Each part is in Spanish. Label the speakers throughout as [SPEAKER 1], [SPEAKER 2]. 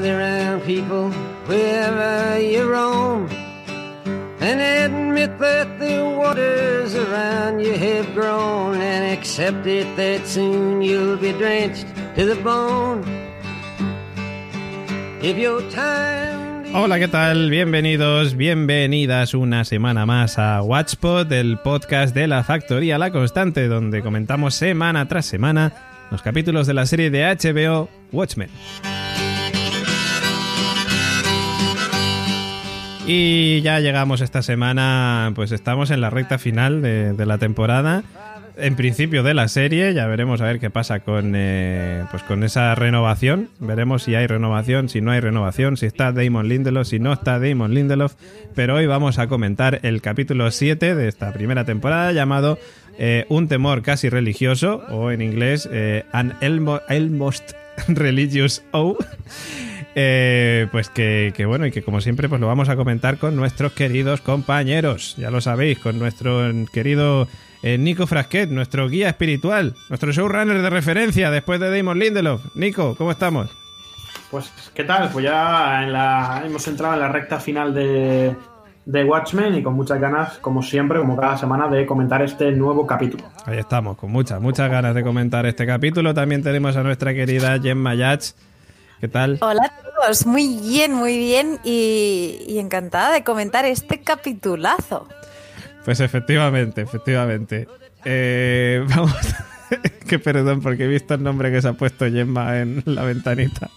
[SPEAKER 1] gather round people wherever you roam and admit that the waters around you have grown and accept it that soon you'll be drenched to the bone. If your time
[SPEAKER 2] Hola, ¿qué tal? Bienvenidos, bienvenidas una semana más a Watchpod, el podcast de la Factoría La Constante, donde comentamos semana tras semana los capítulos de la serie de HBO Watchmen. Y ya llegamos esta semana, pues estamos en la recta final de, la temporada en principio de la serie. Ya veremos a ver qué pasa con, eh, pues con esa renovación. Veremos si hay renovación, si no hay renovación, si está Damon Lindelof, si no está Damon Lindelof. Pero hoy vamos a comentar el capítulo 7 de esta primera temporada llamado eh, Un temor casi religioso o en inglés eh, An Almost Religious O. pues que, que, bueno, y que como siempre, pues lo vamos a comentar con nuestros queridos compañeros. Ya lo sabéis, con nuestro querido eh, Nico Frasquet, nuestro guía espiritual, nuestro showrunner de referencia después de Damon Lindelof. Nico, ¿cómo estamos?
[SPEAKER 3] Pues, ¿qué tal? Pues ya en la, hemos entrado en la recta final de, de Watchmen y con muchas ganas, como siempre, como cada semana, de comentar este nuevo capítulo.
[SPEAKER 2] Ahí estamos, con muchas, muchas ganas de comentar este capítulo. También tenemos a nuestra querida Gemma Yach. ¿Qué tal?
[SPEAKER 4] Hola a todos, muy bien, muy bien y, y encantada de comentar este capitulazo.
[SPEAKER 2] Pues efectivamente, efectivamente. Eh, vamos. que perdón, porque he visto el nombre que se ha puesto Gemma en la ventanita.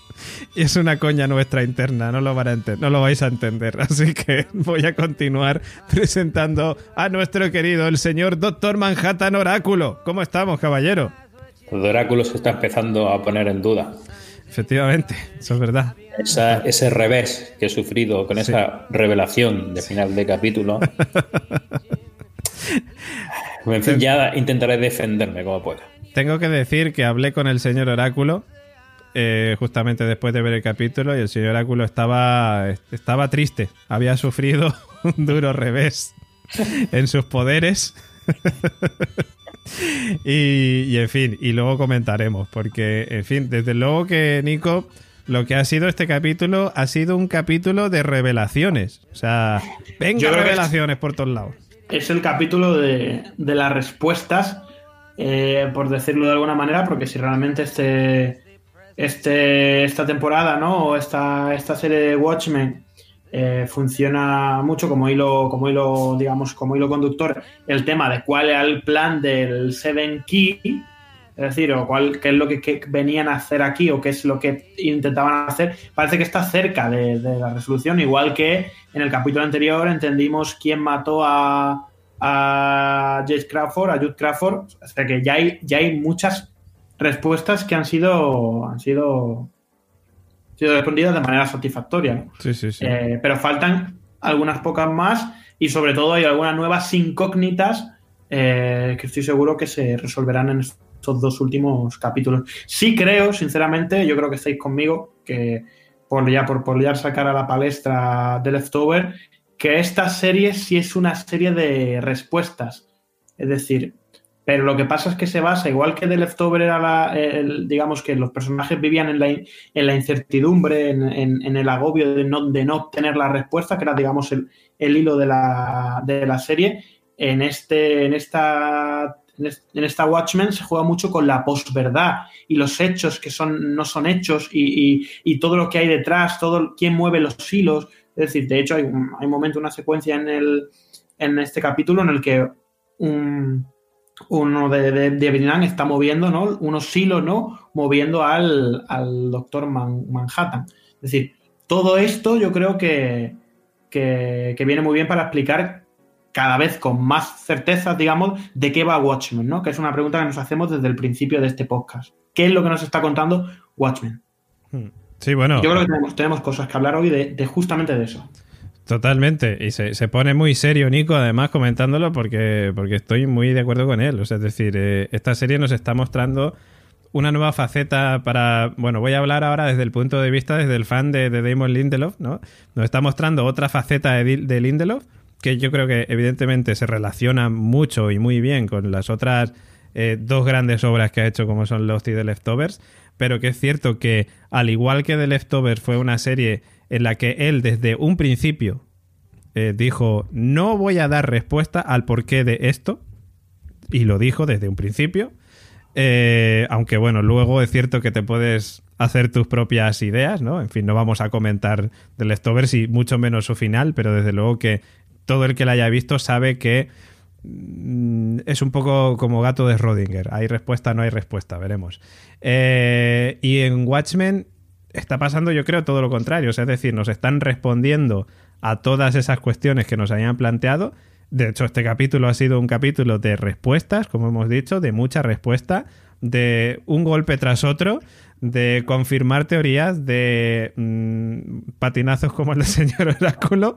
[SPEAKER 2] Y es una coña nuestra interna, no lo, van a no lo vais a entender. Así que voy a continuar presentando a nuestro querido, el señor Doctor Manhattan Oráculo. ¿Cómo estamos, caballero?
[SPEAKER 5] El oráculo se está empezando a poner en duda.
[SPEAKER 2] Efectivamente, eso es verdad.
[SPEAKER 5] ese revés que he sufrido con esa revelación de final de capítulo. en fin, ya intentaré defenderme como pueda.
[SPEAKER 2] Tengo que decir que hablé con el señor Oráculo eh, justamente después de ver el capítulo y el señor Oráculo estaba, estaba triste. Había sufrido un duro revés en sus poderes. y, en fin, y luego comentaremos, porque, en fin, desde luego que Nico, lo que ha sido este capítulo ha sido un capítulo de revelaciones. O sea, venga revelaciones por todos lados.
[SPEAKER 3] Es el capítulo de, las respuestas, eh, por decirlo de alguna manera, porque si realmente este, este, esta temporada, ¿no? O esta, esta serie de Watchmen eh, funciona mucho como hilo, como hilo, digamos, como hilo conductor el tema de cuál era el plan del Seven Key, es decir, o cuál, qué es lo que, venían a hacer aquí o qué es lo que intentaban hacer, parece que está cerca de, la resolución, igual que en el capítulo anterior entendimos quién mató a, a Crawford, a Jude Crawford, o sea que ya hay, ya hay muchas respuestas que han sido, han sido sido respondidas de manera satisfactoria.
[SPEAKER 2] Sí, sí, sí.
[SPEAKER 3] Eh, pero faltan algunas pocas más y sobre todo hay algunas nuevas incógnitas eh, que estoy seguro que se resolverán en estos dos últimos capítulos. Sí creo, sinceramente, yo creo que estáis conmigo, que por ya por, por ya sacar a la palestra de Leftover, que esta serie sí es una serie de respuestas. Es decir, pero lo que pasa es que se basa, igual que The Leftover era la, digamos que los personajes vivían en la, en la incertidumbre, en, el agobio de no, de no obtener la respuesta, que era, digamos, el, hilo de la, de la, serie. En, este, en, esta, en esta Watchmen se juega mucho con la posverdad y los hechos que son, no son hechos y, y, todo lo que hay detrás, todo quién mueve los hilos. Es decir, de hecho, hay un, hay momento, una secuencia en, el, en este capítulo en el que un uno de, de, está moviendo, ¿no? Unos hilos, ¿no? Moviendo al, doctor Manhattan. Es decir, todo esto yo creo que, que, viene muy bien para explicar cada vez con más certeza, digamos, de qué va Watchmen, ¿no? Que es una pregunta que nos hacemos desde el principio de este podcast. ¿Qué es lo que nos está contando Watchmen?
[SPEAKER 2] Hmm. Sí, bueno.
[SPEAKER 3] Yo creo que tenemos, tenemos cosas que hablar hoy de justamente de eso.
[SPEAKER 2] Totalmente. Y se, se, pone muy serio Nico, además, comentándolo, porque, porque estoy muy de acuerdo con él. O sea, es decir, eh, esta serie nos está mostrando una nueva faceta para. Bueno, voy a hablar ahora desde el punto de vista, desde el fan de, de Damon Lindelof, ¿no? Nos está mostrando otra faceta de, de, Lindelof, que yo creo que evidentemente se relaciona mucho y muy bien con las otras eh, dos grandes obras que ha hecho como son Lost y The Leftovers, pero que es cierto que al igual que The Leftovers fue una serie en la que él desde un principio eh, dijo no voy a dar respuesta al porqué de esto, y lo dijo desde un principio, eh, aunque bueno, luego es cierto que te puedes hacer tus propias ideas, ¿no? En fin, no vamos a comentar The Leftovers y mucho menos su final, pero desde luego que todo el que la haya visto sabe que mm, es un poco como gato de Rodinger. Hay respuesta, no hay respuesta, veremos. Eh, y en Watchmen está pasando, yo creo, todo lo contrario. es decir, nos están respondiendo a todas esas cuestiones que nos habían planteado. De hecho, este capítulo ha sido un capítulo de respuestas, como hemos dicho, de mucha respuesta, de un golpe tras otro, de confirmar teorías, de mm, patinazos como el del señor Oráculo,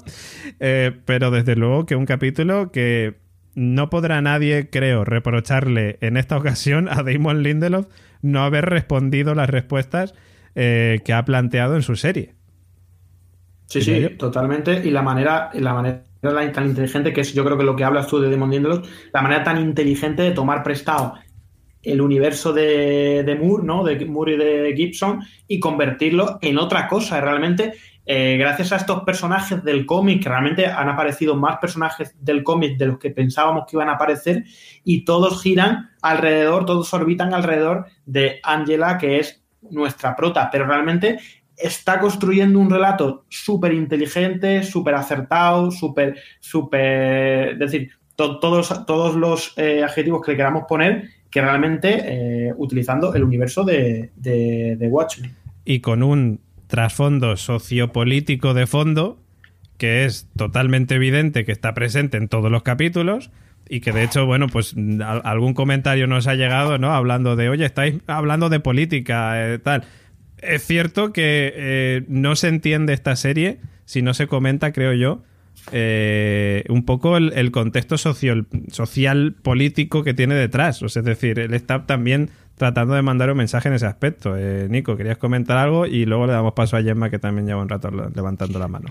[SPEAKER 2] eh, pero desde luego que un capítulo que no podrá nadie, creo, reprocharle en esta ocasión a Damon Lindelof no haber respondido las respuestas eh, que ha planteado en su serie.
[SPEAKER 3] Sí, sí, totalmente. Y la manera, la manera tan inteligente, que es yo creo que lo que hablas tú de Damon Lindelof, la manera tan inteligente de tomar prestado el universo de, Moore, ¿no? De Moore y de Gibson, y convertirlo en otra cosa. Realmente, eh, gracias a estos personajes del cómic, que realmente han aparecido más personajes del cómic de los que pensábamos que iban a aparecer, y todos giran alrededor, todos orbitan alrededor de Angela, que es nuestra prota, pero realmente está construyendo un relato súper inteligente, súper acertado, súper, súper, es decir, todos, todos los eh, adjetivos que le queramos poner que realmente eh, utilizando el universo de, de, Watchmen.
[SPEAKER 2] Y con un trasfondo sociopolítico de fondo que es totalmente evidente que está presente en todos los capítulos y que de hecho, bueno, pues algún comentario nos ha llegado, ¿no? Hablando de, oye, estáis hablando de política, eh, tal. Es cierto que eh, no se entiende esta serie si no se comenta, creo yo, eh, un poco el, contexto social, social, político que tiene detrás. O sea, es decir, él está también tratando de mandar un mensaje en ese aspecto. Eh, Nico, ¿querías comentar algo? Y luego le damos paso a Gemma, que también lleva un rato levantando la mano.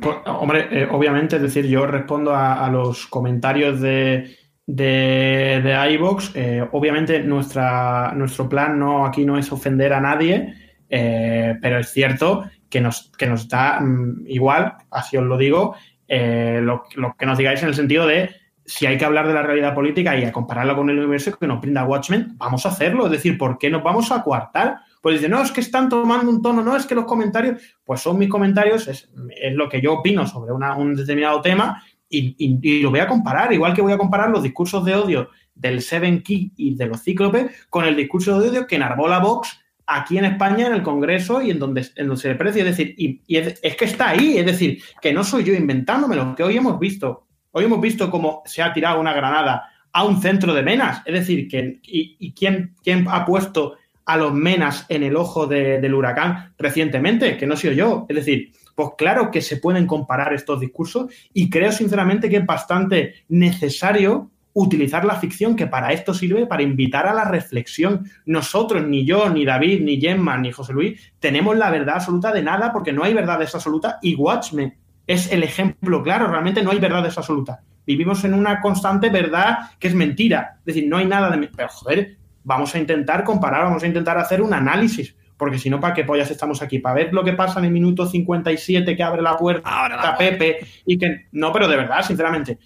[SPEAKER 3] Pues, hombre, eh, obviamente, es decir, yo respondo a, los comentarios de, de, de iVox. obviamente, nuestra, nuestro plan no, aquí no es ofender a nadie, pero es cierto que nos, que nos da mm, igual, así os lo digo, eh, lo, que nos digáis en el sentido de si hay que hablar de la realidad política y a compararlo con el universo que nos brinda Watchmen, vamos a hacerlo. Es decir, ¿por qué nos vamos a coartar? Pues dice, no, es que están tomando un tono, no, es que los comentarios, pues son mis comentarios, es, lo que yo opino sobre un determinado tema y, lo voy a comparar, igual que voy a comparar los discursos de odio del Seven Key y de los Cíclopes con el discurso de odio que enarbola Vox aquí en España, en el Congreso y en donde, en donde se precio. Es decir, y, es, que está ahí, es decir, que no soy yo inventándomelo, que hoy hemos visto, hoy hemos visto cómo se ha tirado una granada a un centro de menas. Es decir, que, y, quién, quién, ha puesto a los menas en el ojo del huracán recientemente, que no soy yo. Es decir, pues claro que se pueden comparar estos discursos y creo sinceramente que es bastante necesario utilizar la ficción, que para esto sirve para invitar a la reflexión. Nosotros, ni yo, ni David, ni Gemma, ni José Luis, tenemos la verdad absoluta de nada porque no hay verdades absolutas y Watchmen es el ejemplo claro, realmente no hay verdades absolutas. Vivimos en una constante verdad que es mentira. Es decir, no hay nada de... Pero joder, vamos a intentar comparar, vamos a intentar hacer un análisis. Porque si no, ¿para qué pollas estamos aquí? ¿Para ver lo que pasa en el minuto 57 que abre la puerta a Pepe y que... No, pero de verdad, sinceramente,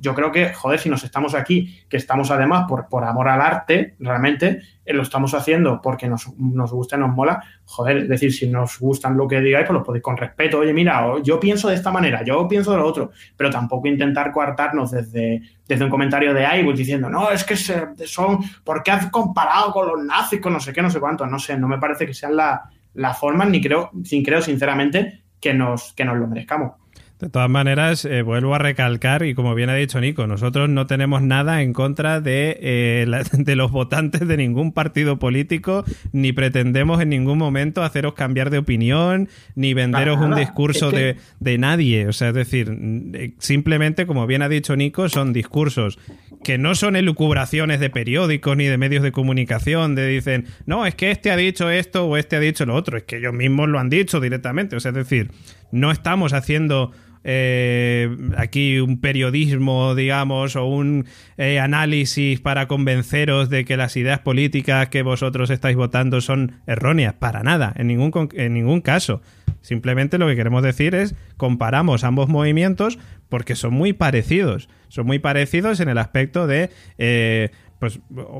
[SPEAKER 3] yo creo que, joder, si nos estamos aquí, que estamos además por, por amor al arte, realmente, eh, lo estamos haciendo porque nos, nos gusta y nos mola, joder, es decir, si nos gustan lo que digáis, pues lo podéis con respeto, oye, mira, yo pienso de esta manera, yo pienso de lo otro, pero tampoco intentar coartarnos desde, desde un comentario de iBooks diciendo, no, es que son, ¿por qué has comparado con los nazis, con no sé qué, no sé cuánto? No sé, no me parece que sean la, la forma, ni creo, sin creo sinceramente que nos, que nos lo merezcamos.
[SPEAKER 2] De todas maneras, eh, vuelvo a recalcar, y como bien ha dicho Nico, nosotros no tenemos nada en contra de, eh, de los votantes de ningún partido político, ni pretendemos en ningún momento haceros cambiar de opinión, ni venderos un discurso de, de, nadie. O sea, es decir, eh, simplemente, como bien ha dicho Nico, son discursos que no son elucubraciones de periódicos ni de medios de comunicación, de dicen, no, es que este ha dicho esto o este ha dicho lo otro, es que ellos mismos lo han dicho directamente. O sea, es decir, no estamos haciendo eh, aquí un periodismo, digamos, o un eh, análisis para convenceros de que las ideas políticas que vosotros estáis votando son erróneas. Para nada, en ningún, en ningún caso. Simplemente lo que queremos decir es comparamos ambos movimientos porque son muy parecidos. Son muy parecidos en el aspecto de, eh, pues,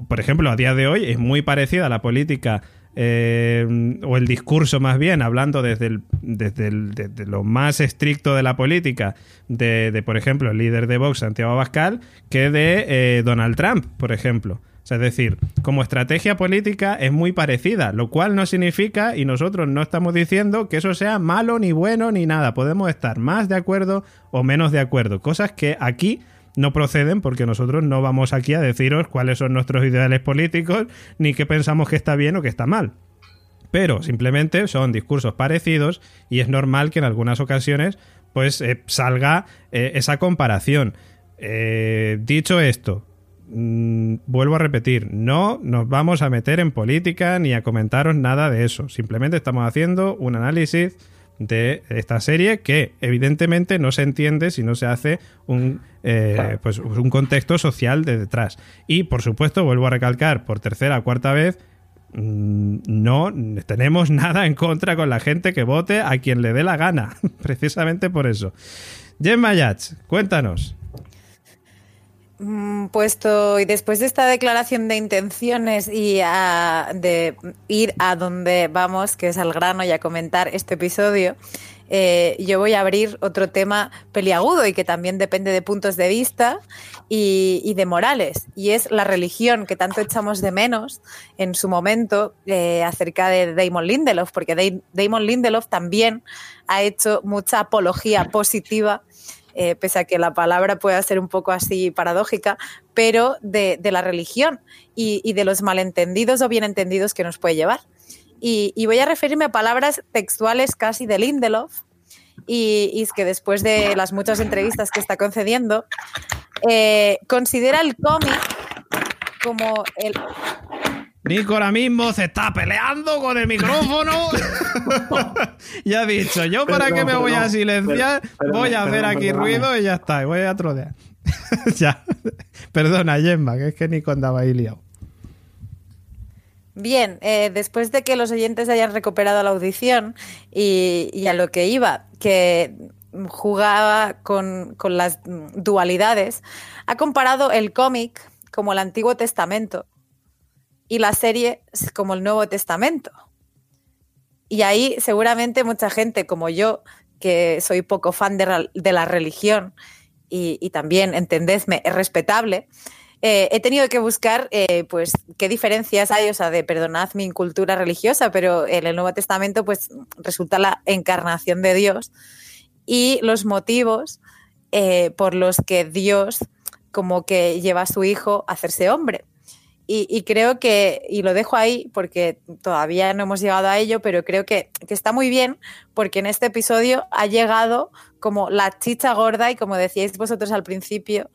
[SPEAKER 2] por ejemplo, a día de hoy es muy parecida la política eh, o el discurso más bien, hablando desde, el, desde, lo más estricto de la política, de, por ejemplo, el líder de Vox, Santiago Abascal, que de eh, Donald Trump, por ejemplo. es decir, como estrategia política es muy parecida, lo cual no significa, y nosotros no estamos diciendo que eso sea malo ni bueno ni nada. Podemos estar más de acuerdo o menos de acuerdo. Cosas que aquí no proceden porque nosotros no vamos aquí a deciros cuáles son nuestros ideales políticos ni qué pensamos que está bien o que está mal. Pero simplemente son discursos parecidos y es normal que en algunas ocasiones pues eh, salga eh, esa comparación. Eh, dicho esto, mm, vuelvo a repetir, no nos vamos a meter en política ni a comentaros nada de eso. Simplemente estamos haciendo un análisis de esta serie que evidentemente no se entiende si no se hace un, eh, pues, un contexto social de detrás. Y por supuesto, vuelvo a recalcar por tercera o cuarta vez, mm, no tenemos nada en contra con la gente que vote a quien le dé la gana, precisamente por eso. Jen Mayach, cuéntanos.
[SPEAKER 4] Mm, puesto y después de esta declaración de intenciones y de ir a donde vamos, que es al grano y a comentar este episodio, eh, yo voy a abrir otro tema peliagudo y que también depende de puntos de vista y, de morales, y es la religión que tanto echamos de menos en su momento eh, acerca de Damon Lindelof, porque Damon Lindelof también ha hecho mucha apología positiva eh, pese a que la palabra pueda ser un poco así paradójica, pero de, la religión y, de los malentendidos o bien entendidos que nos puede llevar. Y, voy a referirme a palabras textuales casi de Lindelof, y, es que después de las muchas entrevistas que está concediendo, eh, considera el cómic como el,
[SPEAKER 2] Nico ahora mismo se está peleando con el micrófono. ya ha dicho, yo para qué me voy a silenciar, voy a hacer aquí ruido y ya está, voy a trodear. ya. Perdona, Gemma, que es que Nico andaba ahí liado.
[SPEAKER 4] Bien, eh, después de que los oyentes hayan recuperado la audición y, a lo que iba, que jugaba con, con las dualidades, ha comparado el cómic como el Antiguo Testamento y la serie como el Nuevo Testamento. Y ahí seguramente mucha gente como yo, que soy poco fan de, la religión y, también, entendedme, es respetable, eh, he tenido que buscar eh, pues qué diferencias hay, o sea, de perdonad mi cultura religiosa, pero en el Nuevo Testamento pues resulta la encarnación de Dios y los motivos eh, por los que Dios como que lleva a su hijo a hacerse hombre. Y, creo que, y lo dejo ahí porque todavía no hemos llegado a ello, pero creo que, está muy bien porque en este episodio ha llegado como la chicha gorda y como decíais vosotros al principio,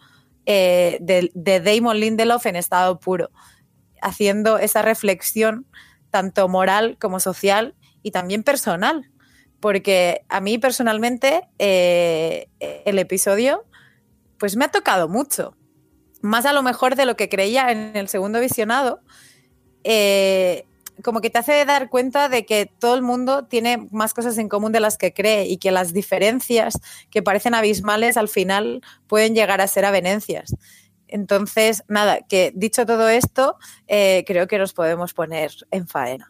[SPEAKER 4] eh, de, de, Damon Lindelof en estado puro, haciendo esa reflexión tanto moral como social y también personal. Porque a mí personalmente eh, el episodio pues me ha tocado mucho más a lo mejor de lo que creía en el segundo visionado, eh, como que te hace dar cuenta de que todo el mundo tiene más cosas en común de las que cree y que las diferencias que parecen abismales al final pueden llegar a ser avenencias. Entonces, nada, que dicho todo esto, eh, creo que nos podemos poner en faena.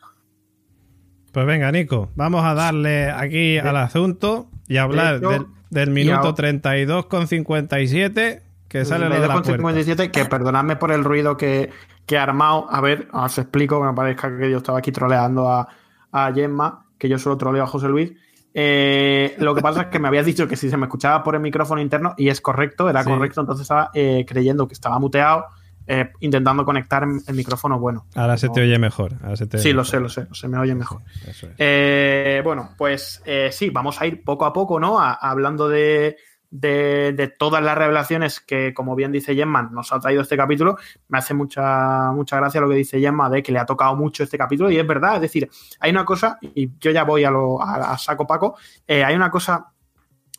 [SPEAKER 2] Pues venga, Nico, vamos a darle aquí al asunto y hablar del, del minuto 32 con 57 que sale lo de la 57,
[SPEAKER 3] que perdonadme por el ruido que, que he armado. A ver, os explico, que me parezca que yo estaba aquí troleando a, a Gemma, que yo solo troleo a José Luis. Eh, lo que pasa es que me habías dicho que si se me escuchaba por el micrófono interno, y es correcto, era correcto, entonces estaba eh, creyendo que estaba muteado, eh, intentando conectar el micrófono bueno.
[SPEAKER 2] Ahora se te oye mejor.
[SPEAKER 3] sí, lo sé, lo sé, se me oye mejor. bueno, pues sí, vamos a ir poco a poco, ¿no? hablando de, de, todas las revelaciones que, como bien dice Gemma, nos ha traído este capítulo, me hace mucha, mucha gracia lo que dice Gemma de que le ha tocado mucho este capítulo y es verdad, es decir, hay una cosa, y yo ya voy a, lo, a, saco Paco, eh, hay una cosa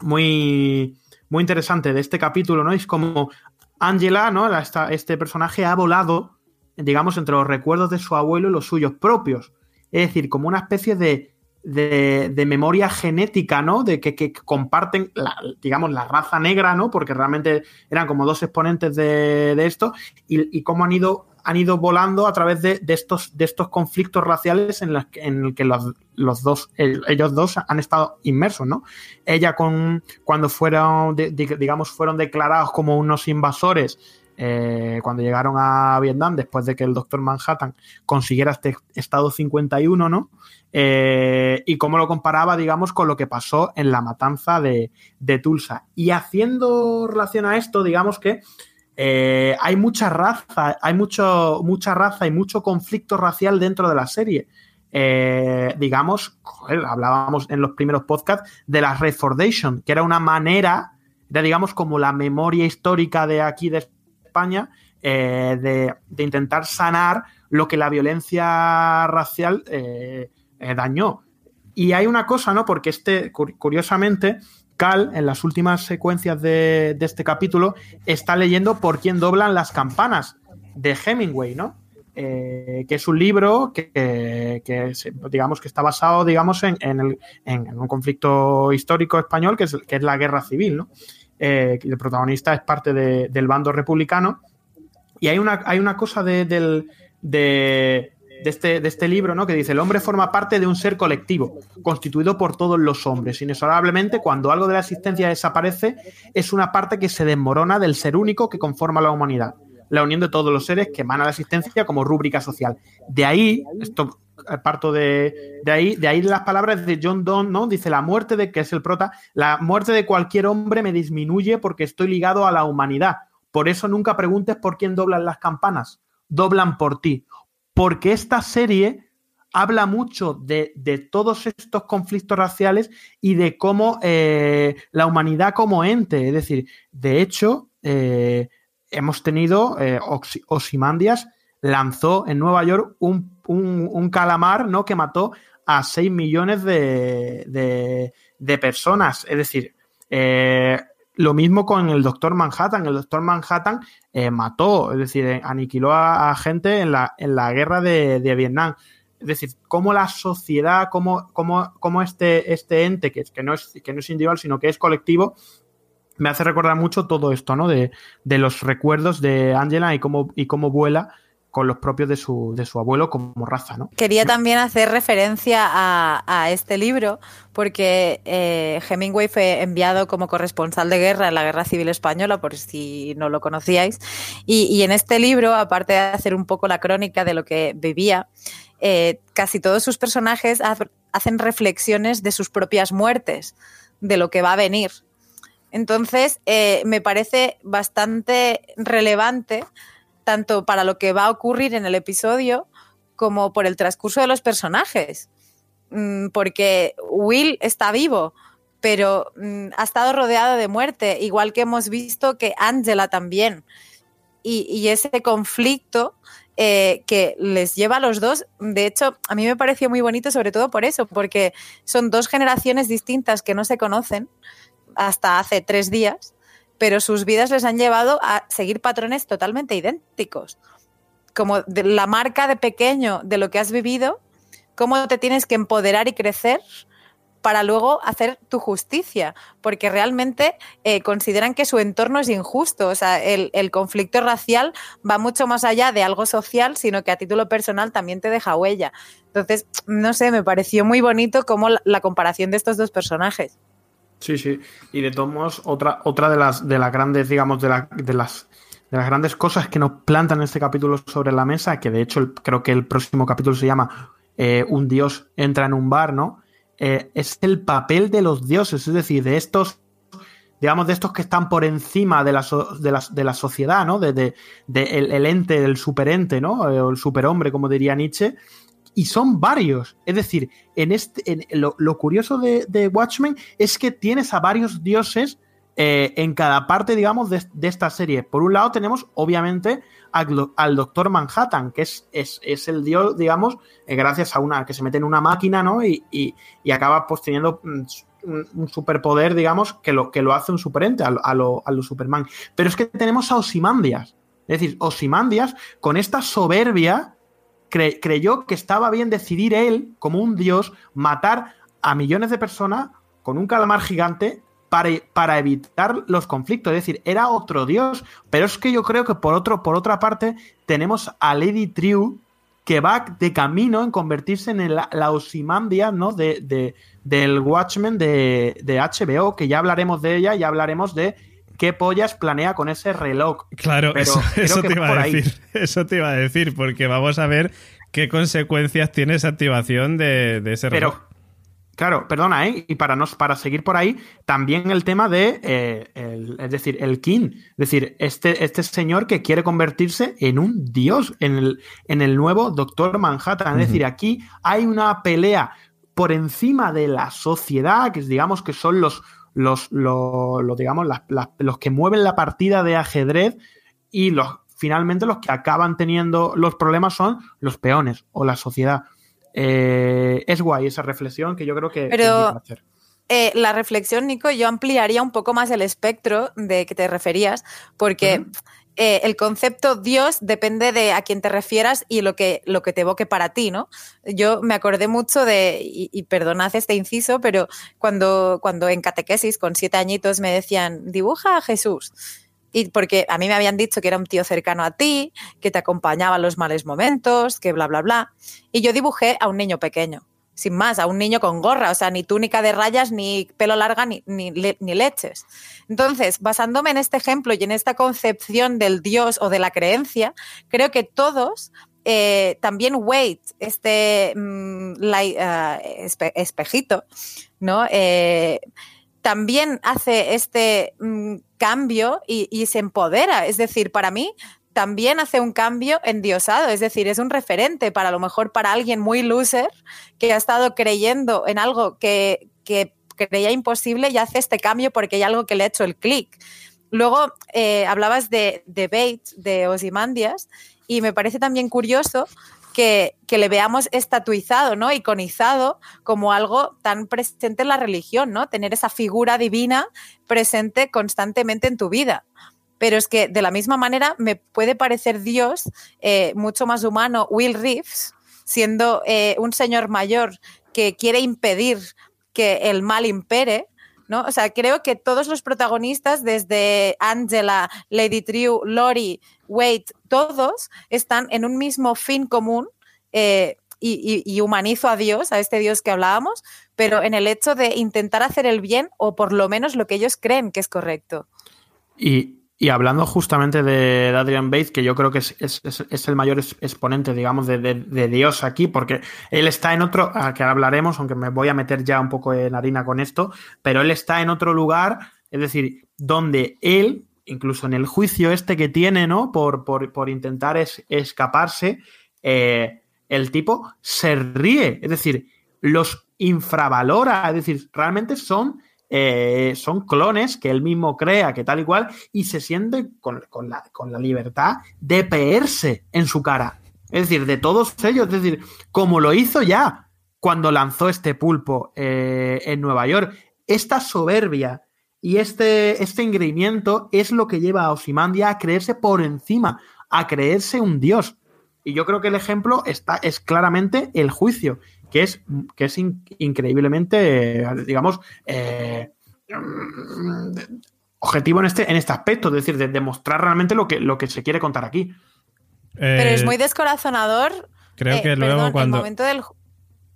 [SPEAKER 3] muy, muy interesante de este capítulo, ¿no? Es como Angela, ¿no? este personaje ha volado, digamos, entre los recuerdos de su abuelo y los suyos propios. Es decir, como una especie de, de, memoria genética, ¿no? De que, comparten, la, digamos, la raza negra, ¿no? Porque realmente eran como dos exponentes de, esto y, cómo han ido, han ido volando a través de, estos, de esestos conflictos raciales en los que los, los dos, ellos dos han estado inmersos, ¿no? Ella con cuando fueron, digamos, fueron declarados como unos invasores eh, cuando llegaron a Vietnam, después de que el Doctor Manhattan consiguiera este estado 51, ¿no? Eh, y cómo lo comparaba, digamos, con lo que pasó en la matanza de, Tulsa. Y haciendo relación a esto, digamos que eh, hay mucha raza, hay mucho, mucha raza y mucho conflicto racial dentro de la serie. Eh, digamos, hablábamos en los primeros podcasts de la Reformation, que era una manera, de, digamos, como la memoria histórica de aquí de España, eh, de, intentar sanar lo que la violencia racial eh, dañó. Y hay una cosa, ¿no? Porque este, curiosamente, Cal, en las últimas secuencias de, de este capítulo, está leyendo por quién doblan las campanas de Hemingway, ¿no? Eh, que es un libro que, digamos que está basado digamos en, un conflicto histórico español que es, que es la guerra civil ¿no? Eh, el protagonista es parte del bando republicano y hay una, hay una cosa de, de, este, de este libro ¿no? que dice el hombre forma parte de un ser colectivo constituido por todos los hombres inexorablemente cuando algo de la existencia desaparece es una parte que se desmorona del ser único que conforma la humanidad la unión de todos los seres que emana la existencia como rúbrica social. De ahí, esto eh, parto de, de, ahí, de ahí las palabras de John Donne, ¿no? Dice la muerte de, que es el prota, la muerte de cualquier hombre me disminuye porque estoy ligado a la humanidad. Por eso nunca preguntes por quién doblan las campanas. Doblan por ti. Porque esta serie habla mucho de, todos estos conflictos raciales y de cómo eh, la humanidad como ente. Es decir, de hecho, eh, hemos tenido, eh, Osimandias lanzó en Nueva York un, calamar ¿no? que mató a 6 millones de, personas. Es decir, eh, lo mismo con el Doctor Manhattan. El Doctor Manhattan eh, mató, es decir, aniquiló a, gente en la, en la guerra de, Vietnam. Es decir, cómo la sociedad, cómo, cómo, este, este ente, que, que, no es, que no es individual, sino que es colectivo, me hace recordar mucho todo esto, ¿no? De, los recuerdos de Angela y cómo, y cómo vuela con los propios de su, de su abuelo como raza, ¿no?
[SPEAKER 4] Quería también hacer referencia a, este libro porque eh, Hemingway fue enviado como corresponsal de guerra en la Guerra Civil Española, por si no lo conocíais, y, en este libro, aparte de hacer un poco la crónica de lo que vivía, eh, casi todos sus personajes hacen reflexiones de sus propias muertes, de lo que va a venir. Entonces, eh, me parece bastante relevante, tanto para lo que va a ocurrir en el episodio como por el transcurso de los personajes. Mm, porque Will está vivo, pero mm, ha estado rodeado de muerte, igual que hemos visto que Angela también. Y, ese conflicto eh, que les lleva a los dos, de hecho, a mí me pareció muy bonito sobre todo por eso, porque son dos generaciones distintas que no se conocen, hasta hace tres días, pero sus vidas les han llevado a seguir patrones totalmente idénticos. Como de la marca de pequeño de lo que has vivido, cómo te tienes que empoderar y crecer para luego hacer tu justicia, porque realmente eh, consideran que su entorno es injusto. O sea, el, conflicto racial va mucho más allá de algo social, sino que a título personal también te deja huella. Entonces, no sé, me pareció muy bonito como la comparación de estos dos personajes.
[SPEAKER 3] Sí, sí. Y de todos modos, otra, otra de las de las grandes, digamos, de, de las de las grandes cosas que nos plantan este capítulo sobre la mesa, que de hecho creo que el próximo capítulo se llama eh, Un dios entra en un bar, ¿no? Eh, es el papel de los dioses, es decir, de estos, digamos, de estos que están por encima de la, de la, de la sociedad, ¿no? De, de, el, ente, el superente, ¿no? O el superhombre, como diría Nietzsche, y son varios. Es decir, en este, lo, curioso de, Watchmen es que tienes a varios dioses eh, en cada parte, digamos, de, esta serie. Por un lado tenemos, obviamente, al, Doctor Manhattan, que es, es, el dios, digamos, eh, gracias a una que se mete en una máquina, ¿no? Y, y, acaba pues teniendo mm, un, superpoder, digamos, que lo, que lo hace un superente a, lo- a lo, a lo Superman. Pero es que tenemos a Osimandias. Es decir, Osimandias, con esta soberbia, cre- creyó que estaba bien decidir él, como un dios, matar a millones de personas con un calamar gigante para, para evitar los conflictos. Es decir, era otro dios. Pero es que yo creo que por, otro, por otra parte tenemos a Lady Triu que va de camino en convertirse en la Osimandia ¿no? de, de- del Watchmen de, de HBO, que ya hablaremos de ella, ya hablaremos de qué pollas planea con ese reloj.
[SPEAKER 2] Claro,
[SPEAKER 3] Pero
[SPEAKER 2] eso, te iba a
[SPEAKER 3] ahí.
[SPEAKER 2] decir. Eso te iba a decir, porque vamos a ver qué consecuencias tiene esa activación de, de ese reloj.
[SPEAKER 3] Pero, claro, perdona, ¿eh? Y para, nos, para seguir por ahí, también el tema de, eh, el- es decir, el King. Es decir, este, este señor que quiere convertirse en un dios, en el, en el nuevo Doctor Manhattan. Es decir, aquí hay una pelea por encima de la sociedad, que digamos que son los, los, los, los, digamos, las- las- los que mueven la partida de ajedrez y los finalmente los que acaban teniendo los problemas son los peones o la sociedad. Eh, es guay esa reflexión que yo creo que,
[SPEAKER 4] Pero-
[SPEAKER 3] es.
[SPEAKER 4] Eh, la reflexión, Nico, yo ampliaría un poco más el espectro de que te referías, porque. Eh, el concepto Dios depende de a quién te refieras y lo que, lo que te evoque para ti, ¿no? Yo me acordé mucho de, y, perdonad este inciso, pero cuando, cuando en catequesis con siete añitos me decían, dibuja a Jesús. Y porque a mí me habían dicho que era un tío cercano a ti, que te acompañaba en los males momentos, que bla, bla, bla. Y yo dibujé a un niño pequeño sin más, a un niño con gorra, o sea, ni túnica de rayas, ni pelo larga, ni, ni, le- ni leches. Entonces, basándome en este ejemplo y en esta concepción del Dios o de la creencia, creo que todos, eh, también Wade, este mm, espe- espejito, ¿no? Eh, también hace este mm, cambio y se empodera. Es decir, para mí también hace un cambio endiosado, es decir, es un referente para a lo mejor para alguien muy loser que ha estado creyendo en algo que, que creía imposible y hace este cambio porque hay algo que le ha hecho el clic. Luego eh, hablabas de, de Bates, de Ozymandias, y me parece también curioso que, que le veamos estatuizado, ¿no? Iconizado como algo tan presente en la religión, ¿no? Tener esa figura divina presente constantemente en tu vida. Pero es que de la misma manera me puede parecer Dios eh, mucho más humano Will Reeves, siendo eh, un señor mayor que quiere impedir que el mal impere, ¿no? O sea, creo que todos los protagonistas, desde Angela, Lady Triu, Lori, Wade, todos están en un mismo fin común eh, y- y humanizo a Dios, a este Dios que hablábamos, pero en el hecho de intentar hacer el bien o por lo menos lo que ellos creen que es correcto.
[SPEAKER 3] Y, y hablando justamente de, Adrian Bates, que yo creo que es, es- es- el mayor exponente, digamos, de, de- de Dios aquí, porque él está en otro, a que hablaremos, aunque me voy a meter ya un poco en harina con esto, pero él está en otro lugar, es decir, donde él, incluso en el juicio este que tiene, ¿no? Por, por- por intentar es- escaparse, eh, el tipo se ríe, es decir, los infravalora, es decir, realmente son eh, son clones que él mismo crea, que tal y cual, y se siente con, con la, con la libertad de peerse en su cara. Es decir, de todos ellos, es decir, como lo hizo ya cuando lanzó este pulpo eh, en Nueva York. Esta soberbia y este, este engreimiento es lo que lleva a Osimandia a creerse por encima, a creerse un dios. Y yo creo que el ejemplo está, es claramente el juicio, que es, que es in- increíblemente, digamos, eh, objetivo en este, en este aspecto, es decir, de demostrar realmente lo que, lo que se quiere contar aquí.
[SPEAKER 4] Pero es
[SPEAKER 2] Eh,
[SPEAKER 4] muy descorazonador.
[SPEAKER 2] Creo
[SPEAKER 4] eh,
[SPEAKER 2] que luego
[SPEAKER 4] perdón,
[SPEAKER 2] cuando...
[SPEAKER 4] El momento del, ju-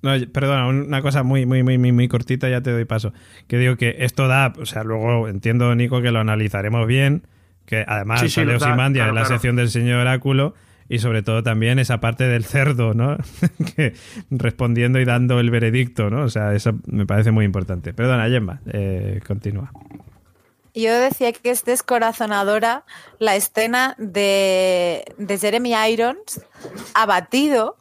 [SPEAKER 2] No, perdona, una cosa muy, muy, muy, muy, muy cortita, ya te doy paso. Que digo que esto da, o sea, luego entiendo, Nico, que lo analizaremos bien, que además
[SPEAKER 3] Sí, sí,
[SPEAKER 2] Osimandia
[SPEAKER 3] claro,
[SPEAKER 2] en la
[SPEAKER 3] claro.
[SPEAKER 2] sección del señor Oráculo y sobre todo también esa parte del cerdo, ¿no? respondiendo y dando el veredicto, ¿no? O sea, eso me parece muy importante. Perdona, Gemma, eh, continúa.
[SPEAKER 4] Yo decía que es descorazonadora la escena de, de Jeremy Irons abatido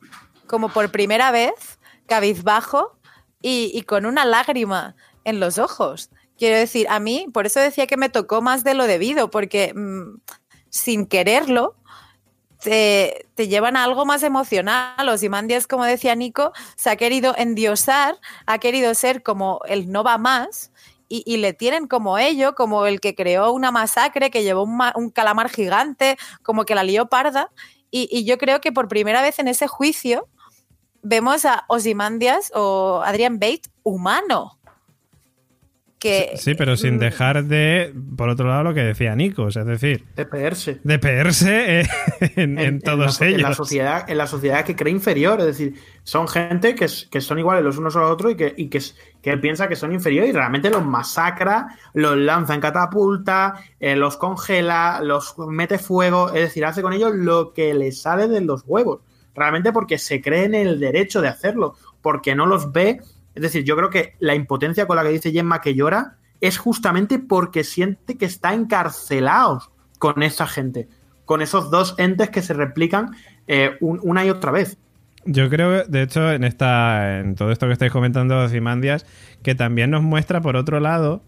[SPEAKER 4] como por primera vez, cabizbajo y, y con una lágrima en los ojos. Quiero decir, a mí, por eso decía que me tocó más de lo debido, porque mm, sin quererlo, te, te llevan a algo más emocional. Ozymandias, como decía Nico, se ha querido endiosar, ha querido ser como el no va más. Y, le tienen como ello, como el que creó una masacre, que llevó un, ma- un calamar gigante, como que la lió parda. Y, yo creo que por primera vez en ese juicio vemos a Ozymandias o Adrian Bate humano. Que,
[SPEAKER 2] Sí, pero sin
[SPEAKER 4] mm,
[SPEAKER 2] dejar de, por otro lado, lo que decía Nico, o sea, es decir,
[SPEAKER 3] De peerse.
[SPEAKER 2] de peerse en, en todos
[SPEAKER 3] la,
[SPEAKER 2] ellos.
[SPEAKER 3] En la, sociedad, en la sociedad que cree inferior, es decir, son gente que, que son iguales los unos a los otros y que, y que, que él piensa que son inferiores y realmente los masacra, los lanza en catapulta, eh, los congela, los mete fuego, es decir, hace con ellos lo que le sale de los huevos. Realmente porque se cree en el derecho de hacerlo, porque no los ve. Es decir, yo creo que la impotencia con la que dice Gemma que llora es justamente porque siente que está encarcelados con esa gente, con esos dos entes que se replican eh, un- una y otra vez.
[SPEAKER 2] Yo creo, de hecho, en esta, en todo esto que estáis comentando de Ozymandias, que también nos muestra, por otro lado,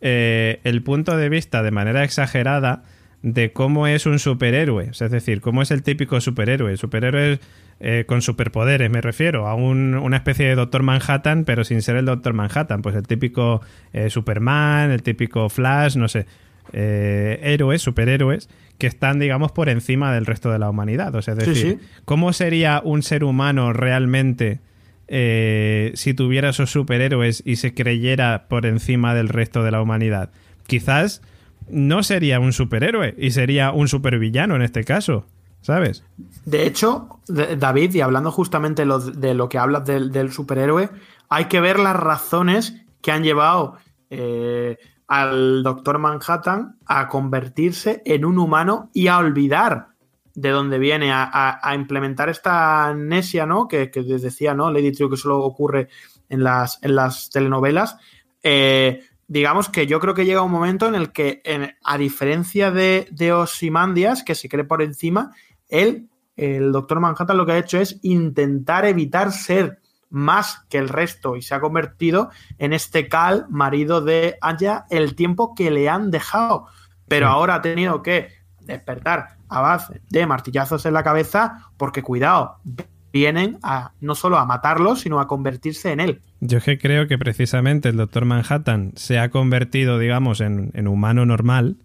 [SPEAKER 2] eh, el punto de vista de manera exagerada de cómo es un superhéroe. Es decir, cómo es el típico superhéroe. Superhéroe eh, con superpoderes, me refiero, a un- una especie de Doctor Manhattan, pero sin ser el Doctor Manhattan. Pues el típico eh, Superman, el típico Flash, no sé. eh, héroes, superhéroes, que están, digamos, por encima del resto de la humanidad. O sea, es decir,
[SPEAKER 3] sí.
[SPEAKER 2] ¿cómo sería un ser humano realmente eh, si tuviera esos superhéroes y se creyera por encima del resto de la humanidad? Quizás no sería un superhéroe y sería un supervillano en este caso, ¿sabes?
[SPEAKER 3] De hecho, David, y hablando justamente de lo que hablas del, superhéroe, hay que ver las razones que han llevado eh, al Doctor Manhattan a convertirse en un humano y a olvidar de dónde viene, a, implementar esta amnesia, ¿no? Que, que decía, ¿no? Lady Trio, que solo ocurre en las, en las telenovelas. Eh, digamos que yo creo que llega un momento en el que, en- a diferencia de, de Ozymandias, que se cree por encima, él, el Doctor Manhattan, lo que ha hecho es intentar evitar ser más que el resto y se ha convertido en este Cal, marido de Aya, el tiempo que le han dejado. Pero
[SPEAKER 2] Sí.
[SPEAKER 3] ahora ha tenido que despertar a base de martillazos en la cabeza porque, cuidado, vienen a no solo a matarlo, sino a convertirse en él.
[SPEAKER 2] Yo es que creo que precisamente el Doctor Manhattan se ha convertido, digamos, en, en humano normal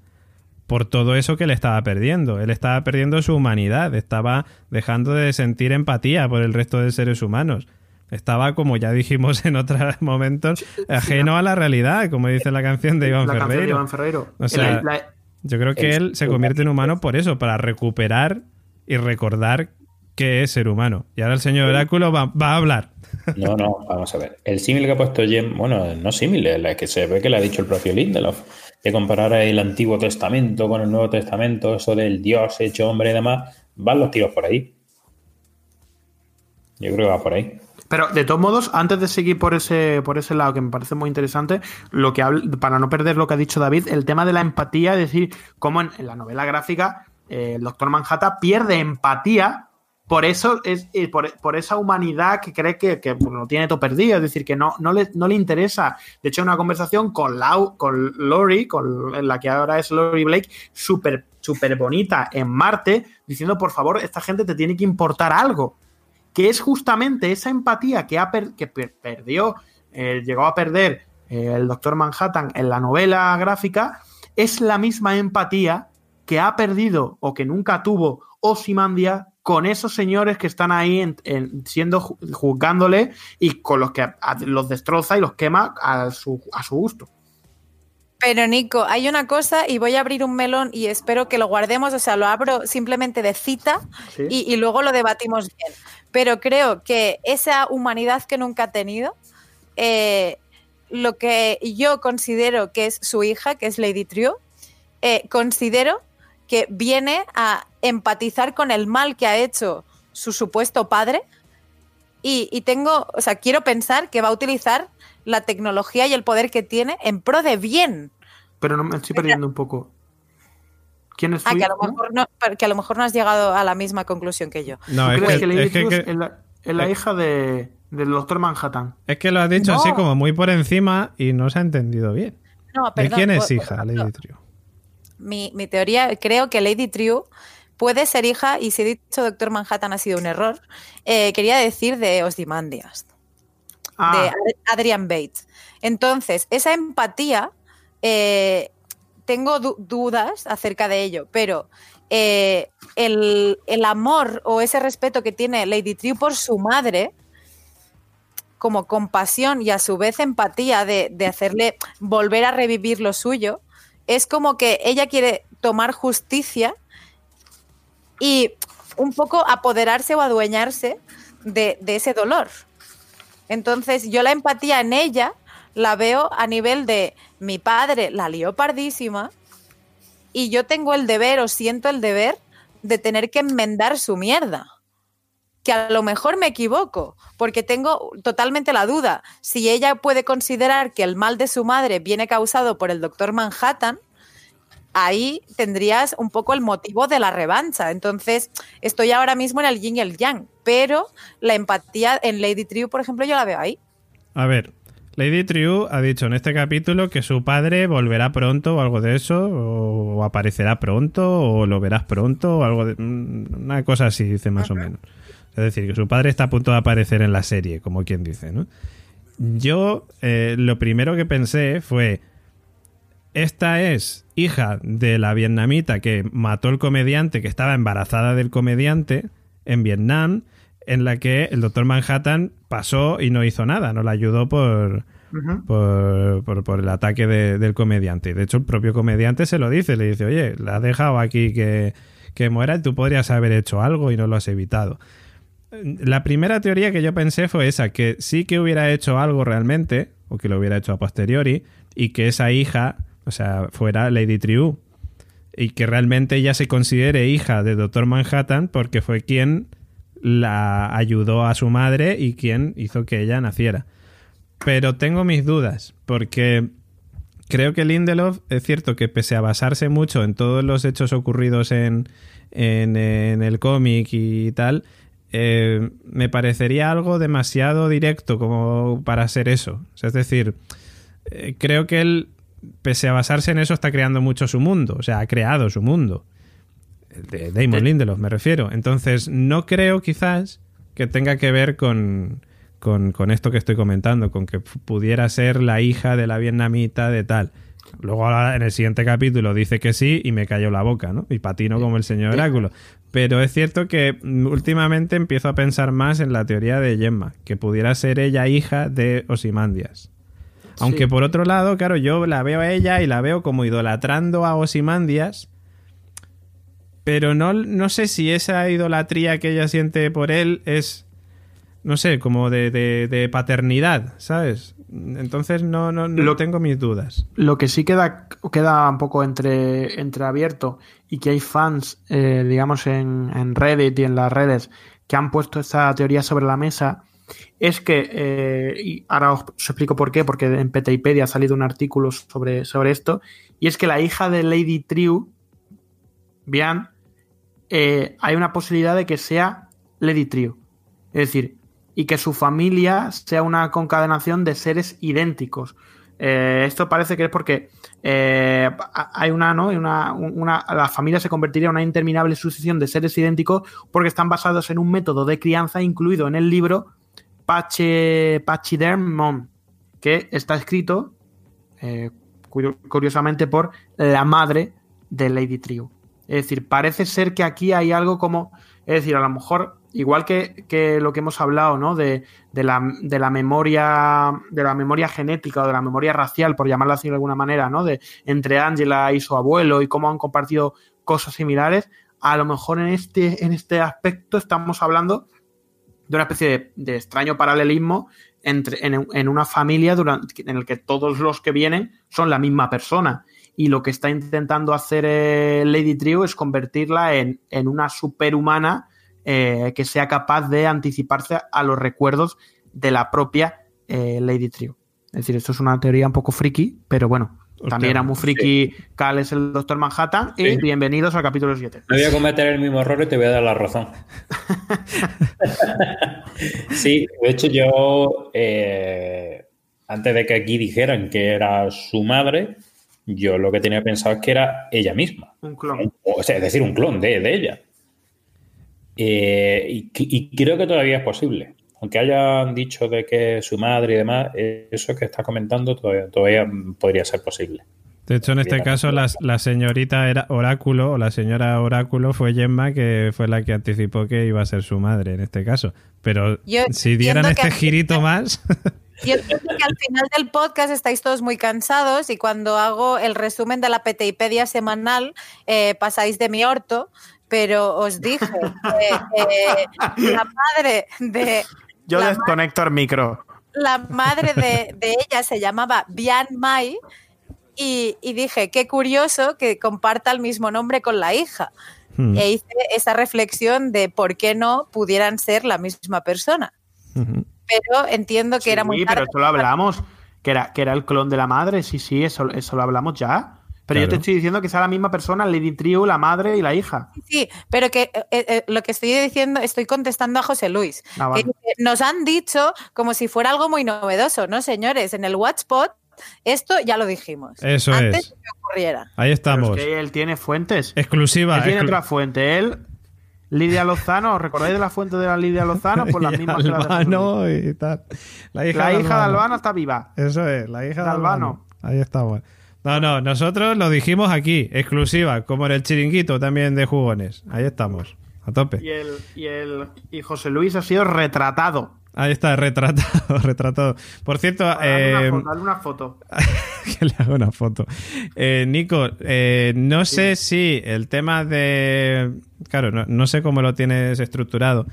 [SPEAKER 2] por todo eso que le estaba perdiendo. Él estaba perdiendo su humanidad, estaba dejando de sentir empatía por el resto de seres humanos. Estaba, como ya dijimos en otros momentos, ajeno a la realidad, como dice la canción de Iván
[SPEAKER 3] la canción de
[SPEAKER 2] Ferreiro.
[SPEAKER 3] Iván Ferreiro.
[SPEAKER 2] O sea,
[SPEAKER 3] La- la-
[SPEAKER 2] Yo creo que él se convierte en humano por eso, para recuperar y recordar que es ser humano. Y ahora el señor Oráculo va, va a hablar.
[SPEAKER 5] No, no, vamos a ver. El símil que ha puesto Jem, bueno, no símil, es la que se ve que le ha dicho el propio Lindelof, de comparar el Antiguo Testamento con el Nuevo Testamento, eso del Dios hecho hombre y demás, van los tiros por ahí. Yo creo que va por ahí.
[SPEAKER 3] Pero de todos modos, antes de seguir por ese, por ese lado, que me parece muy interesante, lo que para no perder lo que ha dicho David, el tema de la empatía, es decir, cómo en, en la novela gráfica eh, el Doctor Manhattan pierde empatía por eso es eh, por, por esa humanidad que cree que, que, lo tiene todo perdido, es decir, que no, no, le, no le interesa. De hecho, una conversación con, Lau, con Lori, con la que ahora es Lori Blake, súper súper bonita en Marte, diciendo, por favor, esta gente te tiene que importar algo que es justamente esa empatía que, ha que per- perdió, eh, llegó a perder eh, el Doctor Manhattan en la novela gráfica, es la misma empatía que ha perdido o que nunca tuvo Ozymandias con esos señores que están ahí en- en- siendo ju- juzgándole y con los que a- los destroza y los quema a su, a su gusto.
[SPEAKER 4] Pero Nico, hay una cosa y voy a abrir un melón y espero que lo guardemos, o sea, lo abro simplemente de cita
[SPEAKER 3] ¿sí?
[SPEAKER 4] y, y luego lo debatimos bien. Pero creo que esa humanidad que nunca ha tenido, eh, lo que yo considero que es su hija, que es Lady Trio, eh, considero que viene a empatizar con el mal que ha hecho su supuesto padre y, y tengo, o sea, quiero pensar que va a utilizar la tecnología y el poder que tiene en pro de bien.
[SPEAKER 3] Pero no me estoy perdiendo un poco. ¿Quién es
[SPEAKER 4] Ah,
[SPEAKER 3] su
[SPEAKER 4] que a lo mejor no, que a lo mejor no has llegado a la misma conclusión que yo.
[SPEAKER 2] No,
[SPEAKER 3] ¿Tú
[SPEAKER 2] es
[SPEAKER 3] crees
[SPEAKER 2] que, es que-
[SPEAKER 3] Truth
[SPEAKER 2] que-
[SPEAKER 3] es la, es la hija de, del Doctor Manhattan?
[SPEAKER 2] es que lo has dicho
[SPEAKER 4] No.
[SPEAKER 2] así como muy por encima y no se ha entendido bien.
[SPEAKER 4] No,
[SPEAKER 2] ¿De
[SPEAKER 4] perdón,
[SPEAKER 2] quién es
[SPEAKER 4] por-
[SPEAKER 2] hija, Lady Trio?
[SPEAKER 4] Mi, mi teoría, creo que Lady True puede ser hija, y si he dicho Doctor Manhattan ha sido un error, eh, quería decir de Ozymandias,
[SPEAKER 3] Ah,
[SPEAKER 4] de Ad- Adrian Bates. Entonces, esa empatía, eh, tengo du- dudas acerca de ello, pero eh, el, el amor o ese respeto que tiene Lady Triu por su madre, como compasión y a su vez empatía de, de hacerle volver a revivir lo suyo, es como que ella quiere tomar justicia y un poco apoderarse o adueñarse de, ese dolor. Entonces yo la empatía en ella la veo a nivel de mi padre la lió pardísima y yo tengo el deber o siento el deber de tener que enmendar su mierda. Que a lo mejor me equivoco, porque tengo totalmente la duda. Si ella puede considerar que el mal de su madre viene causado por el doctor Manhattan, ahí tendrías un poco el motivo de la revancha. Entonces, estoy ahora mismo en el yin y el yang, pero la empatía en Lady Triu, por ejemplo, yo la veo ahí.
[SPEAKER 2] A ver, Lady Triu ha dicho en este capítulo que su padre volverá pronto o algo de eso, o aparecerá pronto, o lo verás pronto, o algo de. mm, Una cosa así, dice más o menos. Es decir, que su padre está a punto de aparecer en la serie, como quien dice, ¿no? Yo eh, lo primero que pensé fue. Esta es hija de la vietnamita que mató el comediante, que estaba embarazada del comediante en Vietnam, en la que el doctor Manhattan pasó y no hizo nada, no la ayudó por, por, por- por el ataque de- del comediante. De hecho, el propio comediante se lo dice, le dice, oye, la has dejado aquí que, que muera y tú podrías haber hecho algo y no lo has evitado. La primera teoría que yo pensé fue esa, que sí que hubiera hecho algo realmente, o que lo hubiera hecho a posteriori, y que esa hija, o sea, fuera Lady Triu, y que realmente ella se considere hija de Doctor Manhattan porque fue quien la ayudó a su madre y quien hizo que ella naciera. Pero tengo mis dudas, porque creo que Lindelof es cierto que pese a basarse mucho en todos los hechos ocurridos en, en, el cómic y tal, eh, me parecería algo demasiado directo como para ser eso. Es decir, eh, creo que él, pese a basarse en eso, está creando mucho su mundo. O sea, ha creado su mundo. De Damon Lindelof, me refiero. Entonces, no creo quizás que tenga que ver con, con, con esto que estoy comentando, con que pudiera ser la hija de la vietnamita de tal. Luego en el siguiente capítulo dice que sí y me cayó la boca, ¿no? Y patino como el señor Oráculo. Pero es cierto que mm, últimamente empiezo a pensar más en la teoría de Gemma, que pudiera ser ella hija de Osimandias. Aunque
[SPEAKER 3] Sí.
[SPEAKER 2] por otro lado, claro, yo la veo a ella y la veo como idolatrando a Osimandias, pero no, no sé si esa idolatría que ella siente por él es, no sé, como de, de- de paternidad, ¿sabes? Entonces no, no, no
[SPEAKER 3] Lo-
[SPEAKER 2] tengo mis dudas.
[SPEAKER 3] Lo que sí queda, queda un poco entre, entreabierto y que hay fans, eh, digamos, en, en Reddit y en las redes que han puesto esta teoría sobre la mesa es que, eh, y ahora os, explico por qué, porque en Petaipedia ha salido un artículo sobre, sobre esto, y es que la hija de Lady Triu, Bian, eh, hay una posibilidad de que sea Lady Triu. Es decir, y que su familia sea una concadenación de seres idénticos. Eh, esto parece que es porque hay una, ¿no? Una, una- la familia se convertiría en una interminable sucesión de seres idénticos porque están basados en un método de crianza incluido en el libro Pache, Pachyderm Mom, que está escrito eh, curio- curiosamente por la madre de Lady Triu. Es decir, parece ser que aquí hay algo como, es decir, a lo mejor, igual que, que lo que hemos hablado, ¿no? De, de la, de la memoria, de la memoria genética o de la memoria racial, por llamarlo así de alguna manera, ¿no? De entre Angela y su abuelo y cómo han compartido cosas similares. A lo mejor en este, en este aspecto estamos hablando de una especie de, extraño paralelismo entre, en, una familia durante, en el que todos los que vienen son la misma persona. Y lo que está intentando hacer eh, Lady Triu es convertirla en, en una superhumana eh, que sea capaz de anticiparse a los recuerdos de la propia eh, Lady Triu. Es decir, esto es una teoría un poco friki, pero bueno, también era muy friki Cal es el Doctor Manhattan y bienvenidos al capítulo 7.
[SPEAKER 5] No voy a cometer el mismo error y te voy a dar la razón. sí, de hecho yo, eh, antes de que aquí dijeran que era su madre, Yo lo que tenía pensado es que era ella misma.
[SPEAKER 3] Un clon.
[SPEAKER 5] O sea, es decir, un clon de, de ella. Eh, y, y creo que todavía es posible. Aunque hayan dicho de que su madre y demás, eso que está comentando todavía, todavía podría ser posible.
[SPEAKER 2] De hecho, en este caso, la, la, señorita era Oráculo, o la señora Oráculo fue Gemma, que fue la que anticipó que iba a ser su madre en este caso. Pero
[SPEAKER 4] Yo
[SPEAKER 2] si dieran este
[SPEAKER 4] que-
[SPEAKER 2] girito más.
[SPEAKER 4] Yo entiendo que al final del podcast estáis todos muy cansados y cuando hago el resumen de la PTIpedia semanal eh, pasáis de mi orto, pero os dije que eh, la madre de
[SPEAKER 3] Yo
[SPEAKER 4] La
[SPEAKER 3] desconecto el micro.
[SPEAKER 4] la madre de, de ella se llamaba Bian Mai y, y dije, qué curioso que comparta el mismo nombre con la hija.
[SPEAKER 2] Hmm.
[SPEAKER 4] E hice esa reflexión de por qué no pudieran ser la misma persona. Pero entiendo que era muy
[SPEAKER 3] Sí, pero eso lo hablamos. Que era, que era el clon de la madre. Sí, sí, eso, eso lo hablamos ya. Pero yo te estoy diciendo que sea la misma persona, Lady Trio, la madre y la hija.
[SPEAKER 4] Sí, pero que eh, eh, lo que estoy diciendo, estoy contestando a José Luis.
[SPEAKER 3] Ah, vale.
[SPEAKER 4] que nos han dicho como si fuera algo muy novedoso, ¿no, señores? En el Watchpot, esto ya lo dijimos.
[SPEAKER 2] Eso
[SPEAKER 4] antes
[SPEAKER 2] es.
[SPEAKER 4] de que ocurriera.
[SPEAKER 2] Ahí
[SPEAKER 3] Pero
[SPEAKER 2] estamos.
[SPEAKER 3] es que él tiene fuentes.
[SPEAKER 2] Exclusiva.
[SPEAKER 3] Él tiene
[SPEAKER 2] exclu-
[SPEAKER 3] otra fuente. Él, Lidia Lozano, ¿os recordáis de la fuente de la Lidia Lozano? Pues las mismas que las de.
[SPEAKER 2] Albano y tal. La hija,
[SPEAKER 3] La
[SPEAKER 2] de
[SPEAKER 3] hija de Albano está viva.
[SPEAKER 2] Eso es, la hija de
[SPEAKER 3] De
[SPEAKER 2] Albano.
[SPEAKER 3] Albano.
[SPEAKER 2] Ahí estamos. No, no, nosotros lo dijimos aquí, exclusiva, como en el chiringuito también de jugones. Ahí estamos, a tope.
[SPEAKER 3] Y, el, y, el, y José Luis ha sido retratado.
[SPEAKER 2] Ahí está, retratado, retratado. Por cierto,
[SPEAKER 3] Dale
[SPEAKER 2] eh,
[SPEAKER 3] una foto, dale una foto.
[SPEAKER 2] que le haga una foto. Eh, Nico, eh, no sé si el tema de... Claro, no, no sé cómo lo tienes estructurado,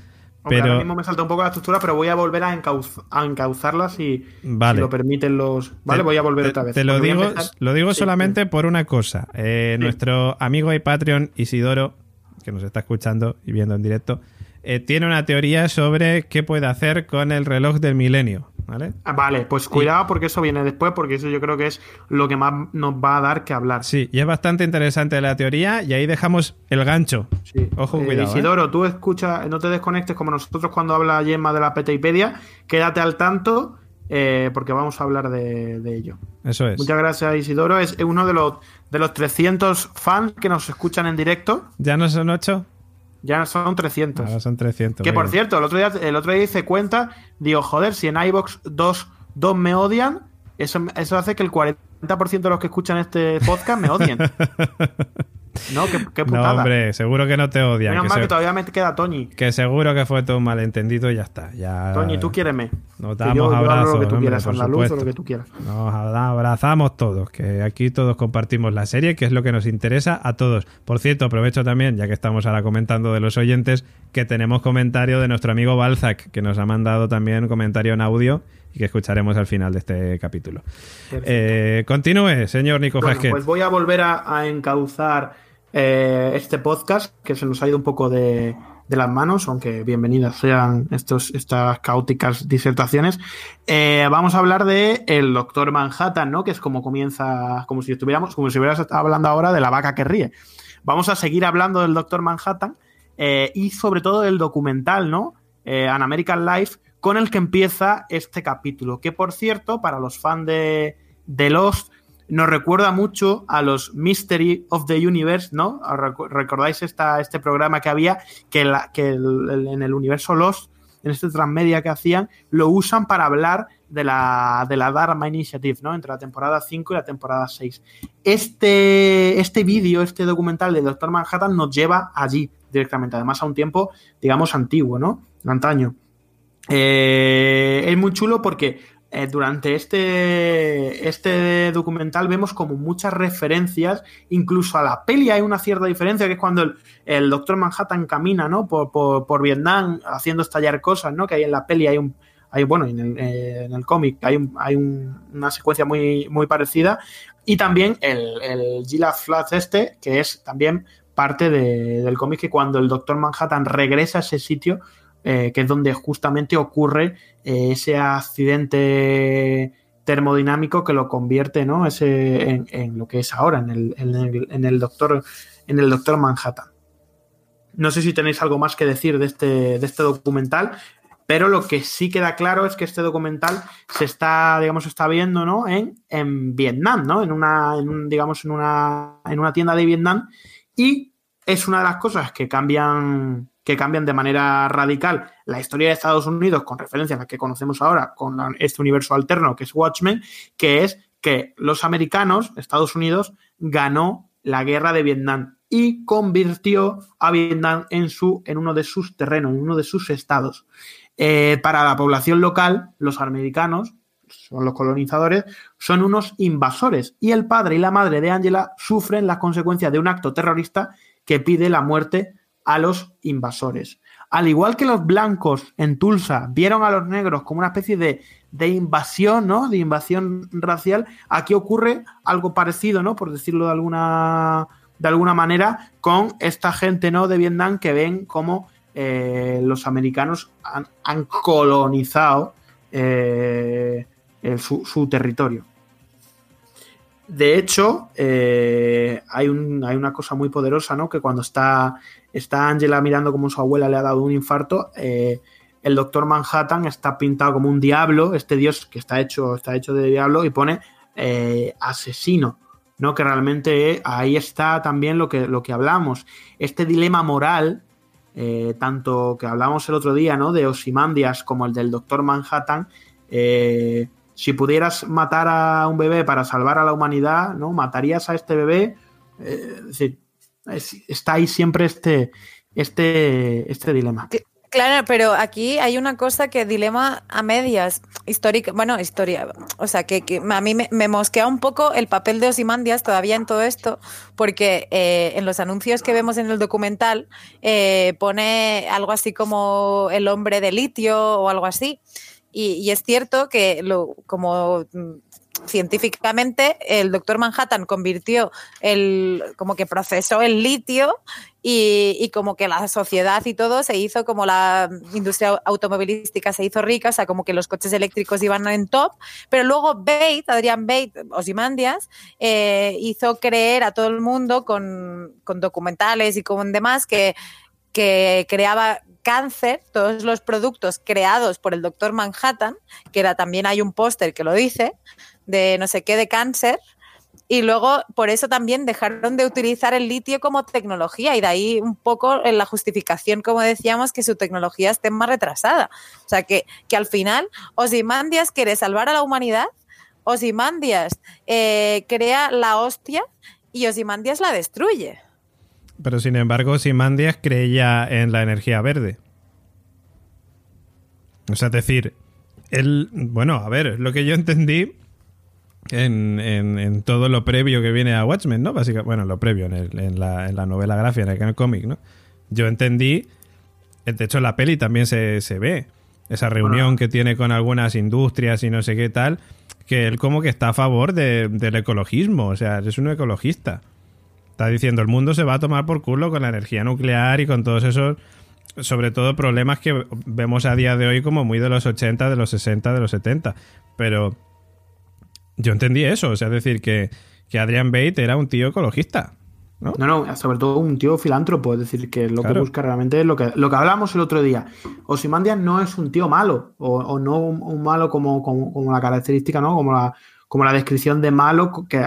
[SPEAKER 3] Hombre, ahora
[SPEAKER 2] pero...
[SPEAKER 3] mismo me salta un poco la estructura, pero voy a volver a, encauz- a encauzarla si,
[SPEAKER 2] Vale.
[SPEAKER 3] si lo permiten los. Vale,
[SPEAKER 2] Te-
[SPEAKER 3] voy a volver
[SPEAKER 2] te-
[SPEAKER 3] otra vez.
[SPEAKER 2] Te lo digo,
[SPEAKER 3] empezar-
[SPEAKER 2] lo digo
[SPEAKER 3] Sí,
[SPEAKER 2] solamente por una cosa. Eh,
[SPEAKER 3] Sí.
[SPEAKER 2] Nuestro amigo y Patreon Isidoro, que nos está escuchando y viendo en directo, eh, tiene una teoría sobre qué puede hacer con el reloj del milenio. ¿Vale?
[SPEAKER 3] Ah, Vale, pues cuidado porque eso viene después, porque eso yo creo que es lo que más nos va a dar que hablar.
[SPEAKER 2] Sí, y es bastante interesante la teoría y ahí dejamos el gancho.
[SPEAKER 3] Sí.
[SPEAKER 2] Ojo,
[SPEAKER 3] Eh,
[SPEAKER 2] cuidado. ¿eh?
[SPEAKER 3] Isidoro, tú escucha, no te desconectes como nosotros cuando habla Gemma de la PTIpedia. Quédate al tanto eh, porque vamos a hablar de, de ello.
[SPEAKER 2] Eso es.
[SPEAKER 3] Muchas gracias, Isidoro. Es uno de los, de los 300 fans que nos escuchan en directo.
[SPEAKER 2] ¿Ya no son ocho?
[SPEAKER 3] Ya son 300.
[SPEAKER 2] Ahora son 300.
[SPEAKER 3] Que por cierto, el otro día, el otro día hice cuenta, digo, joder, si en iBox dos, dos me odian, eso, eso hace que el 40% de los que escuchan este podcast me odien. no, qué, qué
[SPEAKER 2] No,
[SPEAKER 3] putada.
[SPEAKER 2] hombre, seguro que no te odian.
[SPEAKER 3] Menos
[SPEAKER 2] Que,
[SPEAKER 3] mal que todavía me queda Toñi.
[SPEAKER 2] que seguro que fue todo un malentendido y ya está. Ya...
[SPEAKER 3] Toñi, tú quiéreme.
[SPEAKER 2] Nos damos
[SPEAKER 3] yo, yo hablo
[SPEAKER 2] abrazos,
[SPEAKER 3] lo que tú
[SPEAKER 2] hombre,
[SPEAKER 3] quieras,
[SPEAKER 2] por
[SPEAKER 3] andaluz o lo que tú quieras.
[SPEAKER 2] Nos abrazamos todos, que aquí todos compartimos la serie, que es lo que nos interesa a todos. Por cierto, aprovecho también, ya que estamos ahora comentando de los oyentes, que tenemos comentario de nuestro amigo Balzac, que nos ha mandado también un comentario en audio y que escucharemos al final de este capítulo. Eh, continúe, señor Nico
[SPEAKER 3] Bueno, pues voy a volver a, a encauzar eh, este podcast que se nos ha ido un poco de, de las manos, aunque bienvenidas sean estos, estas caóticas disertaciones. Eh, vamos a hablar de el Doctor Manhattan, ¿no? Que es como comienza, como si estuviéramos, como si estado hablando ahora de la vaca que ríe. Vamos a seguir hablando del Doctor Manhattan eh, y sobre todo del documental, ¿no? An American Life, con el que empieza este capítulo. Que por cierto, para los fans de, de Lost, nos recuerda mucho a los Mystery of the Universe, ¿no? ¿Recordáis esta, este programa que había que, en el universo Lost, en este transmedia que hacían, lo usan para hablar de la, de la Dharma Initiative, ¿no? Entre la temporada 5 y la temporada 6. Este, este vídeo, este documental de Doctor Manhattan nos lleva allí directamente, además a un tiempo, digamos, antiguo, ¿no? Antaño. Eh, es muy chulo porque eh, durante este, este documental vemos como muchas referencias, incluso a la peli hay una cierta diferencia, que es cuando el, Doctor Manhattan camina ¿no? por, Vietnam haciendo estallar cosas, ¿no? que hay en la peli hay un... Hay, bueno, en el, eh, en el cómic hay, un- hay un- una secuencia muy, muy parecida. Y también el, el Gila Flash este, que es también parte de- del cómic, que cuando el Doctor Manhattan regresa a ese sitio, eh, que es donde justamente ocurre eh, ese accidente termodinámico que lo convierte ¿no? ese, en, lo que es ahora, en el, en el- en el doctor, en el Doctor Manhattan. No sé si tenéis algo más que decir de este, de este documental, pero lo que sí queda claro es que este documental se está, digamos, está viendo, ¿no? En, en Vietnam, ¿no? En una, digamos, en una, en una tienda de Vietnam y es una de las cosas que cambian que cambian de manera radical la historia de Estados Unidos con referencia a la que conocemos ahora con este universo alterno que es Watchmen, que es que los americanos, Estados Unidos, ganó la guerra de Vietnam y convirtió a Vietnam en, su, en uno de sus terrenos, en uno de sus estados. Eh, para la población local, los americanos, son los colonizadores, son unos invasores y el padre y la madre de Angela sufren las consecuencias de un acto terrorista que pide la muerte a los invasores. Al igual que los blancos en Tulsa vieron a los negros como una especie de, de invasión, ¿no? De invasión racial, aquí ocurre algo parecido, ¿no? Por decirlo de alguna, de alguna manera, con esta gente, ¿no? De Vietnam que ven como eh, los americanos han, colonizado eh, su, territorio. De hecho, eh, hay, un, hay, una cosa muy poderosa, ¿no? Que cuando está, está Angela mirando como su abuela le ha dado un infarto, el doctor Manhattan está pintado como un diablo, este dios que está hecho, está hecho de diablo, y pone asesino. ¿no? Que realmente ahí está también lo que, lo que hablamos. Este dilema moral eh, tanto que hablamos el otro día, ¿no? De Osimandias como el del Doctor Manhattan. Si pudieras matar a un bebé para salvar a la humanidad, ¿no? ¿Matarías a este bebé? Eh, es decir, está ahí siempre este, este, este dilema.
[SPEAKER 4] Claro, pero aquí hay una cosa que dilema a medias, histórica, bueno, historia, o sea, que, a mí me, mosquea un poco el papel de Osimandias todavía en todo esto, porque eh, en los anuncios que vemos en el documental eh, pone algo así como el hombre de litio o algo así. Y, es cierto que lo, como científicamente el doctor Manhattan convirtió el, como que procesó el litio y, como que la sociedad y todo se hizo como la industria automovilística se hizo rica, o sea, como que los coches eléctricos iban en top, pero luego Bate, Adrián Bate, Osimandias, eh, hizo creer a todo el mundo con, con documentales y con demás que, que creaba cáncer, todos los productos creados por el doctor Manhattan, que era también hay un póster que lo dice, de no sé qué de cáncer, y luego por eso también dejaron de utilizar el litio como tecnología y de ahí un poco en la justificación, como decíamos, que su tecnología esté más retrasada. O sea, que, que al final Osimandias quiere salvar a la humanidad, Osimandias eh, crea la hostia y Osimandias la destruye.
[SPEAKER 2] Pero sin embargo, Osimandias creía en la energía verde. O sea, es decir, él, bueno, a ver, lo que yo entendí en, en, todo lo previo que viene a Watchmen, ¿no? Básicamente, bueno, lo previo, en, la, en la, novela gráfica, en el, cómic, ¿no? Yo entendí, de hecho en la peli también se, ve, esa reunión que tiene con algunas industrias y no sé qué tal, que él como que está a favor del ecologismo, o sea, es un ecologista. Está diciendo, el mundo se va a tomar por culo con la energía nuclear y con todos esos, sobre todo problemas que vemos a día de hoy como muy de los 80, de los 60, de los 70. Pero yo entendí eso, o sea, es decir, que, que Adrian Bate era un tío ecologista. ¿no?
[SPEAKER 3] ¿no? no, sobre todo un tío filántropo, es decir, que lo que busca realmente es lo que, lo que hablamos el otro día. Osimandias no es un tío malo, o, no un, malo como, como, la característica, ¿no? Como la, como la descripción de malo que,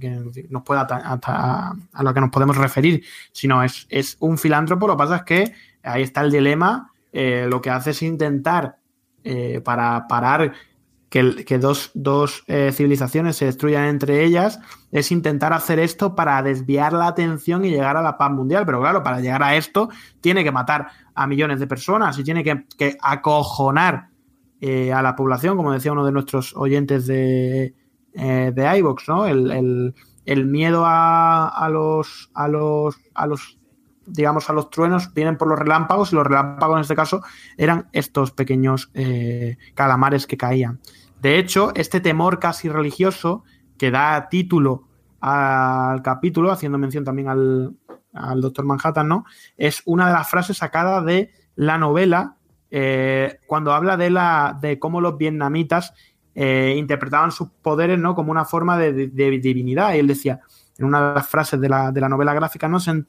[SPEAKER 3] que nos pueda a lo que nos podemos referir, sino es, es un filántropo. Lo que pasa es que ahí está el dilema. Eh, lo que hace es intentar eh, para parar que, dos, eh, civilizaciones se destruyan entre ellas, es intentar hacer esto para desviar la atención y llegar a la paz mundial. Pero claro, para llegar a esto tiene que matar a millones de personas y tiene que, acojonar eh, a la población, como decía uno de nuestros oyentes de, eh, de iVox, ¿no? El, miedo a, los, a los a los digamos, a los truenos vienen por los relámpagos y los relámpagos en este caso eran estos pequeños calamares que caían. De hecho, este temor casi religioso que da título al capítulo, haciendo mención también al, Doctor Manhattan, ¿no? Es una de las frases sacadas de la novela eh, cuando habla de, la, de cómo los vietnamitas eh, interpretaban sus poderes ¿no? como una forma de, divinidad. Y él decía, en una de las frases de la, novela gráfica, ¿no? Se,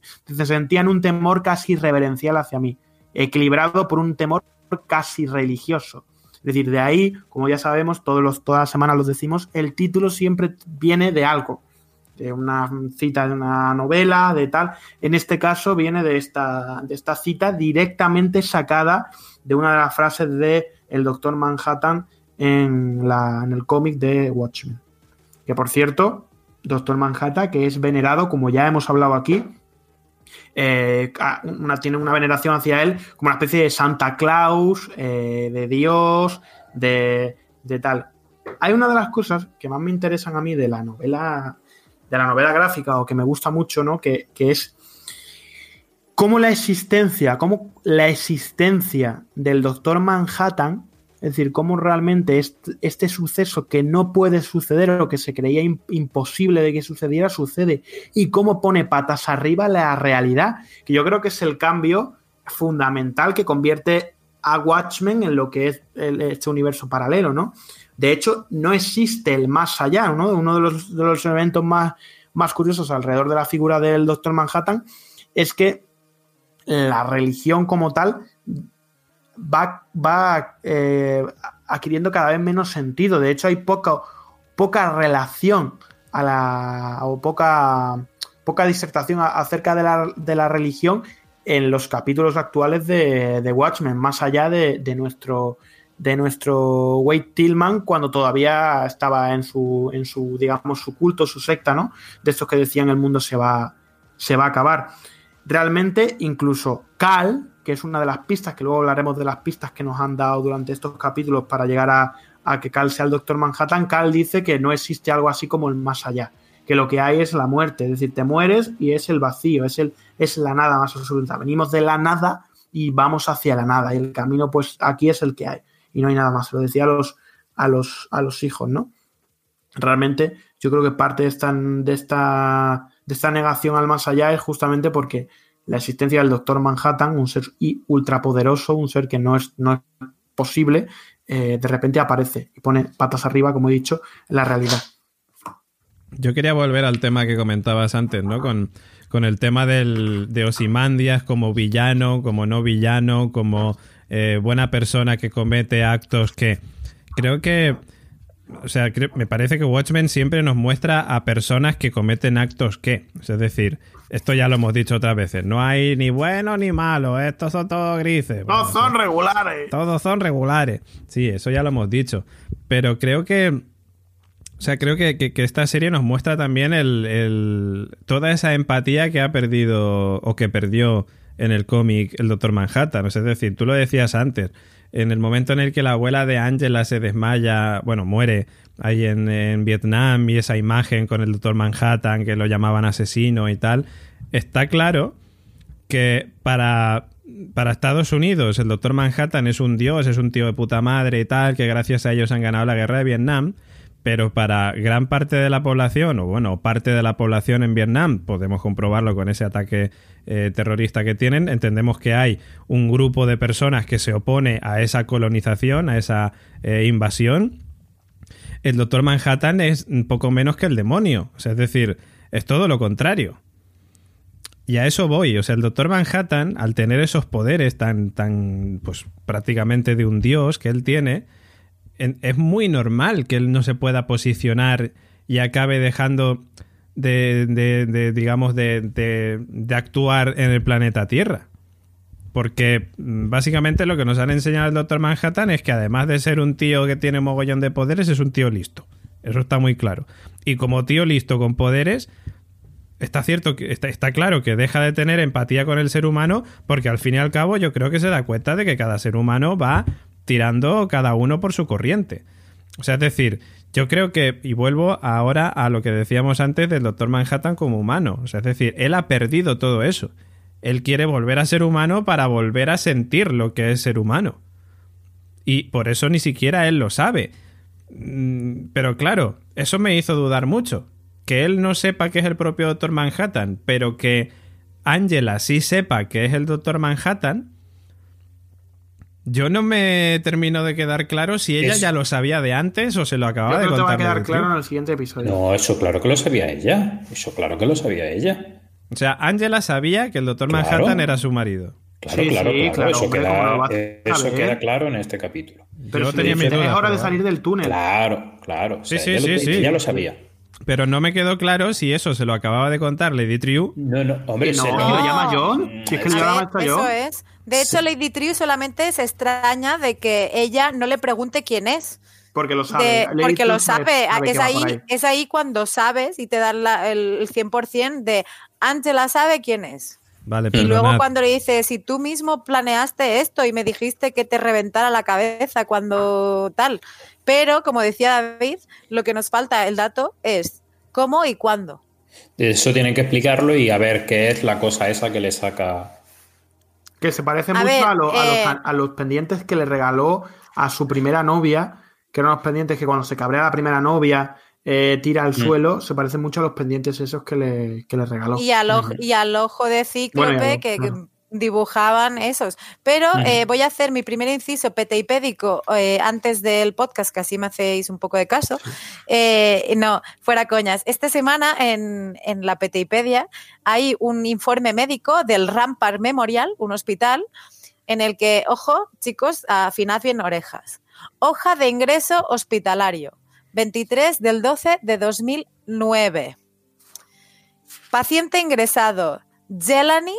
[SPEAKER 3] sentían un temor casi reverencial hacia mí, equilibrado por un temor casi religioso. Es decir, de ahí, como ya sabemos, todos los, todas las semanas los decimos, el título siempre viene de algo, de una cita de una novela, de tal. En este caso viene de esta, de esta cita directamente sacada de una de las frases de el Doctor Manhattan en, la, en el cómic de Watchmen. Que por cierto, Doctor Manhattan, que es venerado, como ya hemos hablado aquí, eh, tiene una veneración hacia él como una especie de Santa Claus, eh, de Dios, de, de, tal. Hay una de las cosas que más me interesan a mí de la novela, la novela gráfica, o que me gusta mucho, ¿no? Que, que es cómo la existencia, cómo la existencia del Doctor Manhattan es decir, cómo realmente este, suceso que no puede suceder o que se creía imposible de que sucediera, sucede. Y cómo pone patas arriba la realidad, que yo creo que es el cambio fundamental que convierte a Watchmen en lo que es este universo paralelo, ¿no? De hecho, no existe el más allá, ¿no? Uno de los, eventos más, más curiosos alrededor de la figura del Doctor Manhattan es que la religión como tal va, va eh, adquiriendo cada vez menos sentido. De hecho, hay poca, poca relación a la, o poca, poca disertación acerca de la, de la religión en los capítulos actuales de, de Watchmen, más allá de, de, nuestro de nuestro Wade Tillman cuando todavía estaba en su, en su, digamos, su culto, su secta, ¿no? De estos que decían el mundo se va, se va a acabar. Realmente, incluso Cal, que es una de las pistas, que luego hablaremos de las pistas que nos han dado durante estos capítulos para llegar a, que Cal sea el Doctor Manhattan, Cal dice que no existe algo así como el más allá, que lo que hay es la muerte, es decir, te mueres y es el vacío, es, el, es la nada más absoluta. Venimos de la nada y vamos hacia la nada, y el camino pues aquí es el que hay, y no hay nada más, lo decía a los, a los, a los hijos, ¿no? Realmente yo creo que parte de esta, de esta, de esta negación al más allá es justamente porque la existencia del Doctor Manhattan, un ser ultrapoderoso, un ser que no es, no es posible, eh, de repente aparece y pone patas arriba, como he dicho, la realidad.
[SPEAKER 2] Yo quería volver al tema que comentabas antes, ¿no? Con, con el tema del, de Osimandias como villano, como no villano, como eh, buena persona que comete actos que creo que o sea, me parece que Watchmen siempre nos muestra a personas que cometen actos que, es decir, esto ya lo hemos dicho otras veces, no hay ni bueno ni malo, estos son todos grises.
[SPEAKER 3] Todos son regulares.
[SPEAKER 2] Todos son regulares. Sí, eso ya lo hemos dicho. Pero creo que... O sea, creo que, esta serie nos muestra también el, toda esa empatía que ha perdido o que perdió en el cómic el Doctor Manhattan. Es decir, tú lo decías antes en el momento en el que la abuela de Angela se desmaya, bueno, muere ahí en, Vietnam y esa imagen con el doctor Manhattan que lo llamaban asesino y tal, está claro que para, para Estados Unidos el doctor Manhattan es un dios, es un tío de puta madre y tal, que gracias a ellos han ganado la guerra de Vietnam, pero para gran parte de la población, o bueno, parte de la población en Vietnam, podemos comprobarlo con ese ataque eh, terrorista que tienen, entendemos que hay un grupo de personas que se opone a esa colonización, a esa eh, invasión. El doctor Manhattan es poco menos que el demonio, o sea, es decir, es todo lo contrario. Y a eso voy, o sea, el doctor Manhattan, al tener esos poderes tan, tan, pues prácticamente de un dios que él tiene, es muy normal que él no se pueda posicionar y acabe dejando de, digamos, de, de, actuar en el planeta Tierra. Porque mm, básicamente lo que nos han enseñado el Doctor Manhattan es que además de ser un tío que tiene mogollón de poderes, es un tío listo. Eso está muy claro. Y como tío listo con poderes, está cierto que está, claro que deja de tener empatía con el ser humano, porque al fin y al cabo yo creo que se da cuenta de que cada ser humano va tirando cada uno por su corriente. O sea, es decir, yo creo que, y vuelvo ahora a lo que decíamos antes del Doctor Manhattan como humano, o sea, es decir, él ha perdido todo eso. Él quiere volver a ser humano para volver a sentir lo que es ser humano. Y por eso ni siquiera él lo sabe. Mm, pero claro, eso me hizo dudar mucho. Que él no sepa que es el propio Doctor Manhattan, pero que Angela sí sepa que es el Doctor Manhattan, yo no me termino de quedar claro si ella ya lo sabía de antes o se lo acababa de contar.
[SPEAKER 3] va a quedar claro en el siguiente episodio.
[SPEAKER 5] No, eso claro que lo sabía ella. Eso claro que lo sabía ella.
[SPEAKER 2] O sea, Angela sabía que el doctor Manhattan era su marido.
[SPEAKER 5] Claro,
[SPEAKER 3] Sí,
[SPEAKER 5] claro,
[SPEAKER 3] sí,
[SPEAKER 5] claro.
[SPEAKER 3] claro,
[SPEAKER 5] eso
[SPEAKER 3] hombre,
[SPEAKER 5] queda,
[SPEAKER 3] ¿cómo lo vas a
[SPEAKER 5] eso
[SPEAKER 3] saber?
[SPEAKER 5] queda claro en este capítulo.
[SPEAKER 3] Pero
[SPEAKER 2] Yo
[SPEAKER 3] si
[SPEAKER 2] tenía
[SPEAKER 3] es hora de salir del túnel.
[SPEAKER 5] Claro, claro. O sea,
[SPEAKER 2] Sí, sí,
[SPEAKER 5] ya lo-
[SPEAKER 2] sí, sí.
[SPEAKER 5] Ya lo sabía.
[SPEAKER 2] Pero no me quedó claro si eso se lo acababa de contar Lady Triu.
[SPEAKER 5] No, no, hombre,
[SPEAKER 3] no,
[SPEAKER 5] se lo-
[SPEAKER 3] lo llama John. Si es que
[SPEAKER 5] Mm,
[SPEAKER 3] lo llama
[SPEAKER 4] ver,
[SPEAKER 3] esto
[SPEAKER 4] eso es. De hecho, Lady Triu solamente se extraña de que ella no le pregunte quién es.
[SPEAKER 3] Porque lo sabe.
[SPEAKER 4] de- porque lo sabe.
[SPEAKER 3] sabe
[SPEAKER 4] es, ahí,
[SPEAKER 3] por ahí.
[SPEAKER 4] es ahí cuando sabes y te dan la- el, el 100% de Angela sabe quién es.
[SPEAKER 2] Vale,
[SPEAKER 4] Y
[SPEAKER 2] perdonad.
[SPEAKER 4] luego cuando le dice, si tú mismo planeaste esto y me dijiste que te reventara la cabeza cuando tal. Pero, como decía David, lo que nos falta, el dato, es cómo y cuándo.
[SPEAKER 5] Eso tienen que explicarlo y a ver qué es la cosa esa que le saca.
[SPEAKER 3] Que se parece
[SPEAKER 4] A
[SPEAKER 3] mucho
[SPEAKER 4] ver,
[SPEAKER 3] a, lo- a
[SPEAKER 4] eh,
[SPEAKER 3] los, a los pendientes que le regaló a su primera novia, que eran los pendientes que cuando se cabrea la primera novia eh, tira
[SPEAKER 5] Mm.
[SPEAKER 3] al suelo, se parecen mucho a los pendientes esos que le, que le regaló.
[SPEAKER 4] Y al, ojo, y al ojo de cíclope
[SPEAKER 3] Bueno, y al-
[SPEAKER 4] que. Dibujaban esos. Pero eh, voy a hacer mi primer inciso peteipédico eh, antes del podcast, que así me hacéis un poco de caso. Eh, no, fuera coñas. Esta semana en, en la Peteipedia hay un informe médico del Rampart Memorial, un hospital, en el que, ojo, chicos, afinad bien orejas. Hoja de ingreso hospitalario, 23 del 12 de 2009. Paciente ingresado, Jelani,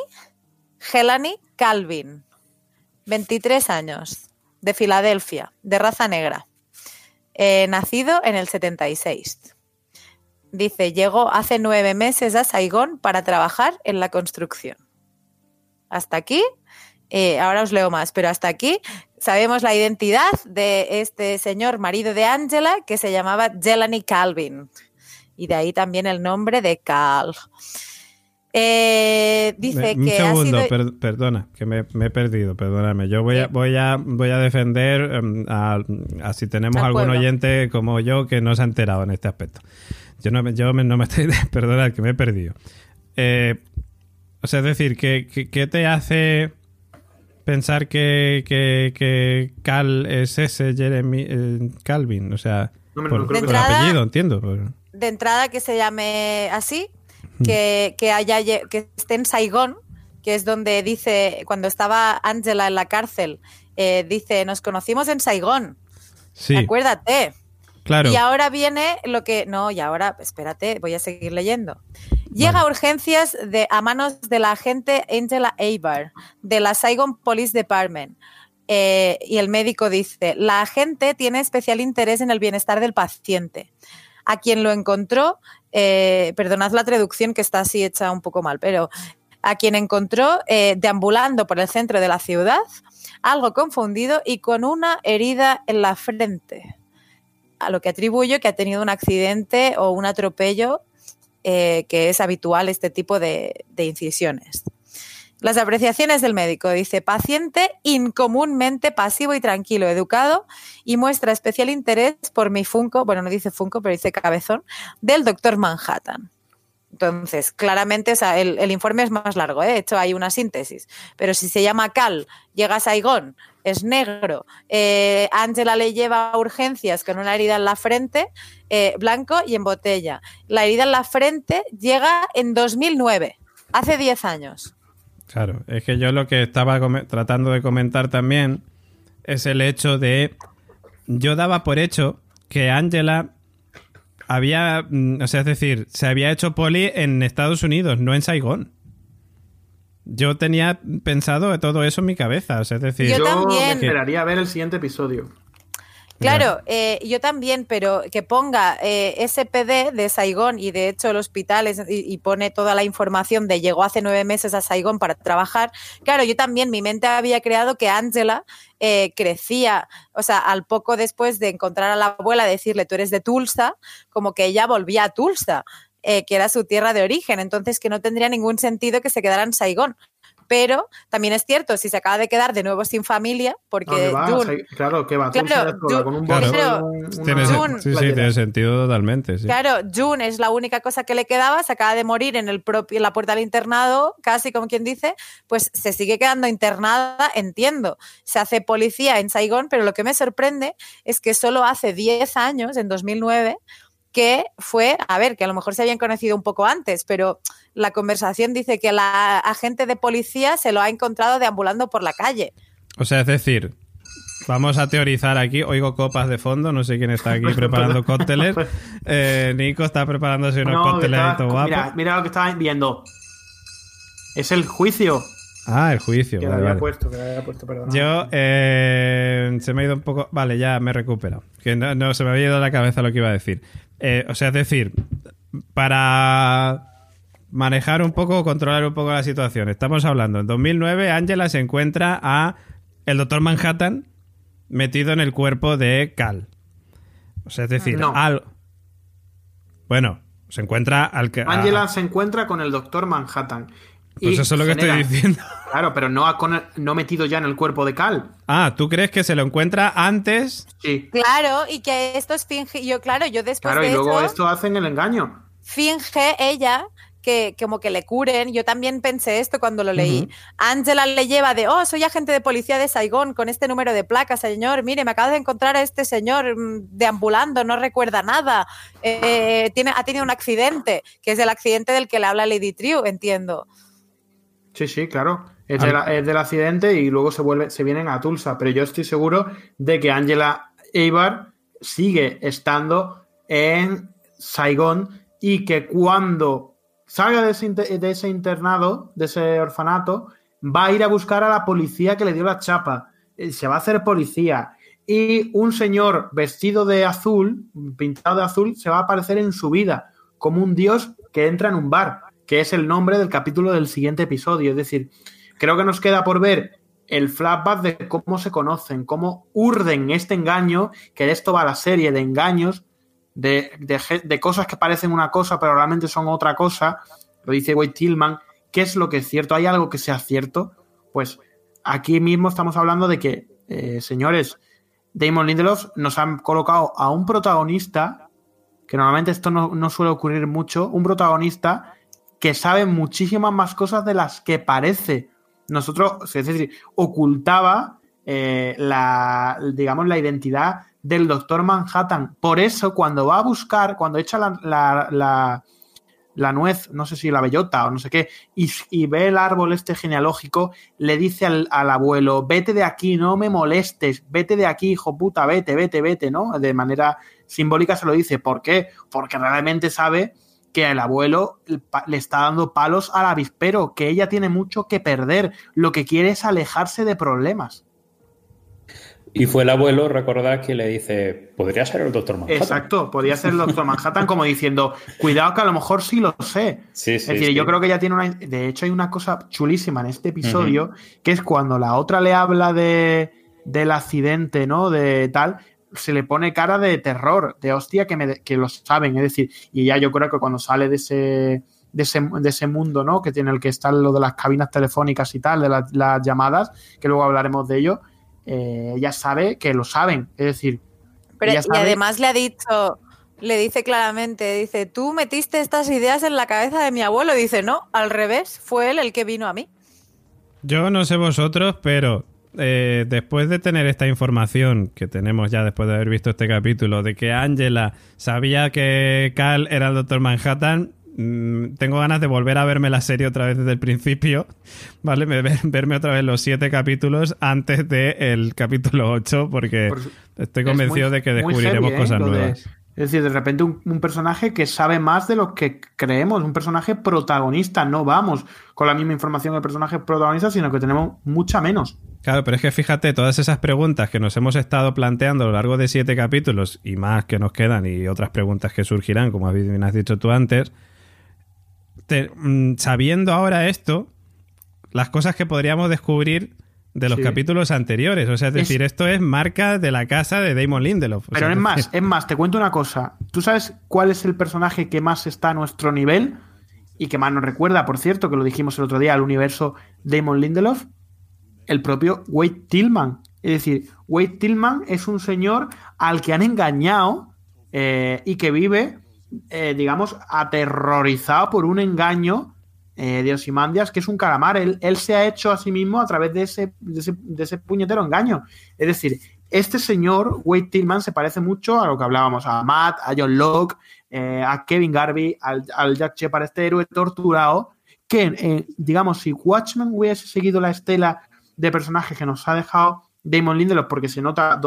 [SPEAKER 4] Gelani Calvin, 23 años, de Filadelfia, de raza negra, Eh, nacido en el 76. Dice, llegó hace nueve meses a Saigón para trabajar en la construcción. Hasta aquí, eh, ahora os leo más, pero hasta aquí sabemos la identidad de este señor marido de Angela que se llamaba Jelani Calvin. Y de ahí también el nombre de Cal. Eh, dice
[SPEAKER 2] un
[SPEAKER 4] que ha
[SPEAKER 2] segundo,
[SPEAKER 4] sido...
[SPEAKER 2] per- perdona, que me, me he perdido, perdóname. Yo voy a, voy a, voy a defender em, a, a si tenemos
[SPEAKER 4] Al
[SPEAKER 2] algún
[SPEAKER 4] pueblo.
[SPEAKER 2] oyente como yo que no se ha enterado en este aspecto. Yo no me, yo me- no me estoy, perdona, que me he perdido. Eh, o sea, es decir, que, que- ¿qué te hace pensar que, que, que Cal es ese Jeremy eh, Calvin? O sea,
[SPEAKER 3] No,
[SPEAKER 2] por,
[SPEAKER 3] no
[SPEAKER 2] por
[SPEAKER 4] De entrada-
[SPEAKER 2] apellido, entiendo. por-
[SPEAKER 4] de entrada que se llame así. Que, que haya que esté en Saigón, que es donde dice, cuando estaba Angela en la cárcel, eh, dice, nos conocimos en Saigón,
[SPEAKER 2] Sí,
[SPEAKER 4] acuérdate.
[SPEAKER 2] claro.
[SPEAKER 4] Y ahora viene lo que. No, y ahora, espérate, voy a seguir leyendo. Llega
[SPEAKER 2] Vale.
[SPEAKER 4] a urgencias de, a manos de la agente Angela Abar, de la Saigon Police Department. Eh, y el médico dice: La agente tiene especial interés en el bienestar del paciente. A quien lo encontró, eh, perdonad la traducción que está así hecha un poco mal, pero a quien encontró eh, deambulando por el centro de la ciudad, algo confundido y con una herida en la frente a lo que atribuyo que ha tenido un accidente o un atropello, eh, que es habitual este tipo de, de incisiones. Las apreciaciones del médico dice paciente incomúnmente pasivo y tranquilo, educado y muestra especial interés por mi Funko, bueno, no dice Funko, pero dice cabezón, del doctor Manhattan. Entonces, claramente, el, informe es más largo, ¿eh? de hecho hay una síntesis, pero si se llama Cal, llega a Saigón, es negro, eh, Angela le lleva urgencias con una herida en la frente, eh, blanco y en botella. La herida en la frente llega en 2009, hace 10 años.
[SPEAKER 2] Claro, es que yo lo que estaba tratando de comentar también es el hecho de. Yo daba por hecho que Angela había. mm, O sea, es decir, se había hecho poli en Estados Unidos, no en Saigón. Yo tenía pensado todo eso en mi cabeza, o sea, es decir.
[SPEAKER 4] Yo
[SPEAKER 3] Yo
[SPEAKER 4] también.
[SPEAKER 3] me esperaría a ver el siguiente episodio.
[SPEAKER 4] Claro, eh, yo también, pero que ponga eh, SPD de Saigón y de hecho el hospital es- y, pone toda la información de llegó hace nueve meses a Saigón para trabajar. Claro, yo también, mi mente había creado que Angela eh, crecía, o sea, al poco después de encontrar a la abuela, decirle tú eres de Tulsa, como que ella volvía a Tulsa. eh, que era su tierra de origen, entonces que no tendría ningún sentido que se quedara en Saigón. Pero también es cierto, si se acaba de quedar de nuevo sin familia, porque. June-
[SPEAKER 3] O sea, claro, que va
[SPEAKER 4] Claro,
[SPEAKER 3] con un
[SPEAKER 2] Claro. Tiene sí, sí, tiene sentido totalmente. Sí.
[SPEAKER 4] Claro, June es la única cosa que le quedaba, se acaba de morir en, el propio, en la puerta del internado, casi como quien dice, pues se sigue quedando internada, entiendo. Se hace policía en Saigón, pero lo que me sorprende es que solo hace 10 años, en 2009, que fue, a ver, que a lo mejor se habían conocido un poco antes, pero la conversación dice que la agente de policía se lo ha encontrado deambulando por la calle.
[SPEAKER 2] O sea, es decir, vamos a teorizar aquí. Oigo copas de fondo, no sé quién está aquí preparando cócteles. Eh, Nico está preparándose unos
[SPEAKER 3] No,
[SPEAKER 2] cócteles guapos.
[SPEAKER 3] mira, mira lo que estaba viendo. Es el juicio
[SPEAKER 2] Ah, el juicio.
[SPEAKER 3] que
[SPEAKER 2] vale,
[SPEAKER 3] había
[SPEAKER 2] vale.
[SPEAKER 3] puesto, que le había puesto, perdón.
[SPEAKER 2] Yo eh, se me ha ido un poco. Vale, ya me recupero. Que no, no, se me había ido de la cabeza lo que iba a decir. Eh, o sea, es decir, para manejar un poco, controlar un poco la situación. Estamos hablando, en 2009 Angela se encuentra a el Doctor Manhattan metido en el cuerpo de Cal. O sea, es decir,
[SPEAKER 3] No.
[SPEAKER 2] al... Bueno, se encuentra al que...
[SPEAKER 3] Angela
[SPEAKER 2] a-
[SPEAKER 3] se encuentra con el Doctor Manhattan.
[SPEAKER 2] Pues
[SPEAKER 3] y
[SPEAKER 2] eso es lo que
[SPEAKER 3] genera-
[SPEAKER 2] estoy diciendo.
[SPEAKER 3] Claro, pero no, ha con- no metido ya en el cuerpo de Cal.
[SPEAKER 2] Ah, ¿tú crees que se lo encuentra antes?
[SPEAKER 3] Sí.
[SPEAKER 4] Claro, y que esto es finge. Yo, claro, yo después
[SPEAKER 3] Claro,
[SPEAKER 4] de
[SPEAKER 3] y luego
[SPEAKER 4] eso,
[SPEAKER 3] esto hacen el engaño.
[SPEAKER 4] finge ella que como que le curen. Yo también pensé esto cuando lo leí. Angela le lleva de, oh, soy agente de policía de Saigón con este número de placa, señor. Mire, me acabo de encontrar a este señor mm, deambulando, no recuerda nada. Eh, tiene, ha tenido un accidente, que es el accidente del que le habla Lady Triu, entiendo.
[SPEAKER 3] Sí, sí, claro. Es, de la- es del accidente y luego se vuelve, se vienen a Tulsa. Pero yo estoy seguro de que Angela Eibar sigue estando en Saigón y que cuando salga de ese, de ese internado, de ese orfanato, va a ir a buscar a la policía que le dio la chapa. Eh, Se va a hacer policía. Y un señor vestido de azul, pintado de azul, se va a aparecer en su vida, como un dios que entra en un bar, que es el nombre del capítulo del siguiente episodio. Es decir, creo que nos queda por ver el flashback de cómo se conocen, cómo urden este engaño, que de esto va la serie, de engaños, de, de cosas que parecen una cosa, pero realmente son otra cosa. Lo dice Wade Tillman. ¿Qué es lo que es cierto? ¿Hay algo que sea cierto? Pues aquí mismo estamos hablando de que, eh, señores, Damon Lindelof nos han colocado a un protagonista, que normalmente esto no suele ocurrir mucho, un protagonista que sabe muchísimas más cosas de las que parece. Nosotros, es decir, ocultaba eh, la, digamos, la identidad del Doctor Manhattan. Por eso, cuando va a buscar, cuando echa la, la- nuez, no sé si la bellota o no sé qué, y, y ve el árbol este genealógico, le dice al, al abuelo, vete de aquí, no me molestes, vete de aquí, hijo puta, vete, vete, vete, ¿no? De manera simbólica se lo dice. ¿Por qué? Porque realmente sabe que el abuelo le está dando palos al avispero, que ella tiene mucho que perder, lo que quiere es alejarse de problemas.
[SPEAKER 5] Y fue el abuelo, recordad, que le dice, podría ser el doctor Manhattan.
[SPEAKER 3] Exacto, podía ser el Doctor Manhattan como diciendo, cuidado que a lo mejor sí lo sé.
[SPEAKER 5] Sí, sí,
[SPEAKER 3] es decir,
[SPEAKER 5] sí.
[SPEAKER 3] yo creo que ya tiene una... De hecho, hay una cosa chulísima en este episodio, que es cuando la otra le habla de, del accidente, ¿no? De tal, se le pone cara de terror, de hostia, que, me, que lo saben. Es decir, y ya yo creo que cuando sale de ese, de ese, de ese mundo, ¿no? Que tiene el que está lo de las cabinas telefónicas y tal, de las, las llamadas, que luego hablaremos de ello, eh, ella sabe que lo saben. Es decir,
[SPEAKER 4] Pero,
[SPEAKER 3] ella
[SPEAKER 4] y
[SPEAKER 3] sabe-
[SPEAKER 4] además le ha dicho, le dice claramente, dice, tú metiste estas ideas en la cabeza de mi abuelo. Dice, no, al revés, fue él el que vino a mí.
[SPEAKER 2] Yo no sé vosotros, pero eh, después de tener esta información que tenemos ya después de haber visto este capítulo, de que Angela sabía que Cal era el Doctor Manhattan, mm, tengo ganas de volver a verme la serie otra vez desde el principio, ¿vale? Me- ver- verme otra vez los siete capítulos antes del capítulo 8, porque
[SPEAKER 3] Por
[SPEAKER 2] estoy
[SPEAKER 3] Es
[SPEAKER 2] convencido
[SPEAKER 3] muy-
[SPEAKER 2] de que descubriremos
[SPEAKER 3] ¿eh?
[SPEAKER 2] cosas
[SPEAKER 3] de-
[SPEAKER 2] nuevas.
[SPEAKER 3] Es decir, de repente un, personaje que sabe más de lo que creemos, un personaje protagonista. No vamos con la misma información del personaje protagonista, sino que tenemos mucha menos.
[SPEAKER 2] Claro, pero es que fíjate, todas esas preguntas que nos hemos estado planteando a lo largo de siete capítulos y más que nos quedan y otras preguntas que surgirán, como has dicho tú antes, te- mm, sabiendo ahora esto, las cosas que podríamos descubrir de los
[SPEAKER 3] Sí.
[SPEAKER 2] capítulos anteriores. O sea, es
[SPEAKER 3] Es-
[SPEAKER 2] decir, esto es marca de la casa de Damon Lindelof. O
[SPEAKER 3] Pero
[SPEAKER 2] sea,
[SPEAKER 3] es más, es más, te cuento una cosa. ¿Tú sabes cuál es el personaje que más está a nuestro nivel? Y que más nos recuerda, por cierto, que lo dijimos el otro día, al universo Damon Lindelof, el propio Wade Tillman. Es decir, Wade Tillman es un señor al que han engañado eh, y que vive, eh, digamos, aterrorizado por un engaño eh, de Osimandias, que es un calamar. Él, él se ha hecho a sí mismo a través de ese, de ese, de ese puñetero engaño. Es decir, este señor, Wade Tillman, se parece mucho a lo que hablábamos, a Matt, a John Locke, eh, a Kevin Garvey, al, al Jack Shepard, este héroe torturado, que, eh, digamos, si Watchmen hubiese seguido la estela de personajes que nos ha dejado Damon Lindelof, porque se nota,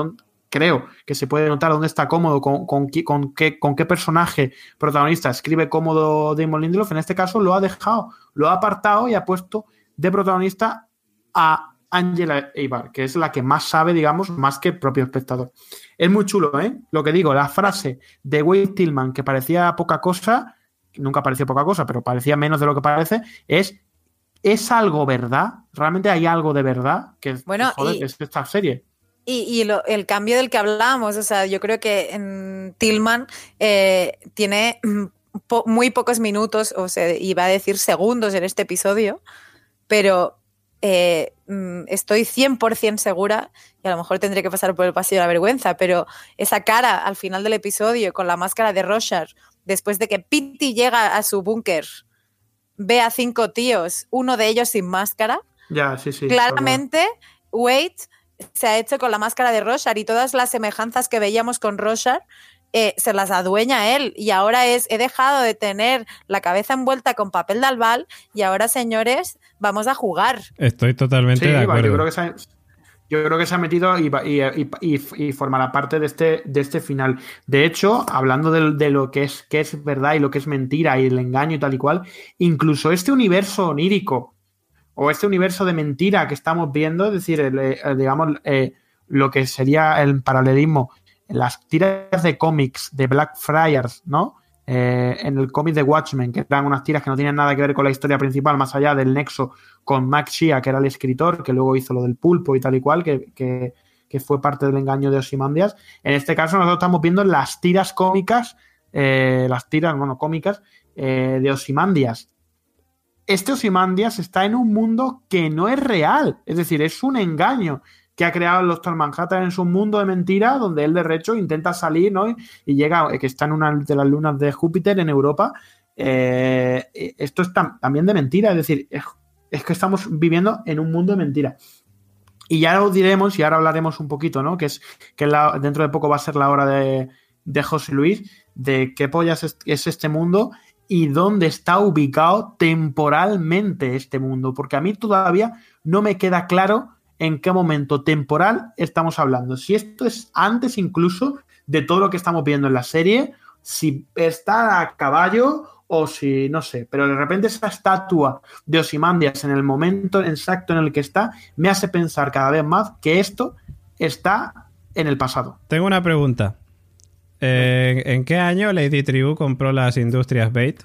[SPEAKER 3] creo que se puede notar dónde está cómodo, con, con, con, qué, con qué personaje protagonista escribe cómodo Damon Lindelof, en este caso lo ha dejado, lo ha apartado y ha puesto de protagonista a Angela Eibar, que es la que más sabe, digamos, más que el propio espectador. Es muy chulo, ¿eh? Lo que digo, la frase de Wade Tillman, que parecía poca cosa, nunca pareció poca cosa, pero parecía menos de lo que parece, es ¿es algo verdad? ¿Realmente hay algo de verdad que
[SPEAKER 4] bueno,
[SPEAKER 3] es esta serie?
[SPEAKER 4] Y, el cambio del que hablábamos, o sea, yo creo que en Tillman eh, tiene muy pocos minutos, o sea, iba a decir segundos en este episodio, pero eh, mm, estoy 100% segura, y a lo mejor tendré que pasar por el pasillo de la vergüenza, pero esa cara al final del episodio con la máscara de Roshar, después de que Pitty llega a su búnker, ve a cinco tíos, uno de ellos sin máscara,
[SPEAKER 3] ya, sí, sí,
[SPEAKER 4] claramente Wade se ha hecho con la máscara de Roshar y todas las semejanzas que veíamos con Roshar eh, se las adueña él y ahora es, he dejado de tener la cabeza envuelta con papel de albal y ahora, señores, vamos a jugar.
[SPEAKER 2] Estoy totalmente de acuerdo.
[SPEAKER 3] Yo creo que se ha, yo creo que se ha metido y, y, formará parte de este, de este final. De hecho, hablando de, lo que es, que es verdad y lo que es mentira y el engaño y tal y cual, incluso este universo onírico o este universo de mentira que estamos viendo, es decir, eh, digamos, eh, lo que sería el paralelismo las tiras de cómics de Blackfriars, ¿no? Eh, en el cómic de Watchmen, que eran unas tiras que no tenían nada que ver con la historia principal, más allá del nexo con Max Shea, que era el escritor, que luego hizo lo del pulpo y tal y cual, que, fue parte del engaño de Osimandias. En este caso, nosotros estamos viendo las tiras cómicas, eh, las tiras, bueno, cómicas eh, de Osimandias. Este Osimandias está en un mundo que no es real, es decir, es un engaño que ha creado el Doctor Manhattan en su mundo de mentira, donde él de recho intenta salir, ¿no? Y llega, eh, que está en una de las lunas de Júpiter en Europa. Eh, esto es también de mentira, es decir, es, que estamos viviendo en un mundo de mentira. Y ya lo diremos y ahora hablaremos un poquito, ¿no? Que es que dentro de poco va a ser la hora de, de José Luis, de qué pollas es, este mundo y dónde está ubicado temporalmente este mundo. Porque a mí todavía no me queda claro en qué momento temporal estamos hablando. Si esto es antes incluso de todo lo que estamos viendo en la serie, si está a caballo o si no sé, pero de repente esa estatua de Osimandias en el momento exacto en el que está me hace pensar cada vez más que esto está en el pasado.
[SPEAKER 2] Tengo una pregunta. Eh, ¿En qué año Lady Tribu compró las industrias Bait?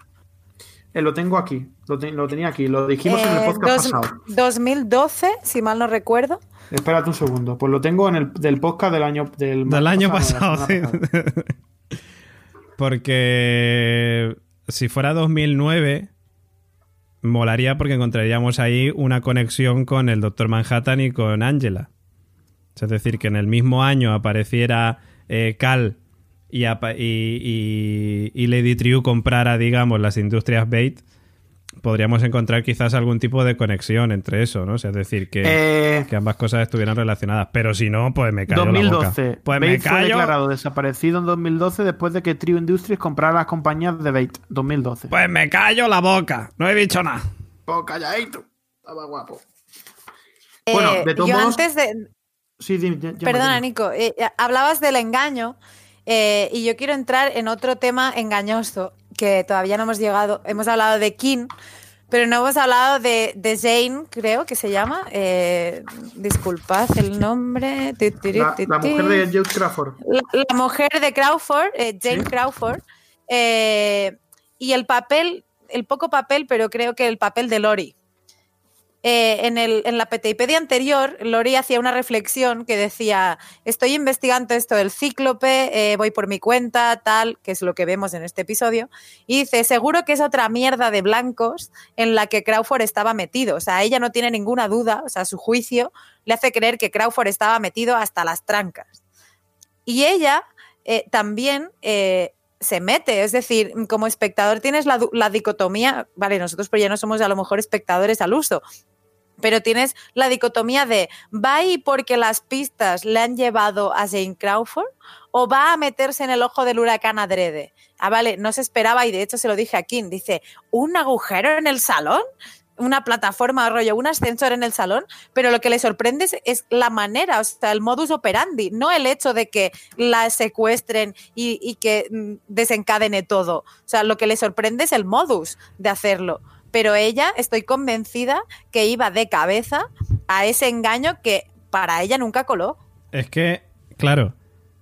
[SPEAKER 3] Eh, lo tengo aquí, lo, tenía aquí, lo dijimos en el eh, podcast pasado.
[SPEAKER 4] 2012, si mal no recuerdo.
[SPEAKER 3] Espérate un segundo, pues lo tengo en el del podcast del año del,
[SPEAKER 2] del año pasado. sí. porque si fuera 2009 molaría porque encontraríamos ahí una conexión con el Doctor Manhattan y con Angela. Es decir, que en el mismo año apareciera eh, Cal y, y, Lady Triu comprara, digamos, las industrias Bait, podríamos encontrar quizás algún tipo de conexión entre eso, ¿no? es decir, que, eh, que, ambas cosas estuvieran relacionadas. Pero si no, pues me callo 2012. La boca. Pues
[SPEAKER 3] me callo. fue declarado desaparecido en 2012 después de que Trio Industries comprara las compañías de Bait. 2012.
[SPEAKER 2] Pues me callo la boca. No he dicho nada.
[SPEAKER 3] Pues calladito. Estaba guapo.
[SPEAKER 4] bueno, de eh, todos yo antes de... Sí, Perdona, Nico. Eh, hablabas del engaño. Eh, y yo quiero entrar en otro tema engañoso que todavía no hemos llegado. Hemos hablado de King, pero no hemos hablado de, de Jane, creo que se llama. Eh, disculpad el nombre.
[SPEAKER 3] La, mujer de Jane Crawford.
[SPEAKER 4] La, mujer de Crawford, eh, Jane Crawford. y el papel, el poco papel, pero creo que el papel de Lori. Eh, en, el, en la PTIpedia anterior, Lori hacía una reflexión que decía, estoy investigando esto del cíclope, eh, voy por mi cuenta, tal, que es lo que vemos en este episodio, y dice, seguro que es otra mierda de blancos en la que Crawford estaba metido. O sea, ella no tiene ninguna duda, o sea, su juicio le hace creer que Crawford estaba metido hasta las trancas. Y ella eh, también se mete. Es decir, como espectador tienes la, la, dicotomía, vale, nosotros pues ya no somos a lo mejor espectadores al uso, Pero tienes la dicotomía de va ahí porque las pistas le han llevado a Jane Crawford o va a meterse en el ojo del huracán adrede. Ah, vale, no se esperaba y de hecho se lo dije a Kim. Dice, ¿un agujero en el salón? una plataforma rollo, un ascensor en el salón, pero lo que le sorprende es, la manera, o sea, el modus operandi, no el hecho de que la secuestren y, y, que mm, desencadene todo. O sea, lo que le sorprende es el modus de hacerlo. Pero ella, estoy convencida que iba de cabeza a ese engaño que para ella nunca coló.
[SPEAKER 2] Es que, claro,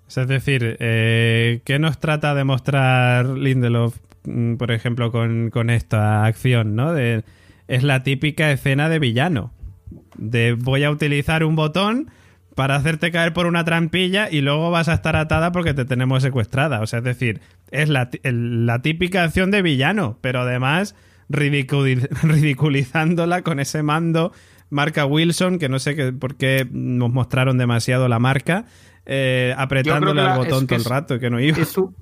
[SPEAKER 2] es decir, eh, ¿qué nos trata de mostrar Lindelof, mm, por ejemplo, con, con esta acción, ¿no? Es la típica escena de villano. De voy a utilizar un botón para hacerte caer por una trampilla y luego vas a estar atada porque te tenemos secuestrada. O sea, es decir, es la, la típica acción de villano, pero además ridiculizándola con ese mando marca Wilson, que no sé qué, por qué nos mostraron demasiado la marca, eh, apretándole al botón todo el rato, que no iba.
[SPEAKER 3] Eso,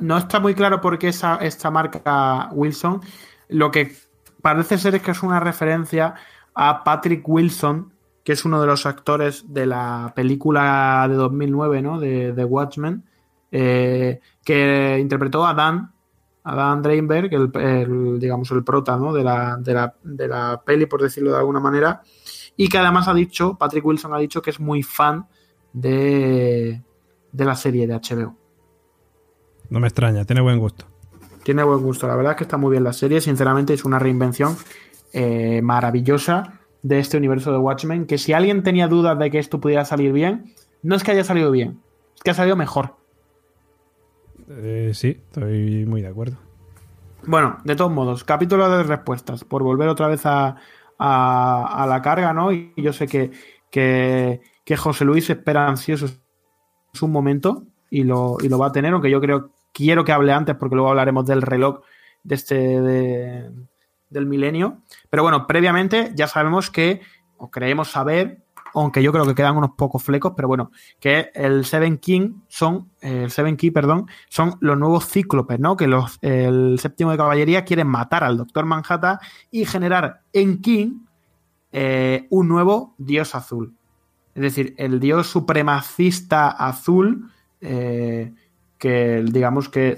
[SPEAKER 3] no está muy claro por qué esa, esta marca Wilson. Lo que parece ser es que es una referencia a Patrick Wilson, que es uno de los actores de la película de 2009, ¿no? De, de Watchmen, eh, que interpretó a Dan, a Dan Dreinberg, el, el, digamos, el prota, ¿no? De la, de, la, de la peli, por decirlo de alguna manera, y que además ha dicho, Patrick Wilson ha dicho que es muy fan de, de la serie de HBO.
[SPEAKER 2] No me extraña, tiene buen gusto
[SPEAKER 3] tiene buen gusto. La verdad es que está muy bien la serie. Sinceramente, es una reinvención eh, maravillosa de este universo de Watchmen. Que si alguien tenía dudas de que esto pudiera salir bien, no es que haya salido bien, es que ha salido mejor.
[SPEAKER 2] Eh, sí, estoy muy de acuerdo.
[SPEAKER 3] Bueno, de todos modos, capítulo de respuestas, por volver otra vez a, a, a la carga, ¿no? Y yo sé que, que, que, José Luis espera ansioso un momento y lo, y lo va a tener, aunque yo creo quiero que hable antes porque luego hablaremos del reloj de este de, del milenio. Pero bueno, previamente ya sabemos que, o creemos saber, aunque yo creo que quedan unos pocos flecos, pero bueno, que el Seven King son, el Seven Key, perdón, son los nuevos cíclopes, ¿no? Que los, el séptimo de caballería quieren matar al Doctor Manhattan y generar en King eh, un nuevo dios azul. Es decir, el dios supremacista azul. Eh, que digamos que,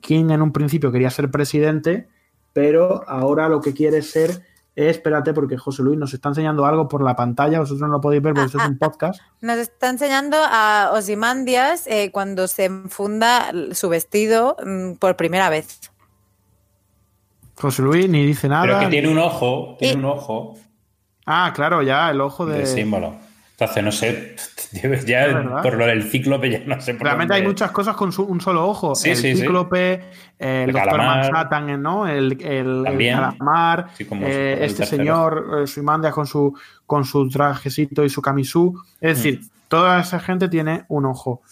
[SPEAKER 3] King en un principio quería ser presidente, pero ahora lo que quiere ser es, espérate, porque José Luis nos está enseñando algo por la pantalla, vosotros no lo podéis ver porque esto es un podcast.
[SPEAKER 4] Nos está enseñando a Osimandias eh, cuando se enfunda su vestido mm, por primera vez.
[SPEAKER 3] José Luis ni dice nada.
[SPEAKER 5] Pero que tiene un ojo, tiene y... un ojo.
[SPEAKER 3] Ah, claro, ya, el ojo de...
[SPEAKER 5] de símbolo. Entonces, no sé, ya por lo del cíclope ya no sé por
[SPEAKER 3] Realmente
[SPEAKER 5] dónde...
[SPEAKER 3] hay muchas cosas con su, un solo ojo.
[SPEAKER 5] Sí,
[SPEAKER 3] el
[SPEAKER 5] sí,
[SPEAKER 3] cíclope, sí. el, el doctor Manhattan, ¿no? El, el, el calamar, eh, este señor, eh, Suimandia con su, con su trajecito y su camisú. Es decir, mm. toda esa gente tiene un ojo.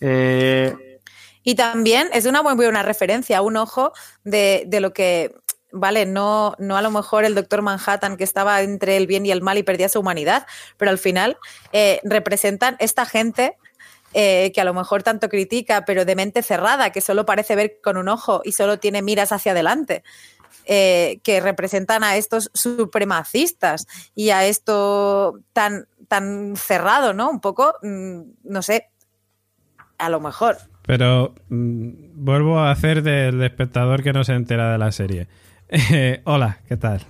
[SPEAKER 3] Eh...
[SPEAKER 4] Y también es una muy buena referencia, un ojo de, de lo que vale, no, no a lo mejor el doctor Manhattan que estaba entre el bien y el mal y perdía su humanidad, pero al final eh, representan esta gente eh, que a lo mejor tanto critica, pero de mente cerrada, que solo parece ver con un ojo y solo tiene miras hacia adelante. Eh, que representan a estos supremacistas y a esto tan, tan cerrado, ¿no? Un poco, mmm, no sé, a lo mejor.
[SPEAKER 2] Pero mmm, vuelvo a hacer del espectador que no se entera de la serie. Eh, hola, ¿qué tal?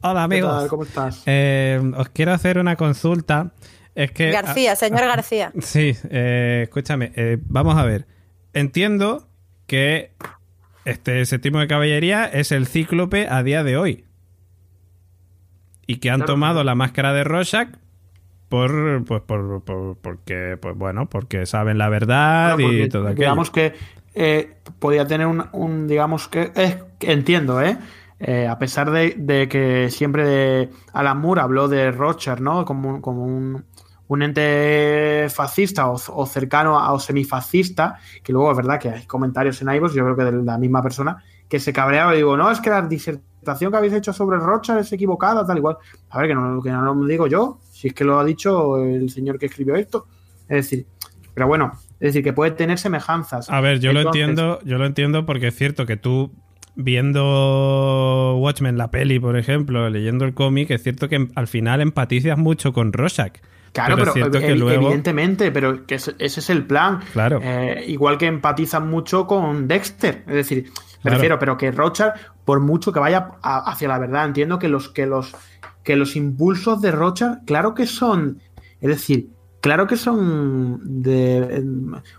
[SPEAKER 2] Hola, amigos.
[SPEAKER 3] ¿Qué tal? ¿Cómo estás?
[SPEAKER 2] Eh, os quiero hacer una consulta. Es que.
[SPEAKER 4] García, señor García.
[SPEAKER 2] Sí, eh, escúchame. Eh, vamos a ver. Entiendo que este séptimo de caballería es el cíclope a día de hoy. Y que han claro. tomado la máscara de Rorschach por, pues, por, por, porque, pues bueno, porque saben la verdad y todo aquello.
[SPEAKER 3] Digamos que eh, podía tener un, un digamos que, eh, entiendo, ¿eh? Eh, a pesar de, de, que siempre de Alan Moore habló de Rocher, ¿no? Como, como un, un, ente fascista o, o, cercano a o semifascista, que luego es verdad que hay comentarios en iVoox, yo creo que de la misma persona, que se cabreaba y digo, no, es que la disertación que habéis hecho sobre Rocher es equivocada, tal igual. A ver, que no, que no lo digo yo, si es que lo ha dicho el señor que escribió esto. Es decir, pero bueno, es decir, que puede tener semejanzas.
[SPEAKER 2] A ver, yo Entonces, lo entiendo, yo lo entiendo porque es cierto que tú viendo Watchmen, la peli, por ejemplo, leyendo el cómic, es cierto que al final empatizas mucho con Rorschach.
[SPEAKER 3] Claro, pero, evidentemente, pero que ese, es el plan.
[SPEAKER 2] Claro.
[SPEAKER 3] Eh, igual que empatizan mucho con Dexter. Es decir, prefiero, pero que Rorschach, por mucho que vaya hacia la verdad, entiendo que los, que los, que los impulsos de Rorschach, claro que son. Es decir, claro que son de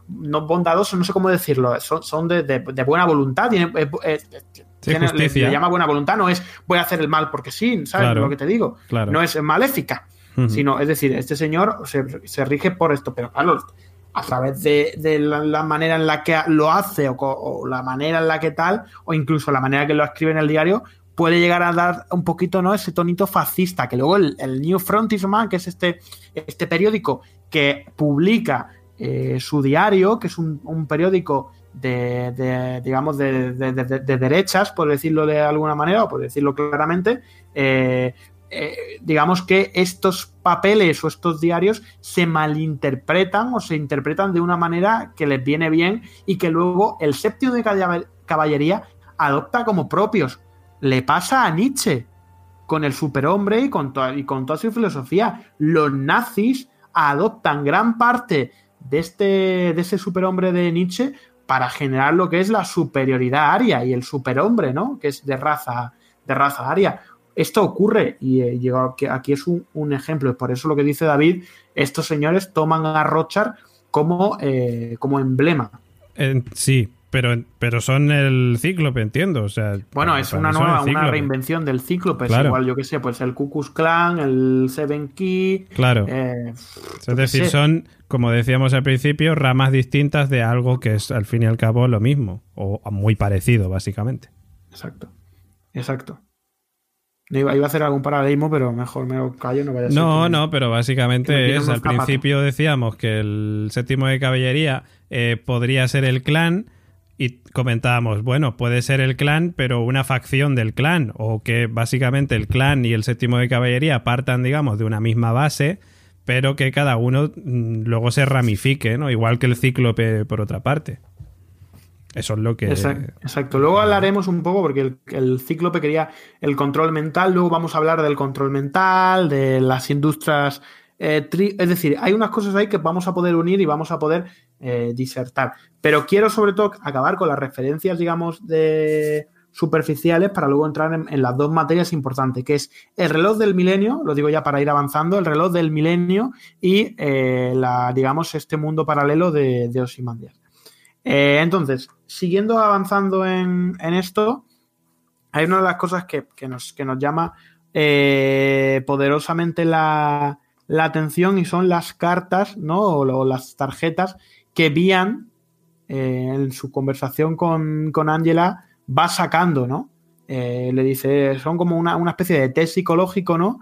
[SPEAKER 3] no bondadosos, no sé cómo decirlo, son, de, buena voluntad, tiene, eh, eh, le, llama buena voluntad, no es voy a hacer el mal porque sí, ¿sabes lo que te digo? No es maléfica, sino, es decir, este señor se, rige por esto, pero claro, a través de, la, manera en la que lo hace o, la manera en la que tal, o incluso la manera que lo escribe en el diario, puede llegar a dar un poquito ¿no? ese tonito fascista, que luego el, New Frontisman, que es este, este periódico que publica eh, su diario, que es un, periódico de, digamos, de, derechas, por decirlo de alguna manera, o por decirlo claramente, eh, eh, digamos que estos papeles o estos diarios se malinterpretan o se interpretan de una manera que les viene bien y que luego el séptimo de caballería adopta como propios. Le pasa a Nietzsche con el superhombre y con, y con toda su filosofía. Los nazis adoptan gran parte de, este, de ese superhombre de Nietzsche para generar lo que es la superioridad aria y el superhombre, ¿no? Que es de raza, de raza aria. Esto ocurre y eh, aquí es un, un, ejemplo. Por eso lo que dice David, estos señores toman a Rochard como, eh, como emblema.
[SPEAKER 2] sí, pero, pero son el cíclope, entiendo. O sea,
[SPEAKER 3] bueno, es una nueva, una reinvención del cíclope. Es igual, yo que sé, pues el Cuckoo's Clan, el Seven Key.
[SPEAKER 2] Claro. Eh, es decir, son, como decíamos al principio, ramas distintas de algo que es al fin y al cabo lo mismo. O muy parecido, básicamente.
[SPEAKER 3] Exacto. Exacto. Iba, a hacer algún paralelismo, pero mejor me lo callo, no vaya a
[SPEAKER 2] ser. No, no, pero básicamente es. Al principio decíamos que el séptimo de caballería eh, podría ser el clan y comentábamos, bueno, puede ser el clan, pero una facción del clan, o que básicamente el clan y el séptimo de caballería partan, digamos, de una misma base, pero que cada uno mm, luego se ramifique, ¿no? Igual que el cíclope por otra parte. Eso es lo que.
[SPEAKER 3] Exacto. Luego hablaremos un poco, porque el, el, cíclope quería el control mental. Luego vamos a hablar del control mental, de las industrias eh, es decir, hay unas cosas ahí que vamos a poder unir y vamos a poder eh, disertar. Pero quiero sobre todo acabar con las referencias, digamos, de superficiales para luego entrar en, las dos materias importantes, que es el reloj del milenio, lo digo ya para ir avanzando, el reloj del milenio y eh, la, digamos, este mundo paralelo de, de entonces, siguiendo avanzando en, esto, hay una de las cosas que, nos, que nos, llama poderosamente la, la atención y son las cartas, ¿no? O, las tarjetas que Bian eh, en su conversación con, con va sacando, ¿no? Eh, le dice, son como una, especie de test psicológico, ¿no?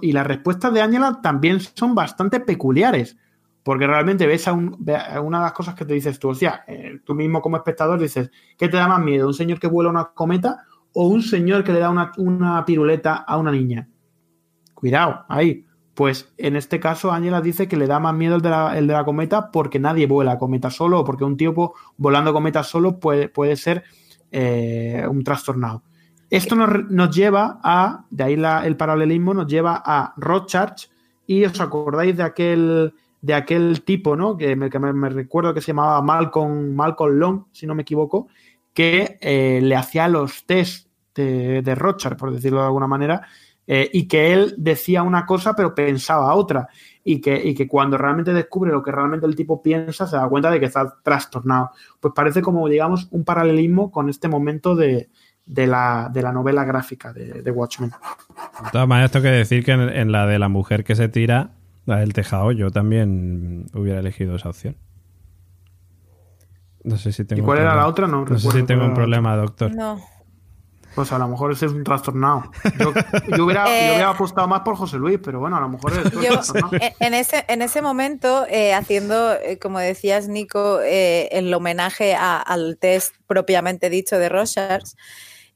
[SPEAKER 3] y las respuestas de Angela también son bastante peculiares, porque realmente ves a, una de las cosas que te dices tú, o sea, eh, tú mismo como espectador dices, ¿qué te da más miedo? ¿Un señor que vuela una cometa o un señor que le da una, una piruleta a una niña? Cuidado, ahí. Pues en este caso, Ángela dice que le da más miedo el de la, cometa porque nadie vuela cometa solo o porque un tipo volando cometa solo puede, ser eh, un trastornado. Esto nos, lleva a, de ahí el paralelismo, nos lleva a Rothschild y os acordáis de aquel, de aquel tipo, ¿no? Que me, recuerdo que se llamaba Malcolm, Malcolm Long, si no me equivoco, que eh, le hacía los test de, de por decirlo de alguna manera, eh, y que él decía una cosa pero pensaba otra y que, que cuando realmente descubre lo que realmente el tipo piensa se da cuenta de que está trastornado. Pues parece como, digamos, un paralelismo con este momento de, la, novela gráfica de, Watchmen.
[SPEAKER 2] De todas maneras, tengo que decir que en, la de la mujer que se tira, la del tejado, yo también hubiera elegido esa opción. No sé si tengo
[SPEAKER 3] ¿Y cuál era la otra? No,
[SPEAKER 2] no sé si tengo un problema, doctor.
[SPEAKER 4] No.
[SPEAKER 3] Pues a lo mejor ese es un trastornado. Yo, hubiera, eh, apostado más por José Luis, pero bueno, a lo mejor es
[SPEAKER 4] en, ese, en ese momento, eh, haciendo, eh, como decías, Nico, el homenaje al test propiamente dicho de Rorschach,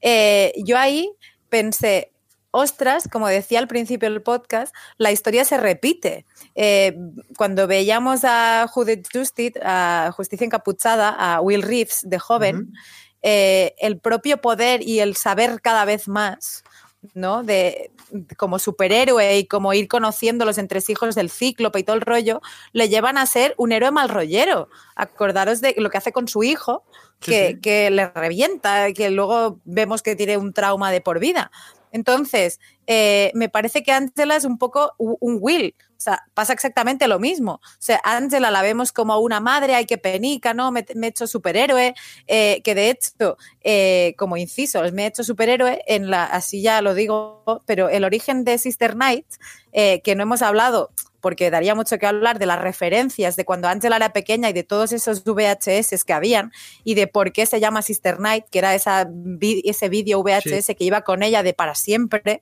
[SPEAKER 4] yo ahí pensé, ostras, como decía al principio del podcast, la historia se repite. cuando veíamos a Judith Justice, a Justicia Encapuchada, a Will Reeves de joven, eh, el propio poder y el saber cada vez más, ¿no? De, como superhéroe y como ir conociendo los entresijos del cíclope y todo el rollo, le llevan a ser un héroe mal rollero. Acordaros de lo que hace con su hijo, que, que le revienta, que luego vemos que tiene un trauma de por vida. Entonces, eh, me parece que Angela es un poco un Will. O sea, pasa exactamente lo mismo. O sea, Angela la vemos como una madre, hay que penica, ¿no? Me, he hecho superhéroe, eh, que de hecho, eh, como inciso, me he hecho superhéroe en la, así ya lo digo, pero el origen de Sister Knight, que no hemos hablado, porque daría mucho que hablar de las referencias de cuando Angela era pequeña y de todos esos VHS que habían y de por qué se llama Sister Night, que era esa, ese vídeo VHS que iba con ella de para siempre.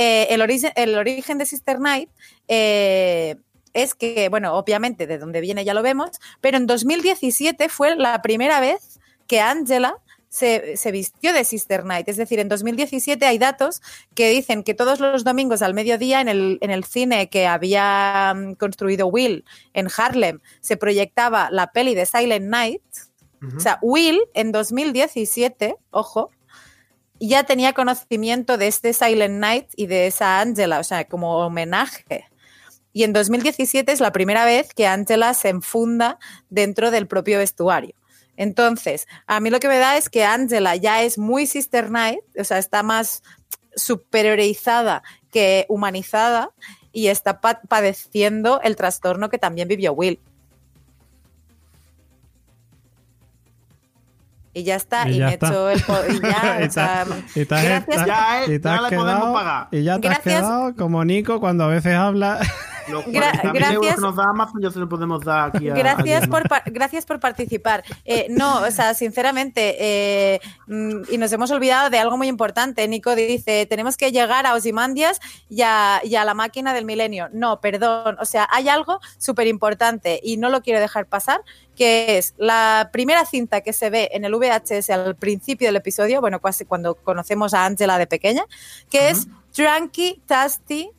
[SPEAKER 4] Eh, el, origen, el, origen de Sister Night eh, es que, bueno, obviamente de dónde viene ya lo vemos, pero en 2017 fue la primera vez que Angela se, vistió de Sister Night. Es decir, en 2017 hay datos que dicen que todos los domingos al mediodía en el, en el cine que había mm, construido Will en Harlem se proyectaba la peli de Silent Night. O sea, Will en 2017, ojo, ya tenía conocimiento de este Silent Night y de esa Angela, o sea, como homenaje. Y en 2017 es la primera vez que Angela se enfunda dentro del propio vestuario. Entonces, a mí lo que me da es que Angela ya es muy Sister Night, o sea, está más superiorizada que humanizada y está padeciendo el trastorno que también vivió Will. Y ya está, y, me echó el y ya, o sea,
[SPEAKER 2] y te, gracias, ya, eh, ya le podemos pagar. Y ya te has quedado como Nico cuando a veces habla
[SPEAKER 3] gracias. nos da más, ya se lo podemos dar aquí a,
[SPEAKER 4] gracias, por, gracias por participar. Eh, no, o sea, sinceramente, eh, mm, y nos hemos olvidado de algo muy importante. Nico dice, tenemos que llegar a Osimandias y a, y a la máquina del milenio. No, perdón. O sea, hay algo súper importante y no lo quiero dejar pasar, que es la primera cinta que se ve en el VHS al principio del episodio, bueno, casi cuando conocemos a Angela de pequeña, que es Drunky Tasty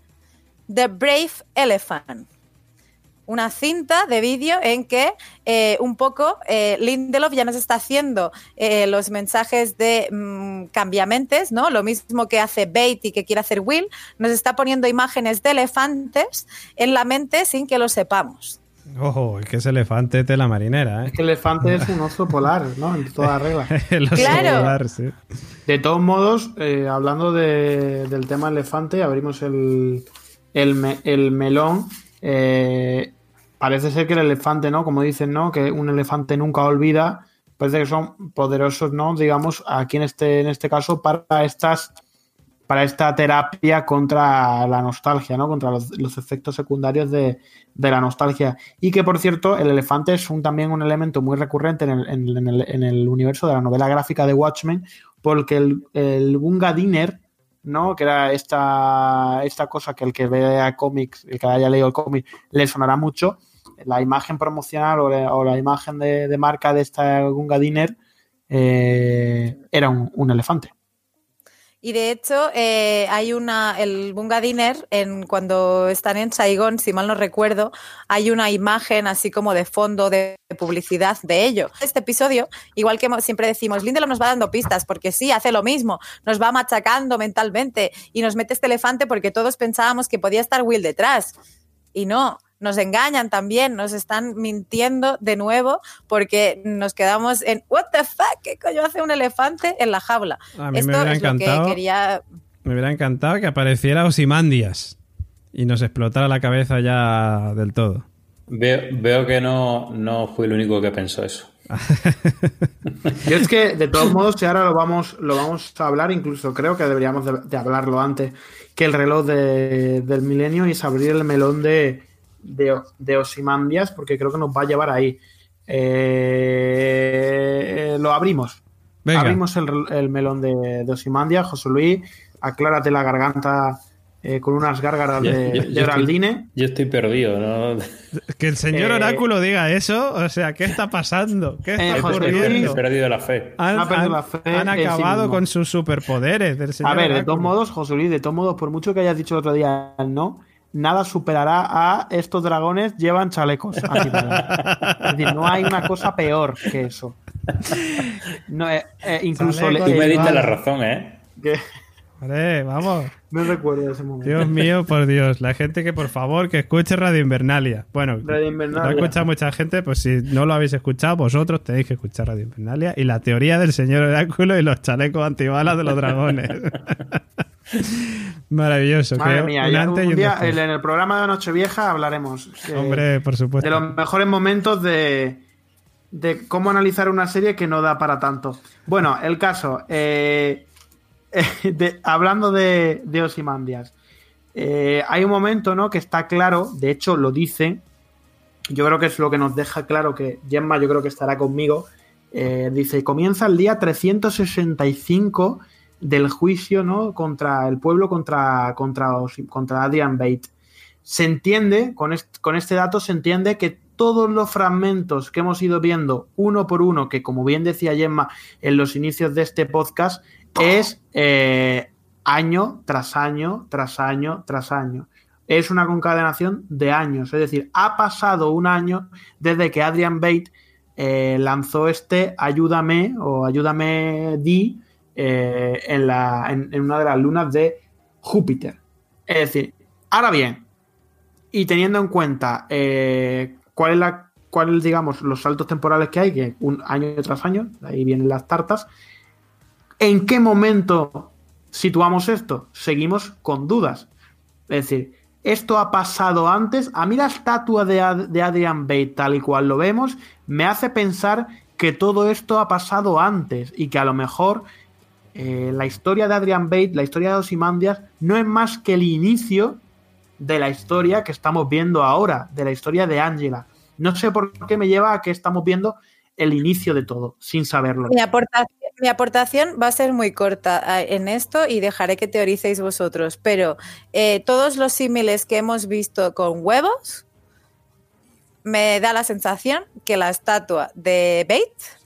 [SPEAKER 4] The Brave Elephant. Una cinta de vídeo en que eh, un poco eh, Lindelof ya nos está haciendo eh, los mensajes de mm, cambiamentes, ¿no? Lo mismo que hace Bait y que quiere hacer Will, nos está poniendo imágenes de elefantes en la mente sin que lo sepamos.
[SPEAKER 2] Ojo, es que es elefante de la marinera. ¿eh?
[SPEAKER 3] Es que el elefante es un oso polar, ¿no? En toda regla.
[SPEAKER 2] el oso polar, sí.
[SPEAKER 3] De todos modos, hablando del tema elefante, abrimos el, el, melón, eh, parece ser que el elefante, ¿no? Como dicen, ¿no? Que un elefante nunca olvida. Parece que son poderosos, ¿no? Digamos, aquí en este, en este caso, para estas para esta terapia contra la nostalgia, ¿no? Contra los, efectos secundarios de, la nostalgia. Y que, por cierto, el elefante es un, también un elemento muy recurrente en el, universo de la novela gráfica de Watchmen, porque el, el Bunga Dinner ¿no? Que era esta, esta cosa que el que vea cómics, el que haya leído el cómic, le sonará mucho. La imagen promocional o, la, imagen de, marca de esta Gunga Dinner eh, era un elefante.
[SPEAKER 4] Y de hecho, eh, hay una, el Bunga Dinner, en, cuando están en Saigón, si mal no recuerdo, hay una imagen así como de fondo de publicidad de ello. Este episodio, igual que siempre decimos, Lindelof nos va dando pistas, porque sí, hace lo mismo, nos va machacando mentalmente y nos mete este elefante porque todos pensábamos que podía estar Will detrás. Y no, nos engañan también, nos están mintiendo de nuevo porque nos quedamos en what the fuck, ¿qué coño hace un elefante en la jaula?
[SPEAKER 2] A mí me hubiera encantado, que quería... Me hubiera encantado que apareciera Osimandias y nos explotara la cabeza ya del todo.
[SPEAKER 5] Veo, que no, no fui el único que pensó eso.
[SPEAKER 3] Yo es que, de todos modos, si ahora lo vamos, lo vamos a hablar, incluso creo que deberíamos de, hablarlo antes que el reloj del milenio y es abrir el melón de, de, de Osimandias, porque creo que nos va a llevar ahí. Eh, lo abrimos. Abrimos el, melón de, de, Osimandias. José Luis, aclárate la garganta eh, con unas gárgaras de, Geraldine.
[SPEAKER 5] Yo estoy perdido, ¿no?
[SPEAKER 2] Que el señor eh, Oráculo diga eso, o sea, ¿qué está pasando? ¿Qué está
[SPEAKER 5] ocurriendo? He perdido la fe.
[SPEAKER 2] Han, acabado con sus superpoderes del señor
[SPEAKER 3] A ver, de todos modos, José Luis, de todos modos, por mucho que hayas dicho el otro día no, nada superará a estos dragones llevan chalecos. es decir, no hay una cosa peor que eso. No, eh, eh, incluso le-
[SPEAKER 2] con
[SPEAKER 5] Tú me diste la razón, ¿eh?
[SPEAKER 3] que-
[SPEAKER 2] Vale, vamos.
[SPEAKER 3] no recuerdo ese momento.
[SPEAKER 2] Dios mío, por Dios. La gente que por favor que escuche Radio Invernalia. Bueno,
[SPEAKER 3] Radio Invernalia.
[SPEAKER 2] lo escucha mucha gente, pues si no lo habéis escuchado, vosotros tenéis que escuchar Radio Invernalia y la teoría del señor Oráculo y los chalecos antibalas de los dragones. Maravilloso.
[SPEAKER 3] Madre mía,
[SPEAKER 2] un antes
[SPEAKER 3] un en el programa de Nochevieja hablaremos eh,
[SPEAKER 2] Hombre, por supuesto.
[SPEAKER 3] de los mejores momentos de, de cómo analizar una serie que no da para tanto. Bueno, el caso, eh, hablando de, de Ozymandias, eh, hay un momento ¿no? que está claro, de hecho lo dice, yo creo que es lo que nos deja claro que Gemma yo creo que estará conmigo, eh, dice, comienza el día 365 del juicio ¿no? contra el pueblo, contra, contra, contra Adrian Bate. Se entiende, con, con este dato se entiende que todos los fragmentos que hemos ido viendo uno por uno, que como bien decía Gemma en los inicios de este podcast, es eh, año tras año, tras año, tras año. Es una concadenación de años, es decir, ha pasado un año desde que Adrian Bate eh, lanzó este Ayúdame o Ayúdame Di eh, en, la, en, una de las lunas de Júpiter. Es decir, ahora bien, y teniendo en cuenta cuál es la cuál digamos los saltos temporales que hay, que un año tras año, ahí vienen las tartas, ¿en qué momento situamos esto? Seguimos con dudas. Es decir, esto ha pasado antes. A mí la estatua de, de Adrian Bate, tal y cual lo vemos, me hace pensar que todo esto ha pasado antes y que a lo mejor eh, la historia de Adrian Bate, la historia de Osimandias, no es más que el inicio de la historia que estamos viendo ahora, de la historia de Angela. No sé por qué me lleva a que estamos viendo el inicio de todo, sin saberlo.
[SPEAKER 4] Mi aportación, va a ser muy corta en esto y dejaré que teoricéis vosotros, pero eh, todos los símiles que hemos visto con huevos me da la sensación que la estatua de Bates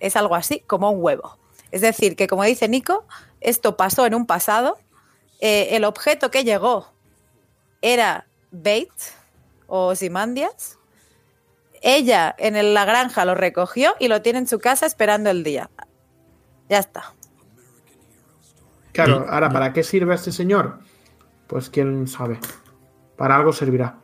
[SPEAKER 4] es algo así como un huevo. Es decir, que como dice Nico, esto pasó en un pasado, eh, el objeto que llegó era Bates o Simandias, ella en el- la granja lo recogió y lo tiene en su casa esperando el día. Ya está.
[SPEAKER 3] Claro, ahora, ¿para qué sirve este señor? Pues quién sabe. Para algo servirá.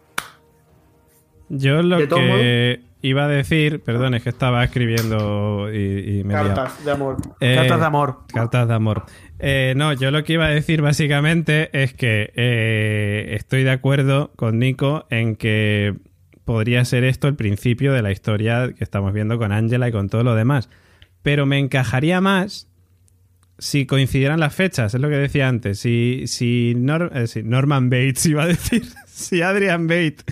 [SPEAKER 2] Yo lo
[SPEAKER 3] De
[SPEAKER 2] que iba a decir, perdón, es que estaba escribiendo y, y me liado.
[SPEAKER 3] Cartas de amor.
[SPEAKER 2] Eh,
[SPEAKER 3] Cartas de amor.
[SPEAKER 2] Cartas de amor. Eh, no, yo lo que iba a decir básicamente es que eh, estoy de acuerdo con Nico en que podría ser esto el principio de la historia que estamos viendo con Angela y con todo lo demás. Pero me encajaría más si coincidieran las fechas, es lo que decía antes. Si, si, eh, si Norman Bates iba a decir, si Adrian Bates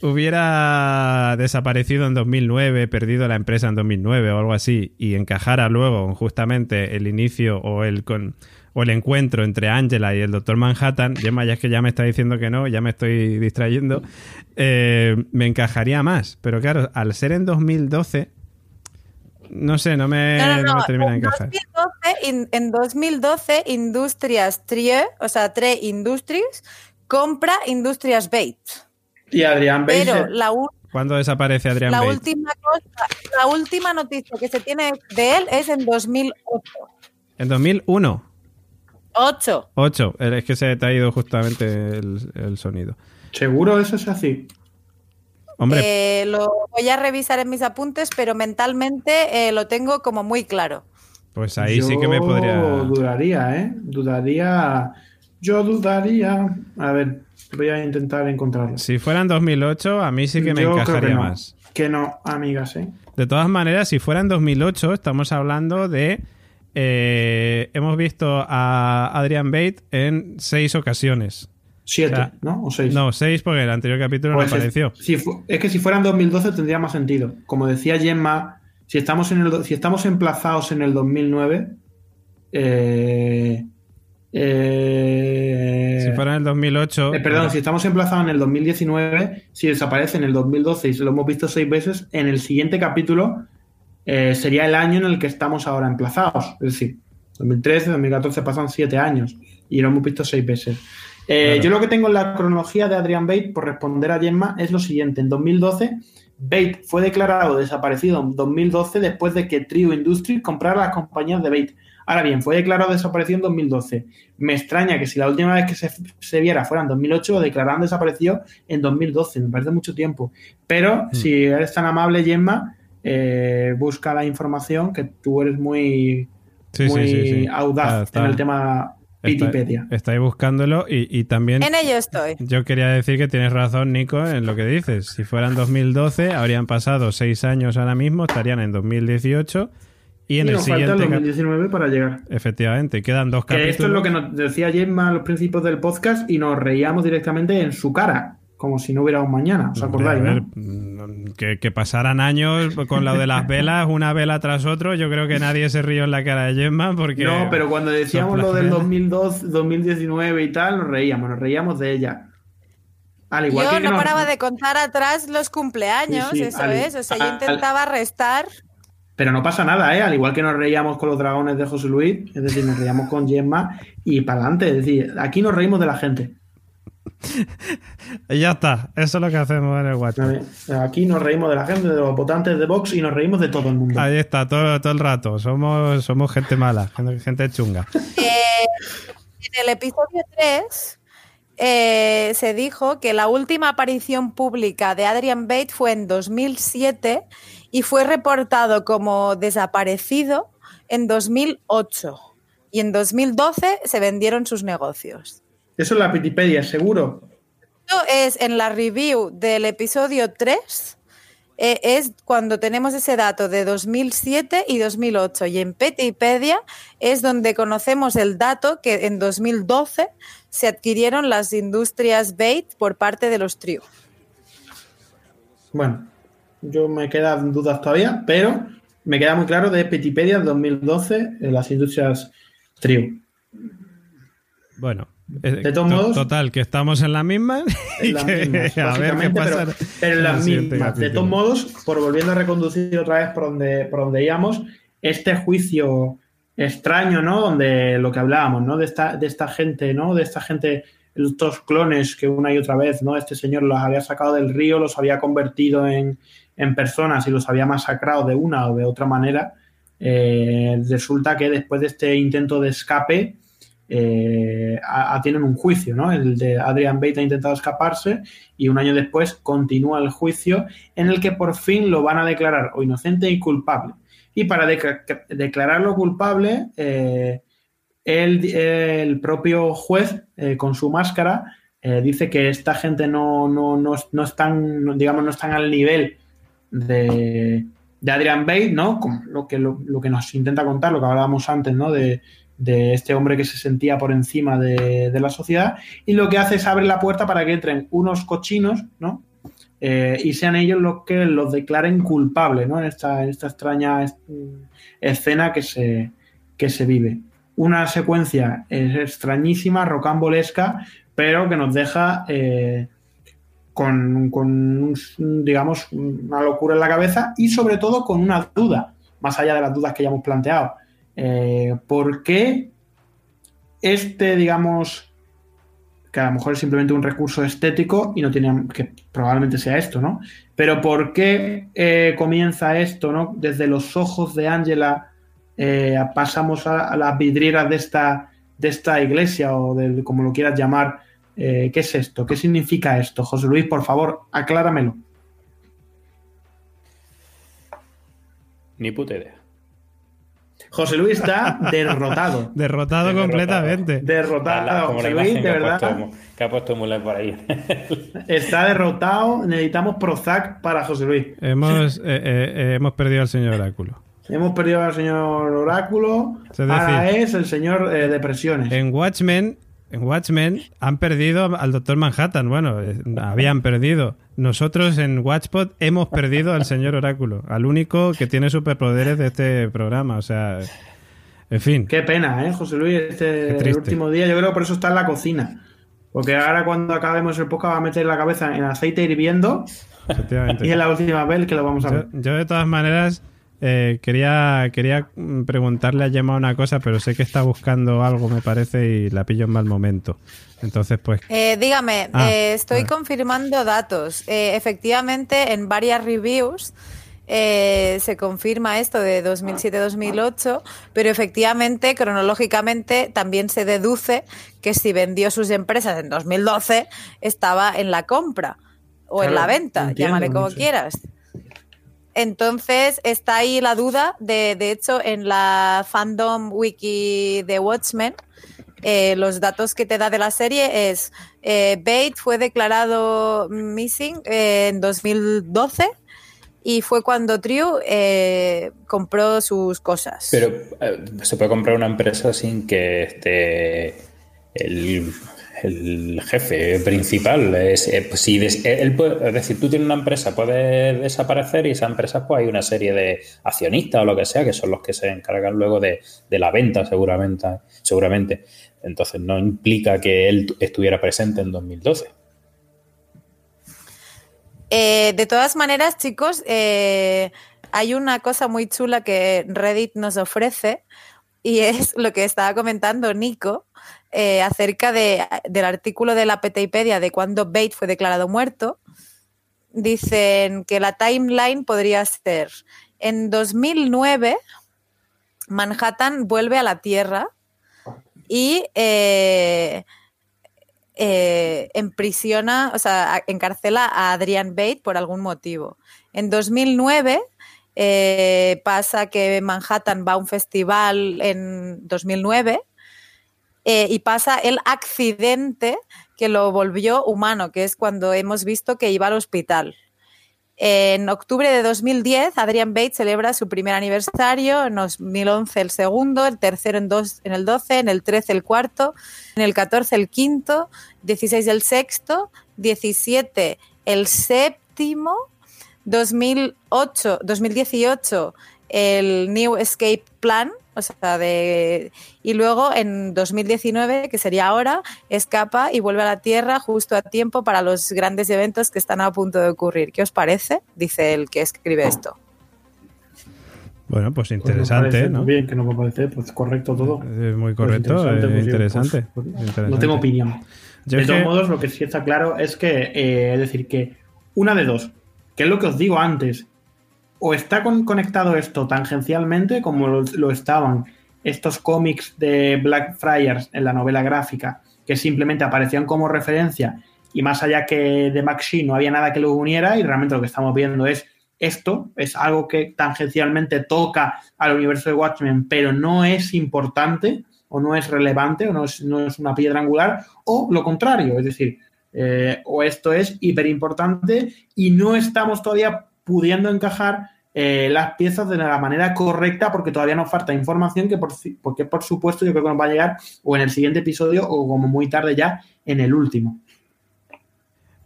[SPEAKER 2] hubiera desaparecido en 2009, perdido la empresa en 2009 o algo así, y encajara luego justamente el inicio o el con o el encuentro entre Angela y el Doctor Manhattan, Gemma, ya es que ya me está diciendo que no, ya me estoy distrayendo, eh, me encajaría más. Pero claro, al ser en 2012, no sé, no me,
[SPEAKER 4] No, no,
[SPEAKER 2] no me termina de
[SPEAKER 4] En
[SPEAKER 2] encajar.
[SPEAKER 4] 2012, in- en 2012, Industrias Trier, o sea, Tre Industries, compra Industrias Bates.
[SPEAKER 3] Y Adrián Bate.
[SPEAKER 4] Pero la,
[SPEAKER 2] ¿Cuándo desaparece Adrian
[SPEAKER 4] la
[SPEAKER 2] Bates?
[SPEAKER 4] última cosa, la última noticia que se tiene de él es en 2008.
[SPEAKER 2] En 2001.
[SPEAKER 4] 8.
[SPEAKER 2] 8. Es que se te ha ido justamente el, el sonido.
[SPEAKER 3] ¿Seguro eso es así?
[SPEAKER 2] Hombre,
[SPEAKER 4] Eh, lo voy a revisar en mis apuntes, pero mentalmente eh, lo tengo como muy claro.
[SPEAKER 2] pues ahí sí que me
[SPEAKER 3] Yo
[SPEAKER 2] podría.
[SPEAKER 3] dudaría, ¿eh? Dudaría. Yo dudaría. A ver, voy a intentar encontrarlo.
[SPEAKER 2] Si fuera en 2008, a mí sí que me
[SPEAKER 3] Yo creo
[SPEAKER 2] encajaría
[SPEAKER 3] que no.
[SPEAKER 2] más.
[SPEAKER 3] Que no, amigas, ¿eh?
[SPEAKER 2] De todas maneras, si fuera en 2008, estamos hablando de. Eh, hemos visto a Adrian Bate en seis ocasiones.
[SPEAKER 3] Siete,
[SPEAKER 2] O sea,
[SPEAKER 3] ¿no? O seis.
[SPEAKER 2] No, seis porque el anterior capítulo
[SPEAKER 3] Pues
[SPEAKER 2] no
[SPEAKER 3] es-
[SPEAKER 2] apareció.
[SPEAKER 3] si es que si fuera en 2012 tendría más sentido. Como decía Gemma, si estamos, en el, si estamos emplazados en el 2009, eh, eh,
[SPEAKER 2] Si fuera en el 2008.
[SPEAKER 3] eh, perdón, si estamos emplazados en el 2019, si desaparece en el 2012 y se lo hemos visto seis veces, en el siguiente capítulo eh, sería el año en el que estamos ahora emplazados. Es decir, 2013, 2014 pasan siete años y lo hemos visto seis veces. Eh,
[SPEAKER 2] Claro.
[SPEAKER 3] Yo lo que tengo en la cronología de Adrian Bate, por responder a Gemma, es lo siguiente. En 2012, Bait fue declarado desaparecido en 2012 después de que Trio Industries comprara las compañías de Bait. Ahora bien, fue declarado desaparecido en 2012. Me extraña que si la última vez que se, viera fuera en 2008, lo declararan desaparecido en 2012. Me parece mucho tiempo. Pero mm. si eres tan amable, Gemma, eh, busca la información, que tú eres muy, audaz en el tema Wikipedia.
[SPEAKER 2] estáis buscándolo y, también...
[SPEAKER 4] En ello estoy.
[SPEAKER 2] Yo quería decir que tienes razón, Nico, en lo que dices. Si fueran 2012, habrían pasado seis años ahora mismo, estarían en 2018 y en el siguiente.
[SPEAKER 3] Falta el 2019 para llegar.
[SPEAKER 2] Efectivamente, quedan dos capítulos.
[SPEAKER 3] esto es lo que nos decía Gemma a los principios del podcast y nos reíamos directamente en su cara, como si no hubiera un mañana. ¿Os acordáis?
[SPEAKER 2] Mm, que, pasaran años con lo de las velas, una vela tras otro. Yo creo que nadie se rió en la cara de Gemma porque.
[SPEAKER 3] No, pero cuando decíamos lo del 2012, 2019 y tal, nos reíamos, nos reíamos de ella.
[SPEAKER 4] Al igual yo no paraba de contar atrás los cumpleaños, eso es. O sea, yo intentaba restar.
[SPEAKER 3] Pero no pasa nada, ¿eh? Al igual que nos reíamos con los dragones de José Luis, es decir, nos reíamos con Gemma y para adelante. Es decir, aquí nos reímos de la gente.
[SPEAKER 2] Y ya está, eso es lo que hacemos en el WhatsApp.
[SPEAKER 3] Aquí nos reímos de la gente, de los votantes de Vox y nos reímos de todo el mundo.
[SPEAKER 2] Ahí está, todo, todo el rato. Somos, somos gente mala, gente, chunga.
[SPEAKER 4] Eh, en el episodio 3 eh, se dijo que la última aparición pública de Adrian Bates fue en 2007 y fue reportado como desaparecido en 2008 y en 2012 se vendieron sus negocios.
[SPEAKER 3] Eso es la Wikipedia, seguro.
[SPEAKER 4] Esto es en la review del episodio 3, eh, es cuando tenemos ese dato de 2007 y 2008 y en Petipedia es donde conocemos el dato que en 2012 se adquirieron las industrias Bait por parte de los Trio.
[SPEAKER 3] Bueno, yo me quedan dudas todavía, pero me queda muy claro de Petipedia 2012 en las industrias Trio.
[SPEAKER 2] Bueno, eh, de todos modos, total, que estamos en la misma.
[SPEAKER 3] En a ver qué pasa. Pero, en las mismas. De todos modos, por volviendo a reconducir otra vez por donde, por donde íbamos, este juicio extraño, ¿no? Donde lo que hablábamos, ¿no? De esta, de esta gente, ¿no? De esta gente, estos clones que una y otra vez, ¿no? Este señor los había sacado del río, los había convertido en, en personas y los había masacrado de una o de otra manera. Eh, resulta que después de este intento de escape, eh, tienen un juicio, ¿no? El de Adrian Bate ha intentado escaparse y un año después continúa el juicio en el que por fin lo van a declarar o inocente y culpable. Y para declararlo culpable, eh, el, propio juez, eh, con su máscara, dice que esta gente no, no, no, están, digamos, no están al nivel de, Adrian Bate, ¿no? lo que, lo, lo, que nos intenta contar, lo que hablábamos antes, ¿no? De, de este hombre que se sentía por encima de, la sociedad y lo que hace es abrir la puerta para que entren unos cochinos, ¿no? Eh, y sean ellos los que los declaren culpables, ¿no? En esta, esta extraña escena que se, que se vive. Una secuencia extrañísima, rocambolesca, pero que nos deja eh, con, con, digamos, una locura en la cabeza y sobre todo con una duda, más allá de las dudas que ya hemos planteado. Eh, ¿Por qué este, digamos, que a lo mejor es simplemente un recurso estético y no tiene que probablemente sea esto, ¿no? Pero ¿por qué eh, comienza esto, ¿no? Desde los ojos de Ángela eh, pasamos a, las vidrieras de esta, de esta iglesia o de como lo quieras llamar. ¿Qué es esto? ¿Qué significa esto? José Luis, por favor, acláramelo.
[SPEAKER 5] Ni puta idea.
[SPEAKER 3] José Luis está derrotado.
[SPEAKER 2] derrotado completamente.
[SPEAKER 3] Derrotado. José Luis, de verdad.
[SPEAKER 5] que ha puesto Muller por ahí.
[SPEAKER 3] está derrotado. Necesitamos Prozac para José Luis.
[SPEAKER 2] Hemos, eh, eh, eh, hemos perdido al señor Oráculo.
[SPEAKER 3] Hemos perdido al señor Oráculo. ahora es el señor Depresiones.
[SPEAKER 2] En Watchmen en Watchmen han perdido al Doctor Manhattan. Bueno, habían perdido. Nosotros en Watchpot hemos perdido al señor Oráculo, al único que tiene superpoderes de este programa. O sea, en fin.
[SPEAKER 3] Qué pena, ¿eh, José Luis? Este el último día, yo creo que por eso está en la cocina. Porque ahora cuando acabemos el podcast va a meter la cabeza en aceite hirviendo. Y es la última vez que lo vamos a ver.
[SPEAKER 2] Yo, de todas maneras, Eh, quería, quería preguntarle a Gemma una cosa, pero sé que está buscando algo, me parece, y la pillo en mal momento. Entonces, pues.
[SPEAKER 4] Eh, dígame,
[SPEAKER 2] Ah,
[SPEAKER 4] eh, estoy confirmando datos. Eh, efectivamente, en varias reviews eh, se confirma esto de 2007-2008, pero efectivamente, cronológicamente, también se deduce que si vendió sus empresas en 2012, estaba en la compra o en la venta,
[SPEAKER 3] entiendo,
[SPEAKER 4] llámale como
[SPEAKER 3] no sé.
[SPEAKER 4] quieras. Entonces está ahí la duda. De, de hecho, en la fandom wiki de Watchmen, eh, los datos que te da de la serie es eh, Bate fue declarado missing eh, en 2012 y fue cuando Triu eh, compró sus cosas.
[SPEAKER 5] Pero se puede comprar una empresa sin que esté el, el jefe principal. Es, eh, pues, si des- él puede- es decir, tú tienes una empresa, puede desaparecer y esa empresa pues hay una serie de accionistas o lo que sea que son los que se encargan luego de, de la venta seguramente. seguramente. Entonces no implica que él tu- estuviera presente en 2012.
[SPEAKER 4] Eh, de todas maneras, chicos, eh, hay una cosa muy chula que Reddit nos ofrece y es lo que estaba comentando Nico eh, acerca de- del artículo de la Petaipedia de cuando Bate fue declarado muerto. Dicen que la timeline podría ser en 2009 Manhattan vuelve a la Tierra y eh, eh, encarcela a Adrian Bate por algún motivo. En 2009 eh, pasa que Manhattan va a un festival en 2009 eh, y pasa el accidente que lo volvió humano, que es cuando hemos visto que iba al hospital. En octubre de 2010, Adrian Bates celebra su primer aniversario, en 2011 el segundo, el tercero en, dos, en el 12, en el 13 el cuarto, en el 14 el quinto, 16 el sexto, 17 el séptimo, 2008, 2018 el New Escape Plan, o sea, de, y luego en 2019, que sería ahora, escapa y vuelve a la Tierra justo a tiempo para los grandes eventos que están a punto de ocurrir. ¿Qué os parece? Dice el que escribe esto.
[SPEAKER 2] Bueno, pues
[SPEAKER 3] Pues
[SPEAKER 2] interesante,
[SPEAKER 3] parece
[SPEAKER 2] ¿no?
[SPEAKER 3] Bien, que no me parece, pues correcto todo.
[SPEAKER 2] Es muy
[SPEAKER 3] Pues
[SPEAKER 2] correcto, eh,
[SPEAKER 3] pues,
[SPEAKER 2] interesante.
[SPEAKER 3] pues, pues,
[SPEAKER 2] interesante.
[SPEAKER 3] No tengo opinión.
[SPEAKER 2] Yo
[SPEAKER 3] de todos
[SPEAKER 2] que-
[SPEAKER 3] modos, lo que sí está claro es que, eh, es decir, que una de dos, que es lo que os digo antes, o está con- conectado esto tangencialmente como lo, estaban estos cómics de Blackfriars en la novela gráfica, que simplemente aparecían como referencia y más allá que de Maxi no había nada que lo uniera y realmente lo que estamos viendo es esto, es algo que tangencialmente toca al universo de Watchmen, pero no es importante o no es relevante o no es, no es una piedra angular, o lo contrario, es decir, eh, o esto es hiper importante y no estamos todavía pudiendo encajar eh, las piezas de la manera correcta porque todavía nos falta información que por, porque por supuesto yo creo que nos va a llegar o en el siguiente episodio o como muy tarde ya en el último.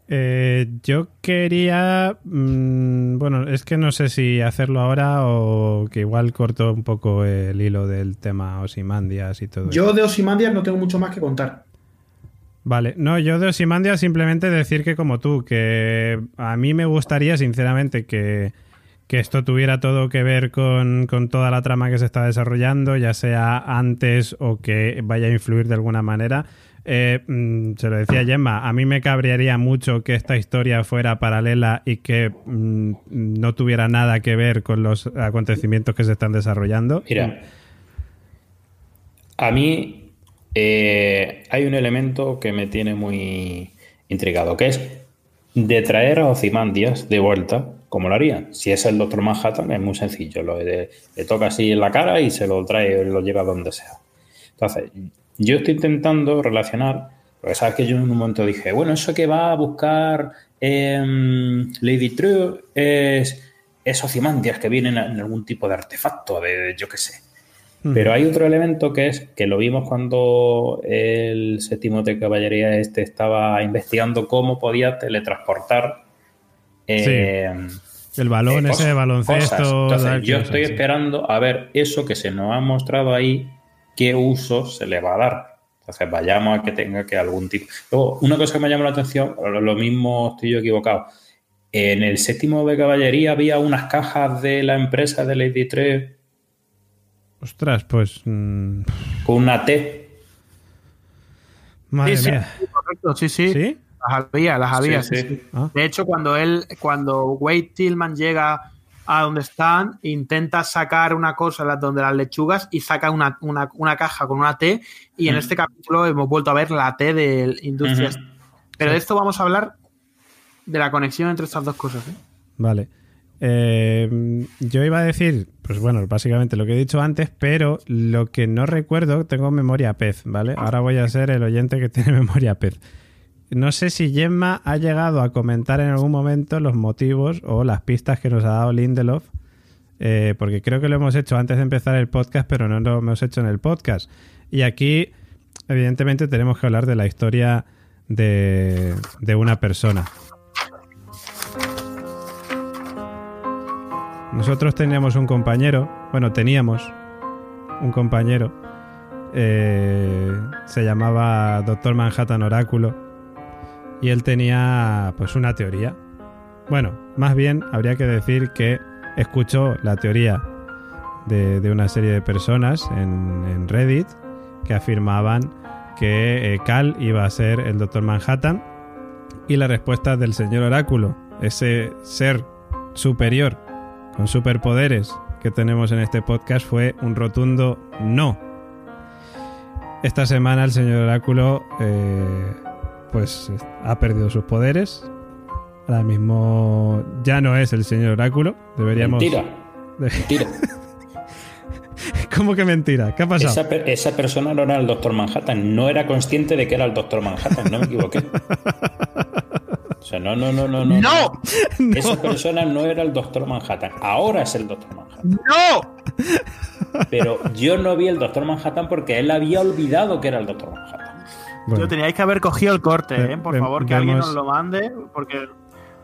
[SPEAKER 2] Eh, yo quería. mm, bueno, es que no sé si hacerlo ahora o que igual corto un poco el hilo del tema Osimandias y todo
[SPEAKER 3] Yo de Osimandias no tengo mucho más que contar.
[SPEAKER 2] Vale, no, yo de Osimandias simplemente decir que como tú, que a mí me gustaría sinceramente que, que esto tuviera todo que ver con, con toda la trama que se está desarrollando, ya sea antes o que vaya a influir de alguna manera. Eh, mm, se lo decía Gemma, a mí me cabrearía mucho que esta historia fuera paralela y que mm, no tuviera nada que ver con los acontecimientos que se están desarrollando.
[SPEAKER 5] Mira, a mí eh, hay un elemento que me tiene muy intrigado, que es de traer a Ozymandias de vuelta, como lo harían. Si es el Doctor Manhattan, es muy sencillo. Lo de- le toca así en la cara y se lo trae, lo lleva donde sea. Entonces, yo estoy intentando relacionar, porque sabes que yo en un momento dije, bueno, eso que va a buscar em, Lady True es, es Ozymandias que vienen en algún tipo de artefacto, de yo qué sé. Pero hay otro elemento que es que lo vimos cuando el séptimo de caballería este estaba investigando cómo podía teletransportar. eh,
[SPEAKER 2] El balón
[SPEAKER 5] eh,
[SPEAKER 2] ese de baloncesto.
[SPEAKER 5] Entonces, yo
[SPEAKER 2] cosas,
[SPEAKER 5] estoy
[SPEAKER 2] sí.
[SPEAKER 5] esperando a ver eso que se nos ha mostrado ahí, qué uso se le va a dar. Entonces, vayamos a que tenga que algún tipo. Luego, una cosa que me llama la atención, lo lo mismo estoy yo equivocado. En el séptimo de caballería había unas cajas de la empresa de Lady 3
[SPEAKER 2] Ostras, pues. mm,
[SPEAKER 5] con una T.
[SPEAKER 2] madre
[SPEAKER 3] sí, sí,
[SPEAKER 2] mía.
[SPEAKER 3] correcto, sí, sí.
[SPEAKER 2] ¿Sí?
[SPEAKER 3] Las había, las había,
[SPEAKER 5] Sí,
[SPEAKER 3] sí,
[SPEAKER 5] sí.
[SPEAKER 3] sí.
[SPEAKER 2] Ah.
[SPEAKER 3] De hecho, cuando él, cuando Wade Tillman llega a donde están, intenta sacar una cosa donde las lechugas y saca una, una- una caja con una T. Y en
[SPEAKER 5] Mm.
[SPEAKER 3] este capítulo hemos vuelto a ver la T de Industrias. Pero de esto vamos a hablar de la conexión entre estas dos cosas. ¿eh?
[SPEAKER 2] Vale. Eh, yo iba a decir, pues bueno, básicamente lo que he dicho antes, pero lo que no recuerdo, tengo memoria pez, ¿vale? Ahora voy a ser el oyente que tiene memoria pez. No sé si Gemma ha llegado a comentar en algún momento los motivos o las pistas que nos ha dado Lindelof, eh, porque creo que lo hemos hecho antes de empezar el podcast, pero no lo hemos hecho en el podcast. Y aquí, evidentemente, tenemos que hablar de la historia de, de una persona. Nosotros teníamos un compañero, bueno, teníamos un compañero, eh, se llamaba Doctor Manhattan Oráculo, y él tenía pues una teoría. Bueno, más bien habría que decir que escuchó la teoría de, de una serie de personas en, en Reddit que afirmaban que eh, Cal iba a ser el Doctor Manhattan y la respuesta del señor Oráculo, ese ser superior con superpoderes que tenemos en este podcast fue un rotundo no. Esta semana el señor Oráculo eh, pues ha perdido sus poderes. Ahora mismo ya no es el señor Oráculo. Deberíamos...
[SPEAKER 5] Mentira. Mentira.
[SPEAKER 2] ¿Cómo que mentira? ¿Qué ha pasado?
[SPEAKER 5] Esa, per- esa persona no era el Doctor Manhattan. No era consciente de que era el Doctor Manhattan. No me equivoqué. O sea, no, no, no, no. No.
[SPEAKER 3] ¡No!
[SPEAKER 5] Esa persona no era el Doctor Manhattan. Ahora es el Doctor Manhattan.
[SPEAKER 3] ¡No!
[SPEAKER 5] Pero yo no vi el Doctor Manhattan porque él había olvidado que era el Doctor Manhattan.
[SPEAKER 2] Bueno,
[SPEAKER 3] Yo teníais que haber cogido el corte, ¿eh? Por favor, que alguien nos lo mande, porque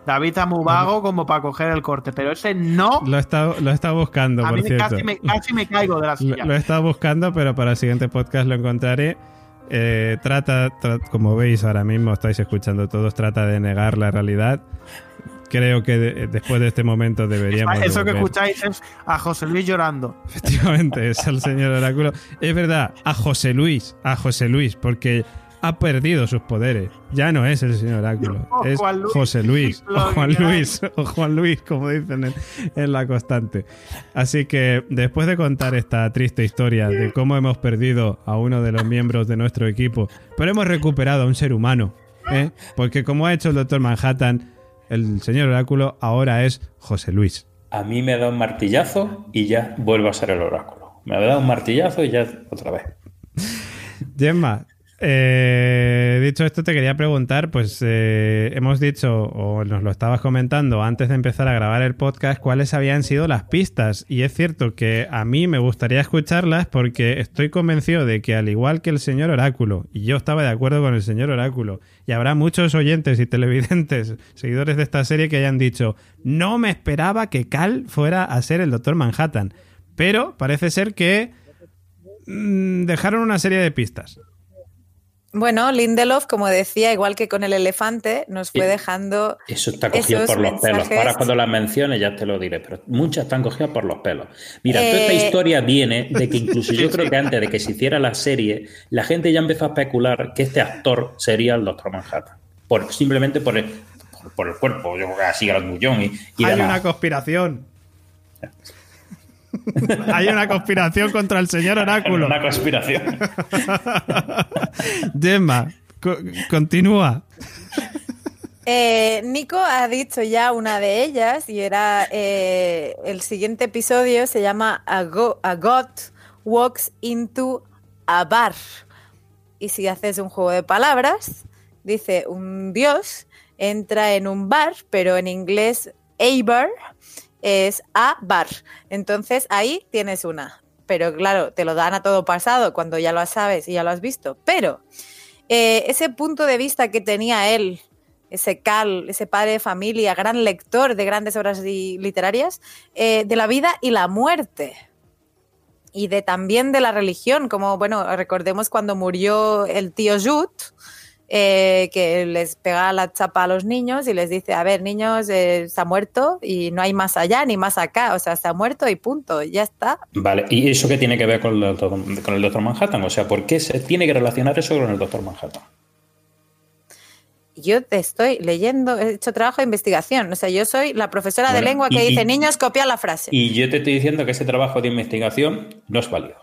[SPEAKER 3] David está muy vago como para coger el corte, pero ese no.
[SPEAKER 2] lo he estado, lo estado buscando,
[SPEAKER 3] A
[SPEAKER 2] por
[SPEAKER 3] mí
[SPEAKER 2] cierto.
[SPEAKER 3] casi, me, casi me caigo de la
[SPEAKER 2] Lo,
[SPEAKER 3] silla.
[SPEAKER 2] lo he estado buscando, pero para el siguiente podcast lo encontraré. Eh, trata, tra- como veis ahora mismo, estáis escuchando todos, trata de negar la realidad. Creo que de- después de este momento deberíamos.
[SPEAKER 3] Eso que
[SPEAKER 2] volver.
[SPEAKER 3] escucháis es a José Luis llorando.
[SPEAKER 2] Efectivamente, es el señor Oráculo. Es verdad, a José Luis, a José Luis, porque ha perdido sus poderes. Ya no es el señor Oráculo, es
[SPEAKER 3] Juan Luis,
[SPEAKER 2] José Luis, o Juan. Luis, o Juan Luis, como dicen en, en la constante. Así que después de contar esta triste historia de cómo hemos perdido a uno de los miembros de nuestro equipo, pero hemos recuperado a un ser humano, ¿eh? porque como ha hecho el doctor Manhattan, el señor Oráculo ahora es José Luis.
[SPEAKER 5] A mí me da un martillazo y ya vuelvo a ser el oráculo. Me da un martillazo y ya otra vez.
[SPEAKER 2] Gemma, eh, dicho esto, te quería preguntar, pues eh, hemos dicho, o nos lo estabas comentando antes de empezar a grabar el podcast, cuáles habían sido las pistas. Y es cierto que a mí me gustaría escucharlas porque estoy convencido de que al igual que el señor Oráculo, y yo estaba de acuerdo con el señor Oráculo, y habrá muchos oyentes y televidentes, seguidores de esta serie, que hayan dicho, no me esperaba que Cal fuera a ser el Doctor Manhattan. Pero parece ser que mm, dejaron una serie de pistas.
[SPEAKER 4] Bueno, Lindelof, como decía, igual que con el elefante, nos fue dejando
[SPEAKER 5] Eso está cogido
[SPEAKER 4] Esos
[SPEAKER 5] por los pelos. Ahora cuando las menciones ya te lo diré, pero muchas están cogidas por los pelos. Mira, toda esta
[SPEAKER 4] Eh,
[SPEAKER 5] historia viene de que incluso yo creo que antes de que se hiciera la serie, la gente ya empezó a especular que este actor sería el Doctor Manhattan. Por, simplemente por el, por, por el cuerpo, yo creo que así grandullón y, y
[SPEAKER 2] Hay
[SPEAKER 5] demás.
[SPEAKER 2] una conspiración. Hay una conspiración contra el señor Oráculo.
[SPEAKER 5] Una conspiración.
[SPEAKER 2] Gemma, co- continúa.
[SPEAKER 4] Eh, Nico ha dicho ya una de ellas y era eh, el siguiente episodio se llama a, Go- a God Walks into a Bar. Y si haces un juego de palabras, dice un dios entra en un bar, pero en inglés a bar es a bar. Entonces ahí tienes una. Pero claro, te lo dan a todo pasado cuando ya lo sabes y ya lo has visto. Pero eh, ese punto de vista que tenía él ese Cal, ese padre de familia, gran lector de grandes obras li- literarias, eh, de la vida y la muerte. Y de también de la religión, como, bueno, recordemos cuando murió el tío Jut, eh, que les pega la chapa a los niños y les dice, a ver, niños, eh, se ha muerto y no hay más allá ni más acá, o sea, se ha muerto y punto, ya está.
[SPEAKER 5] Vale, ¿y eso qué tiene que ver con el, con el Doctor Manhattan? O sea, ¿por qué se tiene que relacionar eso con el Doctor Manhattan?
[SPEAKER 4] yo te estoy leyendo, he hecho trabajo de investigación. O sea, yo soy la profesora de lengua que dice, niños, copia la frase.
[SPEAKER 5] Y yo te estoy diciendo que ese trabajo de investigación no es válido.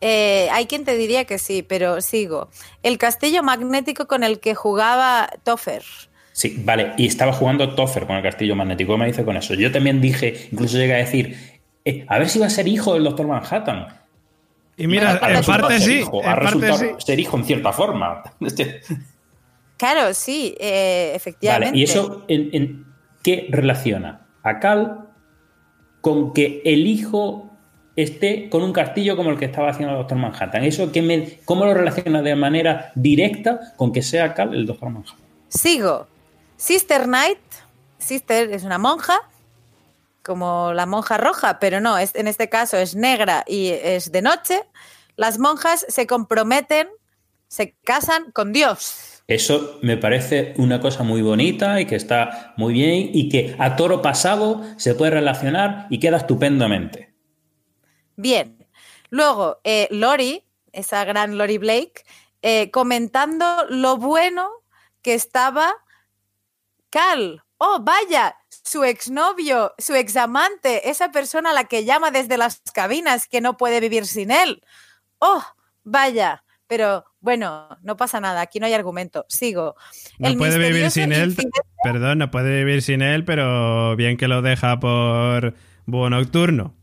[SPEAKER 4] Eh, hay quien te diría que sí, pero sigo. El castillo magnético con el que jugaba Toffer.
[SPEAKER 5] Sí, vale, y estaba jugando Toffer con el castillo magnético. ¿Qué me dice con eso? Yo también dije, incluso llegué a decir, eh, a ver si va a ser hijo del doctor Manhattan.
[SPEAKER 2] Y mira, en parte sí.
[SPEAKER 5] ha resultado ser hijo en cierta forma.
[SPEAKER 4] Claro, sí, eh, efectivamente.
[SPEAKER 5] ¿y eso en, qué relaciona a Cal con que el hijo esté con un castillo como el que estaba haciendo el Doctor Manhattan? ¿Eso qué me, cómo lo relaciona de manera directa con que sea Cal el Doctor Manhattan?
[SPEAKER 4] Sigo. Sister Knight, Sister es una monja, como la monja roja, pero no, es, en este caso es negra y es de noche. Las monjas se comprometen, se casan con Dios.
[SPEAKER 5] Eso me parece una cosa muy bonita y que está muy bien y que a toro pasado se puede relacionar y queda estupendamente.
[SPEAKER 4] Bien. Luego, eh, Lori, esa gran Lori Blake, eh, comentando lo bueno que estaba Cal. Oh, vaya, su exnovio, su examante, esa persona a la que llama desde las cabinas que no puede vivir sin él. Oh, vaya, pero bueno, no pasa nada, aquí no hay argumento. Sigo.
[SPEAKER 2] No puede vivir sin él, perdón, no puede vivir sin él, pero bien que lo deja por búho nocturno.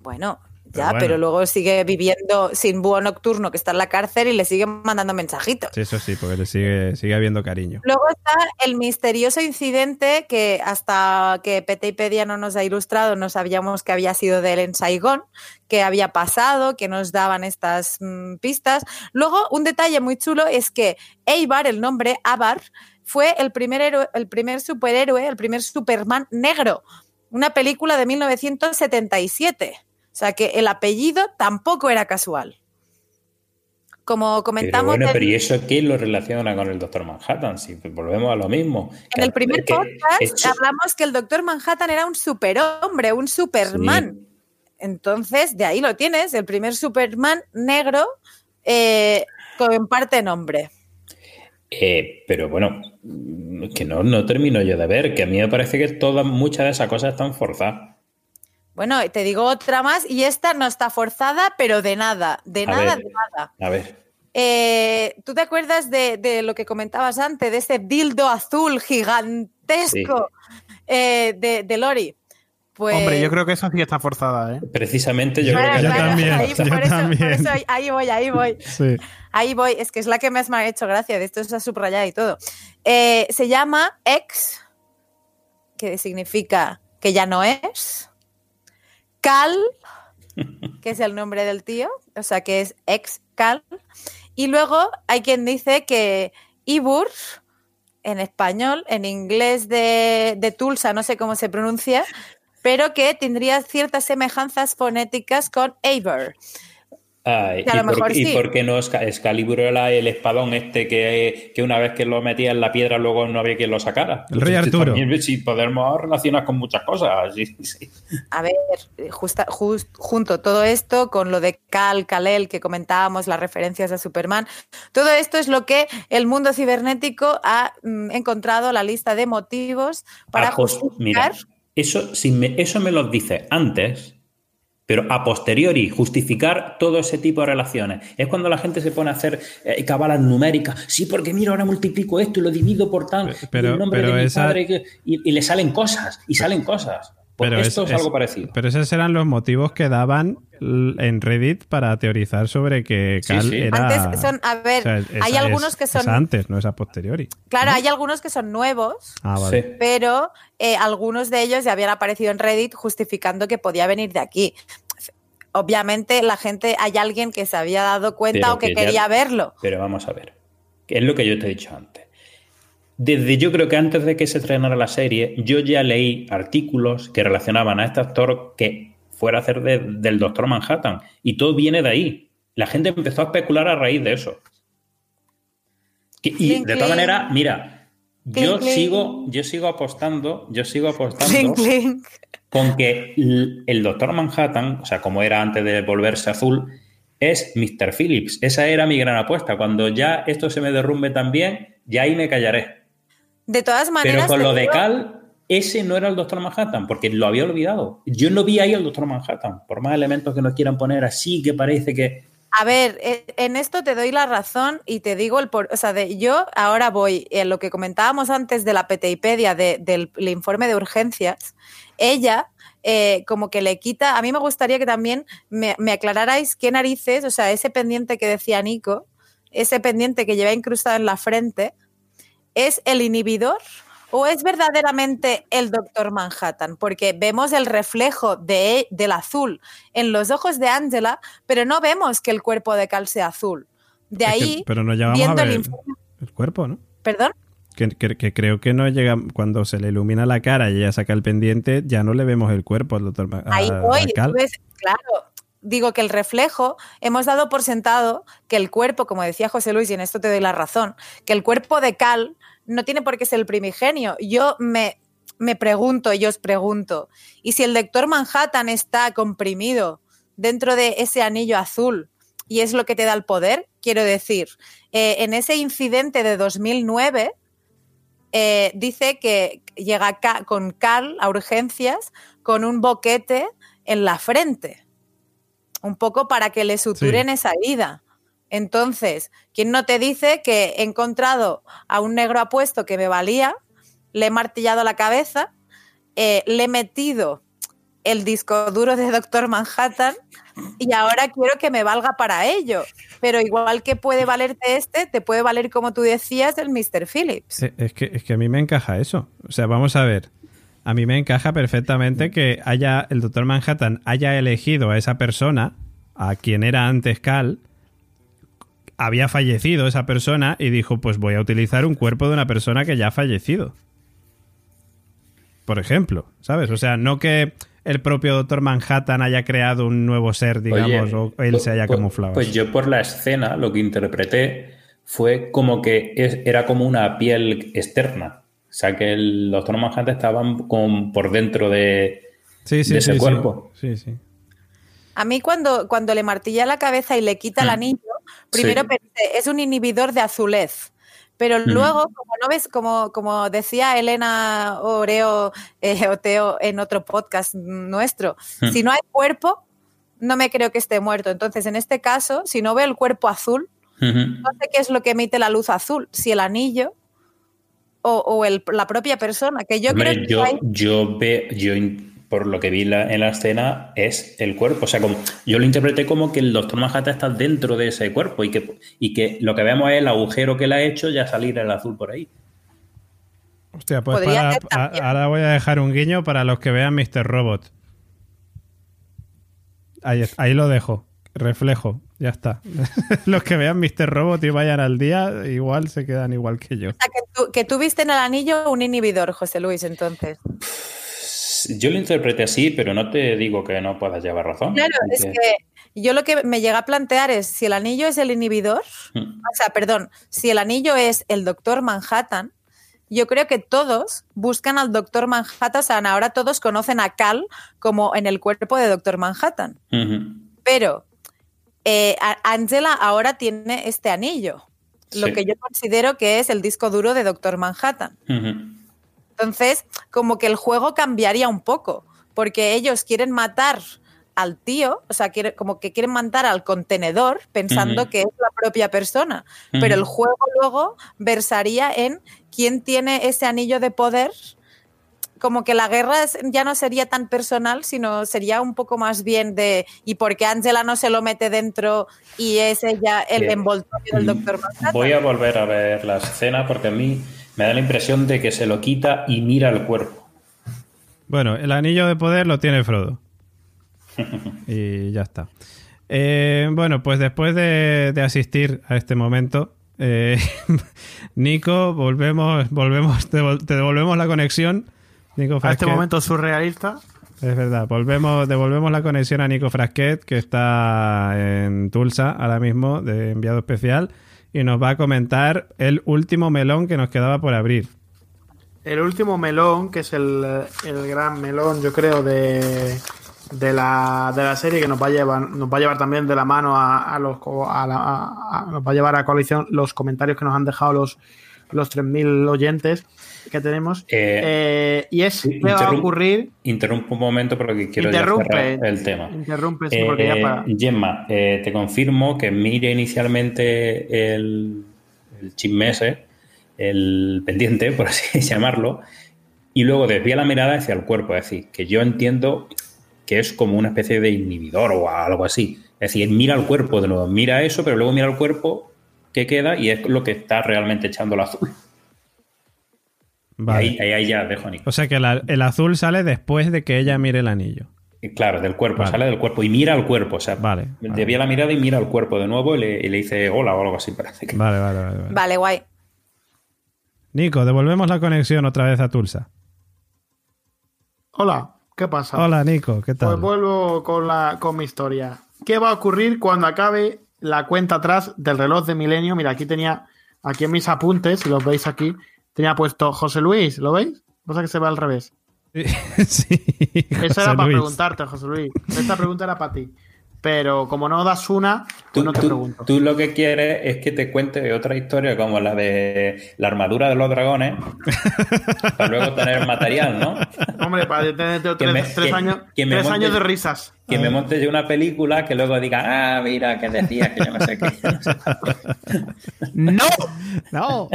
[SPEAKER 4] Bueno, ya, pero, luego sigue viviendo sin búho nocturno que está en la cárcel y le sigue mandando mensajitos.
[SPEAKER 2] Sí, eso sí, porque le sigue, sigue habiendo cariño.
[SPEAKER 4] Luego está el misterioso incidente que hasta que Pedia no nos ha ilustrado no sabíamos que había sido de él en Saigón, que había pasado, que nos daban estas mm, pistas. Luego, un detalle muy chulo es que Eibar, el nombre Abar, fue el primer, el primer superhéroe, el primer Superman negro. Una película de 1977. O sea que el apellido tampoco era casual. Como comentamos.
[SPEAKER 5] Pero bueno, pero ¿y eso qué lo relaciona con el Doctor Manhattan? Si volvemos a lo mismo.
[SPEAKER 4] En el primer podcast hablamos que el Doctor Manhattan era un superhombre, un Superman. Entonces, de ahí lo tienes, el primer Superman negro eh, con parte nombre.
[SPEAKER 5] Eh, pero bueno, que no, no termino yo de ver, que a mí me parece que todas, muchas de esas cosas están forzadas.
[SPEAKER 4] Bueno, te digo otra más y esta no está forzada, pero de nada, de nada, de nada.
[SPEAKER 5] A ver.
[SPEAKER 4] Eh, ¿Tú te acuerdas de, lo que comentabas antes, de ese dildo azul gigantesco eh, de, Lori?
[SPEAKER 3] Pues... Hombre, yo creo que esa sí está forzada, ¿eh?
[SPEAKER 5] Precisamente yo creo que
[SPEAKER 2] yo también.
[SPEAKER 4] Ahí,
[SPEAKER 2] yo también.
[SPEAKER 4] ahí voy, ahí voy.
[SPEAKER 2] Sí.
[SPEAKER 4] Ahí voy. Es que es la que me ha hecho gracia. De esto ha subrayado y todo. Eh, se llama ex, que significa que ya no es. Cal, que es el nombre del tío, o sea que es ex Cal. Y luego hay quien dice que Ibur, en español, en inglés de, de Tulsa, no sé cómo se pronuncia, pero que tendría ciertas semejanzas fonéticas con Eivor.
[SPEAKER 5] ¿Y, por, qué no Excalibur era el espadón este que, una vez que lo metía en la piedra luego no había quien lo sacara?
[SPEAKER 2] El rey Arturo.
[SPEAKER 5] sí, podemos relacionar con muchas cosas.
[SPEAKER 4] A ver, justa, junto todo esto con lo de Cal, Kalel que comentábamos, las referencias a Superman, todo esto es lo que el mundo cibernético ha mm, encontrado la lista de motivos para ah, pues, justificar.
[SPEAKER 5] eso, si me, eso me lo dice antes pero a posteriori, justificar todo ese tipo de relaciones. Es cuando la gente se pone a hacer eh, cabalas numéricas. Sí, porque mira, ahora multiplico esto y lo divido por tal.
[SPEAKER 2] Pero,
[SPEAKER 5] y, le salen cosas, y salen cosas. Pero esto es, algo parecido.
[SPEAKER 2] Pero esos eran los motivos que daban en Reddit para teorizar sobre que Cal era.
[SPEAKER 4] Antes son, a ver, hay algunos que son.
[SPEAKER 2] antes, no es a posteriori.
[SPEAKER 4] Claro, hay algunos que son nuevos,
[SPEAKER 2] ah, vale.
[SPEAKER 4] pero eh, algunos de ellos ya habían aparecido en Reddit justificando que podía venir de aquí. Obviamente, la gente, hay alguien que se había dado cuenta o que, quería verlo.
[SPEAKER 5] Pero vamos a ver. Es lo que yo te he dicho antes desde yo creo que antes de que se estrenara la serie, yo ya leí artículos que relacionaban a este actor que fuera a hacer del Doctor Manhattan. Y todo viene de ahí. La gente empezó a especular a raíz de eso. Que- y de todas maneras, mira, yo
[SPEAKER 4] Clink, clink.
[SPEAKER 5] sigo, yo sigo apostando, yo sigo apostando
[SPEAKER 4] Clink,
[SPEAKER 5] con que el Doctor Manhattan, o sea, como era antes de volverse azul, es Mr. Phillips. Esa era mi gran apuesta. Cuando ya esto se me derrumbe también, ya ahí me callaré.
[SPEAKER 4] De todas maneras.
[SPEAKER 5] Pero con lo de
[SPEAKER 4] digo-
[SPEAKER 5] Cal, ese no era el Doctor Manhattan, porque lo había olvidado. Yo no vi ahí al Doctor Manhattan, por más elementos que nos quieran poner así, que parece que...
[SPEAKER 4] A ver, eh, en esto te doy la razón y te digo el por. O sea, de, yo ahora voy en lo que comentábamos antes de la PTIpedia, de- del el informe de urgencias. Ella, eh, como que le quita. A mí me gustaría que también me, me aclararais qué narices, o sea, ese pendiente que decía Nico, ese pendiente que lleva incrustado en la frente, ¿es el inhibidor? ¿O es verdaderamente el Doctor Manhattan? Porque vemos el reflejo de, del azul en los ojos de Angela, pero no vemos que el cuerpo de Cal sea azul. De
[SPEAKER 2] Es que-
[SPEAKER 4] ahí,
[SPEAKER 2] pero no llegamos a
[SPEAKER 4] viendo
[SPEAKER 2] ver
[SPEAKER 4] el
[SPEAKER 2] el, cuerpo, ¿no?
[SPEAKER 4] perdón,
[SPEAKER 2] Que, que- que creo que no llega cuando se le ilumina la cara y ella saca el pendiente, ya no le vemos el cuerpo al doctor Ma-
[SPEAKER 4] ahí voy. Ves, claro, digo que el reflejo, hemos dado por sentado que el cuerpo, como decía José Luis, y en esto te doy la razón, que el cuerpo de Cal no tiene por qué ser el primigenio. Yo me, me pregunto, y os pregunto, ¿y si el doctor Manhattan está comprimido dentro de ese anillo azul y es lo que te da el poder? Quiero decir, eh, en ese incidente de 2009, eh, dice que llega con Cal a urgencias con un boquete en la frente, un poco para que le suturen esa herida. Entonces, ¿quién no te dice que he encontrado a un negro apuesto que me valía, le he martillado la cabeza, eh, le he metido el disco duro de Doctor Manhattan y ahora quiero que me valga para ello? Pero igual que puede valerte este, te puede valer, como tú decías, el Mr. Phillips.
[SPEAKER 2] Es que, es que a mí me encaja eso. O sea, vamos a ver. A mí me encaja perfectamente que haya el doctor Manhattan haya elegido a esa persona, a quien era antes Cal, había fallecido esa persona y dijo, pues voy a utilizar un cuerpo de una persona que ya ha fallecido. Por ejemplo, ¿sabes? O sea, no que el propio doctor Manhattan haya creado un nuevo ser, digamos,
[SPEAKER 5] Oye,
[SPEAKER 2] o él
[SPEAKER 5] pues-
[SPEAKER 2] se haya
[SPEAKER 5] pues-
[SPEAKER 2] camuflado.
[SPEAKER 5] Pues yo por la escena lo que interpreté fue como que es- era como una piel externa. O sea, que el doctor Manhattan estaba como por dentro de,
[SPEAKER 2] sí, sí,
[SPEAKER 5] de ese
[SPEAKER 2] sí, sí.
[SPEAKER 5] cuerpo.
[SPEAKER 2] Sí, sí.
[SPEAKER 4] A mí cuando, cuando le martilla la cabeza y le quita el
[SPEAKER 5] Mm.
[SPEAKER 4] anillo, primero
[SPEAKER 5] Sí.
[SPEAKER 4] pensé, es un inhibidor de azulez. Pero luego, como no ves, como, como decía Elena Oreo eh, Oteo en otro podcast nuestro,
[SPEAKER 5] Mm.
[SPEAKER 4] si no hay cuerpo, no me creo que esté muerto. Entonces, en este caso, si no veo el cuerpo azul, no sé qué es lo que emite la luz azul, si el anillo o, o el- la propia persona, que yo
[SPEAKER 5] Hombre,
[SPEAKER 4] creo que
[SPEAKER 5] yo,
[SPEAKER 4] hay-
[SPEAKER 5] yo ve, yo in- por lo que vi la- en la escena es el cuerpo. O sea, como, yo lo interpreté como que el doctor Manhattan está dentro de ese cuerpo y que, y que lo que vemos es el agujero que le ha hecho ya salir el azul por ahí.
[SPEAKER 2] Hostia, pues para- a- ahora voy a dejar un guiño para los que vean Mr. Robot. Ahí, ahí lo dejo. Reflejo. Ya está. los que vean Mr. Robot y vayan al día, igual se quedan igual que yo.
[SPEAKER 4] o sea, que, tú, que tú viste en el anillo un inhibidor, José Luis, entonces.
[SPEAKER 5] Yo lo interpreté así, pero no te digo que no puedas llevar razón.
[SPEAKER 4] Claro, es que yo lo que me llega a plantear es si el anillo es el inhibidor,
[SPEAKER 5] Mm.
[SPEAKER 4] o sea, perdón, si el anillo es el doctor Manhattan, yo creo que todos buscan al doctor Manhattan, o sea, ahora todos conocen a Cal como en el cuerpo de doctor Manhattan, pero eh, Angela ahora tiene este anillo, lo que yo considero que es el disco duro de doctor Manhattan. Entonces, como que el juego cambiaría un poco, porque ellos quieren matar al tío, o sea, quiere- como que quieren matar al contenedor pensando que es la propia persona, pero el juego luego versaría en quién tiene ese anillo de poder, como que la guerra ya no sería tan personal, sino sería un poco más bien de ¿y por qué Angela no se lo mete dentro y es ella el envoltorio del doctor Manhattan?
[SPEAKER 5] Voy a volver a ver la escena porque a mí me da la impresión de que se lo quita y mira el cuerpo.
[SPEAKER 2] Bueno, el anillo de poder lo tiene Frodo. Y ya está. Eh, bueno, pues después de, de asistir a este momento, eh, Nico, volvemos, volvemos, te, vol- te devolvemos la conexión. Nico
[SPEAKER 6] A este
[SPEAKER 2] Frasquet.
[SPEAKER 6] momento surrealista.
[SPEAKER 2] Es verdad, volvemos, devolvemos la conexión a Nico Frasquet, que está en Tulsa ahora mismo, de enviado especial. Y nos va a comentar el último melón que nos quedaba por abrir.
[SPEAKER 3] El último melón, que es el, el gran melón, yo creo, de, de, la, de la serie, que nos va a llevar, nos va a llevar también de la mano a, los a la- nos va a llevar a coalición los comentarios que nos han dejado los, los 3.000 oyentes que tenemos.
[SPEAKER 5] Eh,
[SPEAKER 3] Eh, y es qué va a ocurrir.
[SPEAKER 5] Interrumpo un momento porque quiero
[SPEAKER 3] Interrumpe.
[SPEAKER 5] cerrar el tema.
[SPEAKER 3] Interrumpe, sí, porque ya
[SPEAKER 5] Eh,
[SPEAKER 3] para.
[SPEAKER 5] Gemma, te confirmo que mire inicialmente el, el chisme ese, el pendiente, por así llamarlo, y luego desvía la mirada hacia el cuerpo. Es decir, que yo entiendo que es como una especie de inhibidor o algo así. Es decir, mira el cuerpo de nuevo, mira eso, pero luego mira el cuerpo que queda y es lo que está realmente echando el azul.
[SPEAKER 2] Vale.
[SPEAKER 5] Ahí, ahí, ahí ya dejo a Nico.
[SPEAKER 2] O sea que la- el azul sale después de que ella mire el anillo.
[SPEAKER 5] Claro, del cuerpo,
[SPEAKER 2] Vale.
[SPEAKER 5] sale del cuerpo y mira al cuerpo. O sea,
[SPEAKER 2] Vale, vale.
[SPEAKER 5] desvía la mirada y mira al cuerpo de nuevo y le, y le dice hola o algo así. Parece que.
[SPEAKER 2] Vale, vale, vale. vale.
[SPEAKER 4] Vale, guay.
[SPEAKER 2] Nico, devolvemos la conexión otra vez a Tulsa.
[SPEAKER 3] Hola, ¿qué pasa?
[SPEAKER 2] Hola, Nico, ¿qué tal?
[SPEAKER 3] Pues vuelvo con, la, con mi historia. ¿Qué va a ocurrir cuando acabe la cuenta atrás del reloj de milenio? Mira, aquí tenía, aquí en mis apuntes, si los veis aquí, tenía puesto José Luis, ¿lo veis? Cosa que se ve al revés.
[SPEAKER 2] sí,
[SPEAKER 3] Eso era para
[SPEAKER 2] Luis.
[SPEAKER 3] preguntarte, José Luis. Esta pregunta era para ti. Pero como no das una, pues
[SPEAKER 5] Tú,
[SPEAKER 3] no te
[SPEAKER 5] tú-
[SPEAKER 3] pregunto.
[SPEAKER 5] tú lo que quieres es que te cuente otra historia como la de la armadura de los dragones para luego tener material, ¿no?
[SPEAKER 3] Hombre, para tener tres,
[SPEAKER 5] me-
[SPEAKER 3] tres
[SPEAKER 5] que-
[SPEAKER 3] años,
[SPEAKER 5] que
[SPEAKER 3] tres
[SPEAKER 5] monte-
[SPEAKER 3] años de risas.
[SPEAKER 5] Que me monte yo una película que luego diga, ah, mira, que decía que yo no sé qué. no sé".
[SPEAKER 3] ¡No!
[SPEAKER 2] No.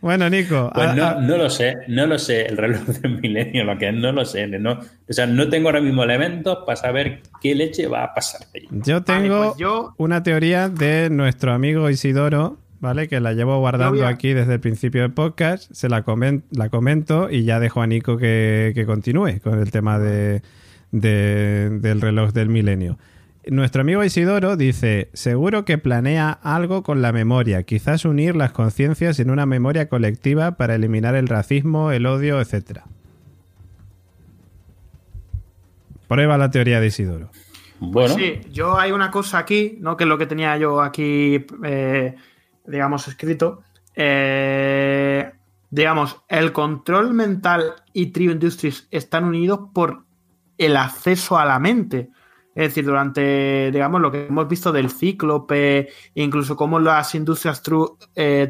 [SPEAKER 2] bueno, Nico.
[SPEAKER 5] Pues
[SPEAKER 2] a-
[SPEAKER 5] no,
[SPEAKER 2] a-
[SPEAKER 5] no lo sé, no lo sé, el reloj del milenio, lo que es, no lo sé. No, o sea, no tengo ahora mismo elementos para saber qué leche va a pasar ahí.
[SPEAKER 2] yo tengo
[SPEAKER 3] Vale, pues yo-
[SPEAKER 2] una teoría de nuestro amigo Isidoro, ¿vale? Que la llevo guardando
[SPEAKER 3] a-
[SPEAKER 2] aquí desde el principio del podcast. Se la, comen- la comento y ya dejo a Nico que, que continúe con el tema de, de- del reloj del milenio. Nuestro amigo Isidoro dice, seguro que planea algo con la memoria, quizás unir las conciencias en una memoria colectiva para eliminar el racismo, el odio, etc. Prueba la teoría de Isidoro.
[SPEAKER 5] Bueno,
[SPEAKER 3] Sí, yo hay una cosa aquí, ¿no? Que es lo que tenía yo aquí, eh, digamos, escrito. Eh, digamos, el control mental y Trio Industries están unidos por el acceso a la mente. Es decir, durante, digamos, lo que hemos visto del cíclope, incluso cómo las industrias Tru- eh,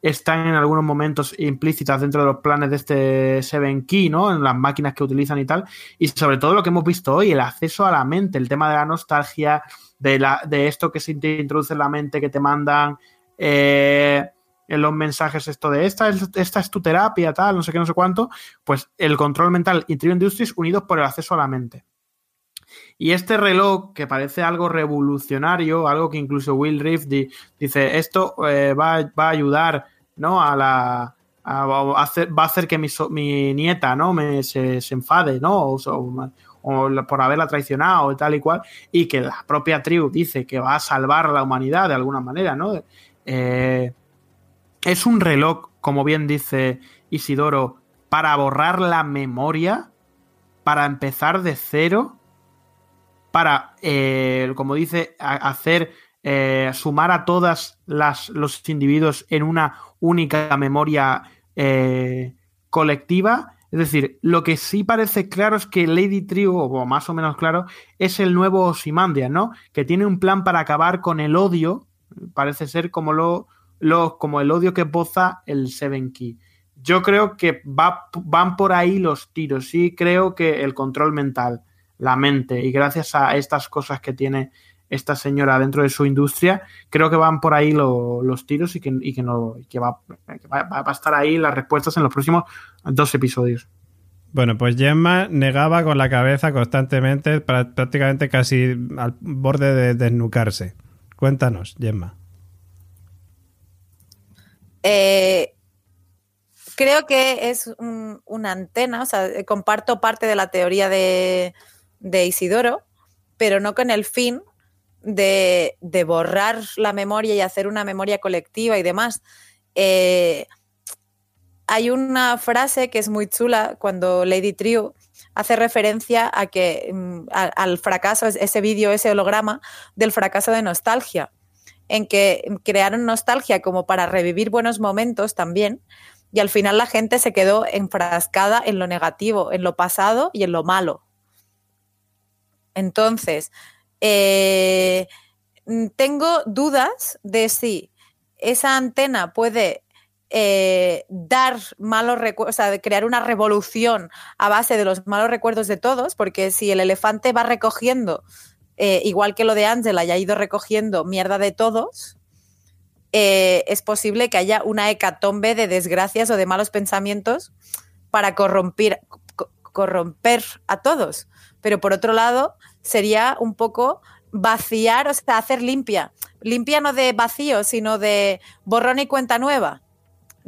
[SPEAKER 3] están en algunos momentos implícitas dentro de los planes de este Seven Key, ¿no? En las máquinas que utilizan y tal. Y sobre todo lo que hemos visto hoy, el acceso a la mente, el tema de la nostalgia, de, la, de esto que se introduce en la mente, que te mandan eh, en los mensajes, esto de esta es, esta es tu terapia, tal, no sé qué, no sé cuánto. Pues el control mental y Trio Industries unidos por el acceso a la mente. Y este reloj, que parece algo revolucionario, algo que incluso Will Riff di- dice, esto eh, va, va a ayudar ¿no? a la. a- va a hacer que mi, mi nieta ¿no? me, se, se enfade, ¿no? O, por haberla traicionado y tal y cual, y que la propia tribu dice que va a salvar a la humanidad de alguna manera, ¿no? Eh, es un reloj, como bien dice Isidoro, para borrar la memoria, para empezar de cero, para, eh, como dice, hacer eh, sumar a todas las los individuos en una única memoria eh, colectiva. Es decir, lo que sí parece claro es que Lady Trio, o más o menos claro, es el nuevo Ozymandias, ¿no? Que tiene un plan para acabar con el odio. Parece ser como lo, como el odio que poza el Seven Key. Yo creo que va, van por ahí los tiros. Sí, creo que el control mental, la mente, y gracias a estas cosas que tiene esta señora dentro de su industria, creo que van por ahí lo- los tiros y que, y que, no, que va, va- va a estar ahí las respuestas en los próximos dos episodios.
[SPEAKER 2] Bueno, pues Gemma negaba con la cabeza constantemente, prácticamente casi al borde de desnucarse. Cuéntanos, Gemma.
[SPEAKER 4] Eh, creo que es un- una antena, o sea, eh, comparto parte de la teoría de, Isidoro, pero no con el fin de, borrar la memoria y hacer una memoria colectiva y demás. Eh, hay una frase que es muy chula cuando Lady Trio hace referencia a que mm, al fracaso, ese vídeo, ese holograma del fracaso de nostalgia en que crearon nostalgia como para revivir buenos momentos también. Y al final la gente se quedó enfrascada en lo negativo, en lo pasado y en lo malo. Entonces, eh, tengo dudas de si esa antena puede eh, dar malos recuerdos, o sea, crear una revolución a base de los malos recuerdos de todos, porque si el elefante va recogiendo, eh, igual que lo de Angela, ya ha ido recogiendo mierda de todos, eh, es posible que haya una hecatombe de desgracias o de malos pensamientos para corromper a todos. Pero por otro lado, sería un poco vaciar, o sea, hacer limpia. Limpia no de vacío, sino de borrón y cuenta nueva.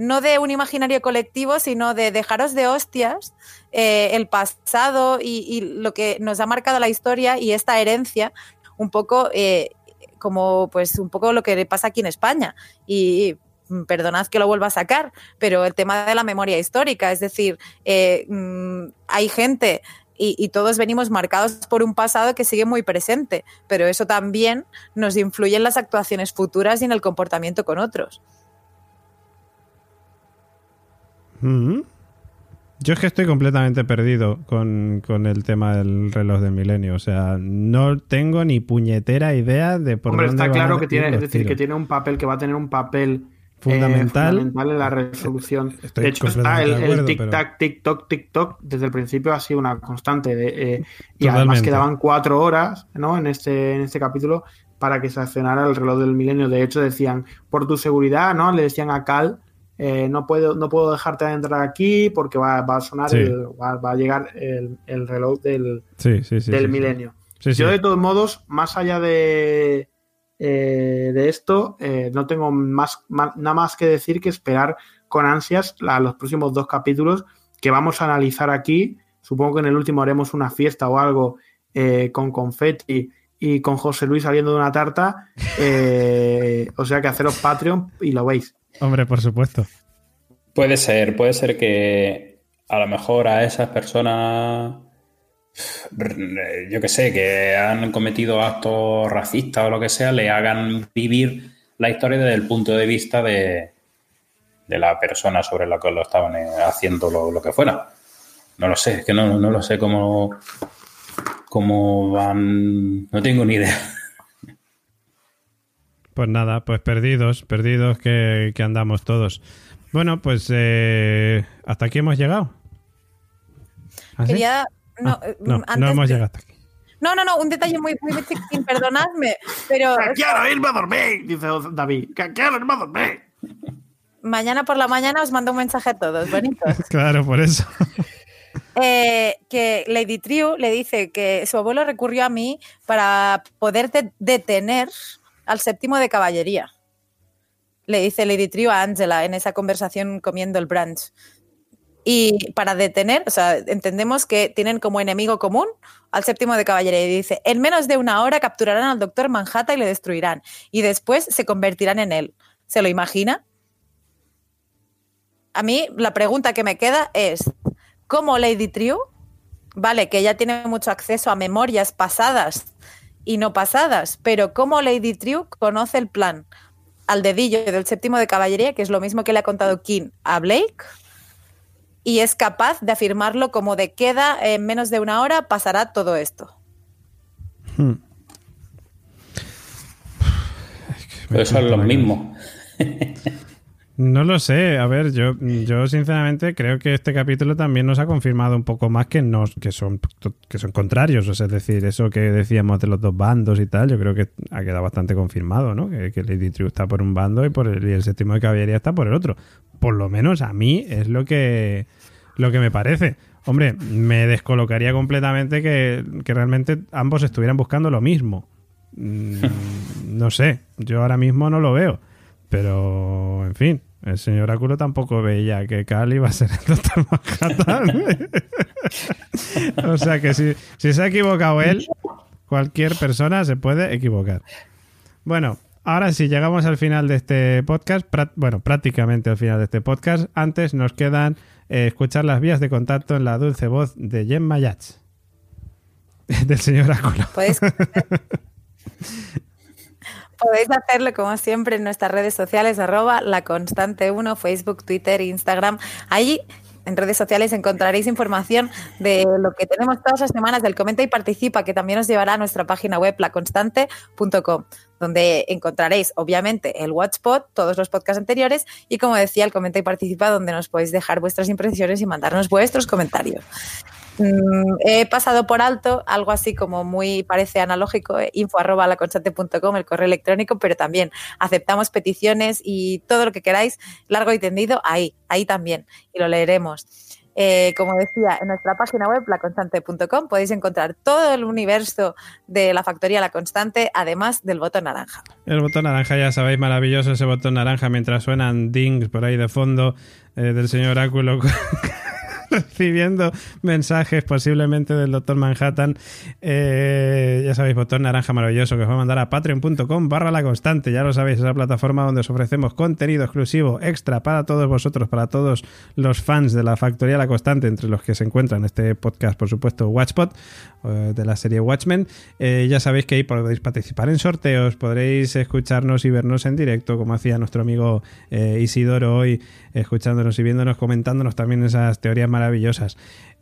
[SPEAKER 4] No de un imaginario colectivo, sino de dejaros de hostias eh, el pasado y, lo que nos ha marcado la historia y esta herencia, un poco eh, como pues un poco lo que pasa aquí en España. Y mm, perdonad que lo vuelva a sacar, pero el tema de la memoria histórica, es decir, eh, mm, hay gente y, todos venimos marcados por un pasado que sigue muy presente, pero eso también nos influye en las actuaciones futuras y en el comportamiento con otros.
[SPEAKER 2] Yo es que estoy completamente perdido con, el tema del reloj del milenio. O sea, no tengo ni puñetera idea de por
[SPEAKER 3] Hombre,
[SPEAKER 2] dónde
[SPEAKER 3] está claro que tiene, es decir, que tiene un papel que va a tener un papel
[SPEAKER 2] Fundamental.
[SPEAKER 3] eh, fundamental en la resolución.
[SPEAKER 2] Estoy
[SPEAKER 3] de hecho, está el, el tic-tac, tic-toc, tic-toc, desde el principio ha sido una constante. De, eh, y además quedaban cuatro horas ¿no? en, este, en este capítulo para que se accionara el reloj del milenio. De hecho, decían, por tu seguridad, ¿no? Le decían a Cal, eh, no, puedo, no puedo dejarte entrar aquí porque va, va a sonar,
[SPEAKER 2] Sí.
[SPEAKER 3] el- va, va a llegar el, el reloj del,
[SPEAKER 2] Sí, sí, sí.
[SPEAKER 3] del milenio. Yo, de todos modos, más allá de, eh, de esto, eh, no tengo más, nada más que decir que esperar con ansias la- los próximos dos capítulos que vamos a analizar aquí. Supongo que en el último haremos una fiesta o algo con confetti y con José Luis saliendo de una tarta. o sea que haceros Patreon y lo veis.
[SPEAKER 2] Hombre, por supuesto.
[SPEAKER 5] Puede ser, puede ser que a lo mejor a esas personas, yo que sé, que han cometido actos racistas o lo que sea, le hagan vivir la historia desde el punto de vista de, de la persona sobre la que lo estaban eh, haciendo lo, lo que fuera. No lo sé, es que no, no lo sé cómo, cómo van, no tengo ni idea.
[SPEAKER 2] Pues nada, pues perdidos, perdidos que, que andamos todos. Bueno, pues eh, hasta aquí hemos llegado. ¿Ah?
[SPEAKER 4] Quería. No,
[SPEAKER 2] Ah, no, hemos llegado hasta aquí.
[SPEAKER 4] No, no, no, un detalle muy, muy chiquitín, perdonadme, pero
[SPEAKER 3] ¡Quiero irme a dormir! Dice David. "Que ¡Quiero irme a dormir!
[SPEAKER 4] mañana por la mañana os mando un mensaje a todos, bonitos.
[SPEAKER 2] Claro, por eso.
[SPEAKER 4] Eh, que Lady Triu le dice que su abuelo recurrió a mí para poder de- detener al séptimo de caballería. Le dice Lady Triu a Angela en esa conversación comiendo el brunch. Y para detener, o sea, entendemos que tienen como enemigo común al séptimo de caballería. Y dice, en menos de una hora capturarán al doctor Manhattan y le destruirán. Y después se convertirán en él. ¿Se lo imagina? A mí la pregunta que me queda es, ¿cómo Lady Triu, vale, que ella tiene mucho acceso a memorias pasadas y no pasadas, pero cómo Lady Triu conoce el plan al dedillo del séptimo de caballería, que es lo mismo que le ha contado King a Blake, y es capaz de afirmarlo como de queda en menos de una hora pasará todo esto.
[SPEAKER 2] Hmm.
[SPEAKER 5] Pero son los mismos.
[SPEAKER 2] No lo sé, a ver, yo, yo sinceramente creo que este capítulo también nos ha confirmado un poco más que, nos, que, son, que son contrarios, o sea, es decir, eso que decíamos de los dos bandos y tal, yo creo que ha quedado bastante confirmado, ¿no? Que, que Lady Triu está por un bando y, por el, y el séptimo de caballería está por el otro. Por lo menos a mí es lo que, lo que me parece. Hombre, me descolocaría completamente que, que realmente ambos estuvieran buscando lo mismo. Mm, no sé, yo ahora mismo no lo veo. Pero, en fin, el señor Oráculo tampoco veía que Cal iba a ser el Doctor Manhattan. o sea que si, si se ha equivocado él, cualquier persona se puede equivocar. Bueno, ahora sí, llegamos al final de este podcast. Bueno, prácticamente al final de este podcast. Antes nos quedan eh, escuchar las vías de contacto en la dulce voz de Gemma Yach. Del señor Oráculo.
[SPEAKER 4] Podéis, Podéis hacerlo como siempre en nuestras redes sociales, arroba la constante 1, Facebook, Twitter, Instagram. Allí en redes sociales encontraréis información de lo que tenemos todas las semanas del Comenta y Participa, que también os llevará a nuestra página web, laconstante.com, donde encontraréis, obviamente, el Watchpot, todos los podcasts anteriores y, como decía, el Comenta y Participa, donde nos podéis dejar vuestras impresiones y mandarnos vuestros comentarios. Mm, he pasado por alto algo así como muy parece analógico, eh, info arroba laconstante.com, el correo electrónico, pero también aceptamos peticiones y todo lo que queráis, largo y tendido, ahí, ahí también, y lo leeremos. Eh, como decía, en nuestra página web, laconstante.com, podéis encontrar todo el universo de la factoría La Constante, además del botón naranja.
[SPEAKER 2] El botón naranja, ya sabéis, maravilloso ese botón naranja mientras suenan dings por ahí de fondo eh, del señor Oráculo. recibiendo mensajes posiblemente del Doctor Manhattan. Eh, ya sabéis, botón naranja maravilloso que os va a mandar a patreon.com barra la constante. Ya lo sabéis, esa plataforma donde os ofrecemos contenido exclusivo extra para todos vosotros, para todos los fans de la Factoría La Constante, entre los que se encuentran este podcast, por supuesto, Watchpot, eh, de la serie Watchmen. Eh, ya sabéis que ahí podéis participar en sorteos, podréis escucharnos y vernos en directo, como hacía nuestro amigo Isidoro hoy, escuchándonos y viéndonos, comentándonos también esas teorías maravillosas.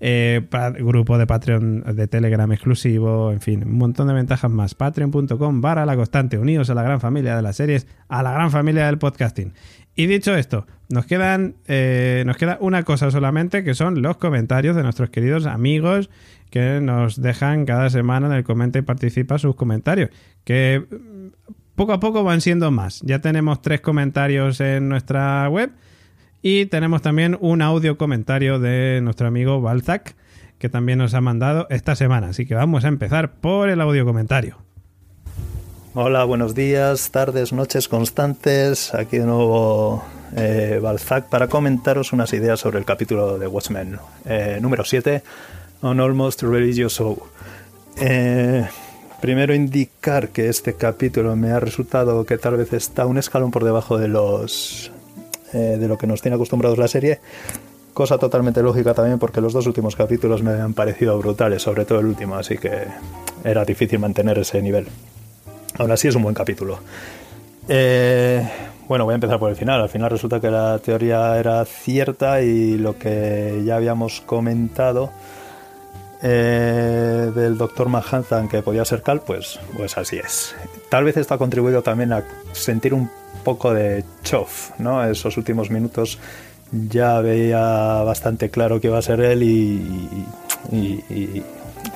[SPEAKER 2] Eh, grupo de Patreon de Telegram exclusivo, en fin, un montón de ventajas más. Patreon.com barra la constante, unidos a la gran familia de las series, a la gran familia del podcasting. Y dicho esto, nos quedan eh, nos queda una cosa solamente, que son los comentarios de nuestros queridos amigos que nos dejan cada semana en el comenta y participa sus comentarios. Que mm, poco a poco van siendo más. Ya tenemos tres comentarios en nuestra web y tenemos también un audio comentario de nuestro amigo Balzac, que también nos ha mandado esta semana. Así que vamos a empezar por el audio comentario.
[SPEAKER 6] Hola, buenos días, tardes, noches constantes. Aquí de nuevo eh, Balzac para comentaros unas ideas sobre el capítulo de Watchmen eh, número 7, On Almost Religious Soul. Eh, primero indicar que este capítulo me ha resultado que tal vez está un escalón por debajo de los eh, de lo que nos tiene acostumbrados la serie. Cosa totalmente lógica también porque los dos últimos capítulos me han parecido brutales, sobre todo el último, así que era difícil mantener ese nivel. Aún así es un buen capítulo. Eh, bueno, voy a empezar por el final. Al final resulta que la teoría era cierta y lo que ya habíamos comentado eh, del doctor Manhattan que podía ser Cal, pues, pues así es. Tal vez esto ha contribuido también a sentir un poco de chof, ¿no? Esos últimos minutos ya veía bastante claro que iba a ser él y,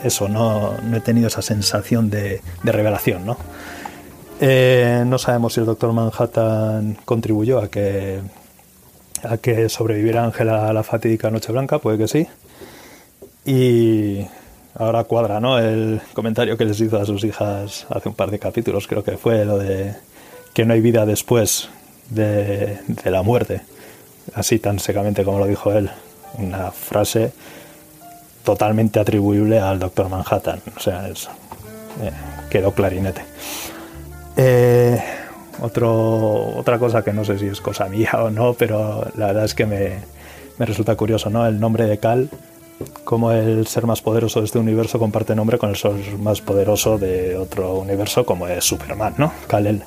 [SPEAKER 6] eso, no, he tenido esa sensación de, revelación, ¿no? Eh, no sabemos si el Doctor Manhattan contribuyó a que, a que sobreviviera Ángela a la fatídica Noche Blanca, puede que sí. Y ahora cuadra, ¿no? El comentario que les hizo a sus hijas hace un par de capítulos, creo que fue lo de que no hay vida después de, la muerte, así tan secamente como lo dijo él. Una frase totalmente atribuible al Doctor Manhattan, o sea, es, eh, quedó clarinete. Eh, otro, otra cosa que no sé si es cosa mía o no, pero la verdad es que me, me resulta curioso, ¿no? El nombre de Cal, como el ser más poderoso de este universo comparte nombre con el ser más poderoso de otro universo, como es Superman, ¿no? Kal-El.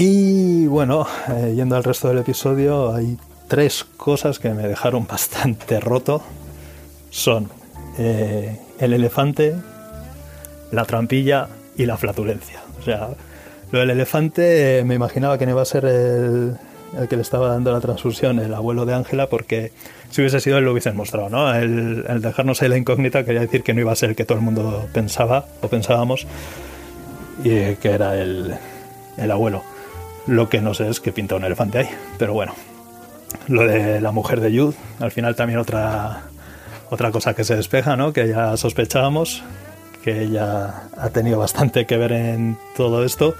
[SPEAKER 6] Y bueno, eh, yendo al resto del episodio, hay tres cosas que me dejaron bastante roto. Son eh, el elefante, la trampilla y la flatulencia. O sea, lo del elefante eh, me imaginaba que no iba a ser el, el que le estaba dando la transfusión, el abuelo de Ángela, porque si hubiese sido él lo hubiesen mostrado, ¿no? El, dejarnos ahí la incógnita quería decir que no iba a ser el que todo el mundo pensaba o pensábamos y que era el, el abuelo. Lo que no sé es que pinta un elefante ahí. Pero bueno, lo de la mujer de Jude, al final también otra, otra cosa que se despeja, ¿no? Que ya sospechábamos, que ella ha tenido bastante que ver en todo esto.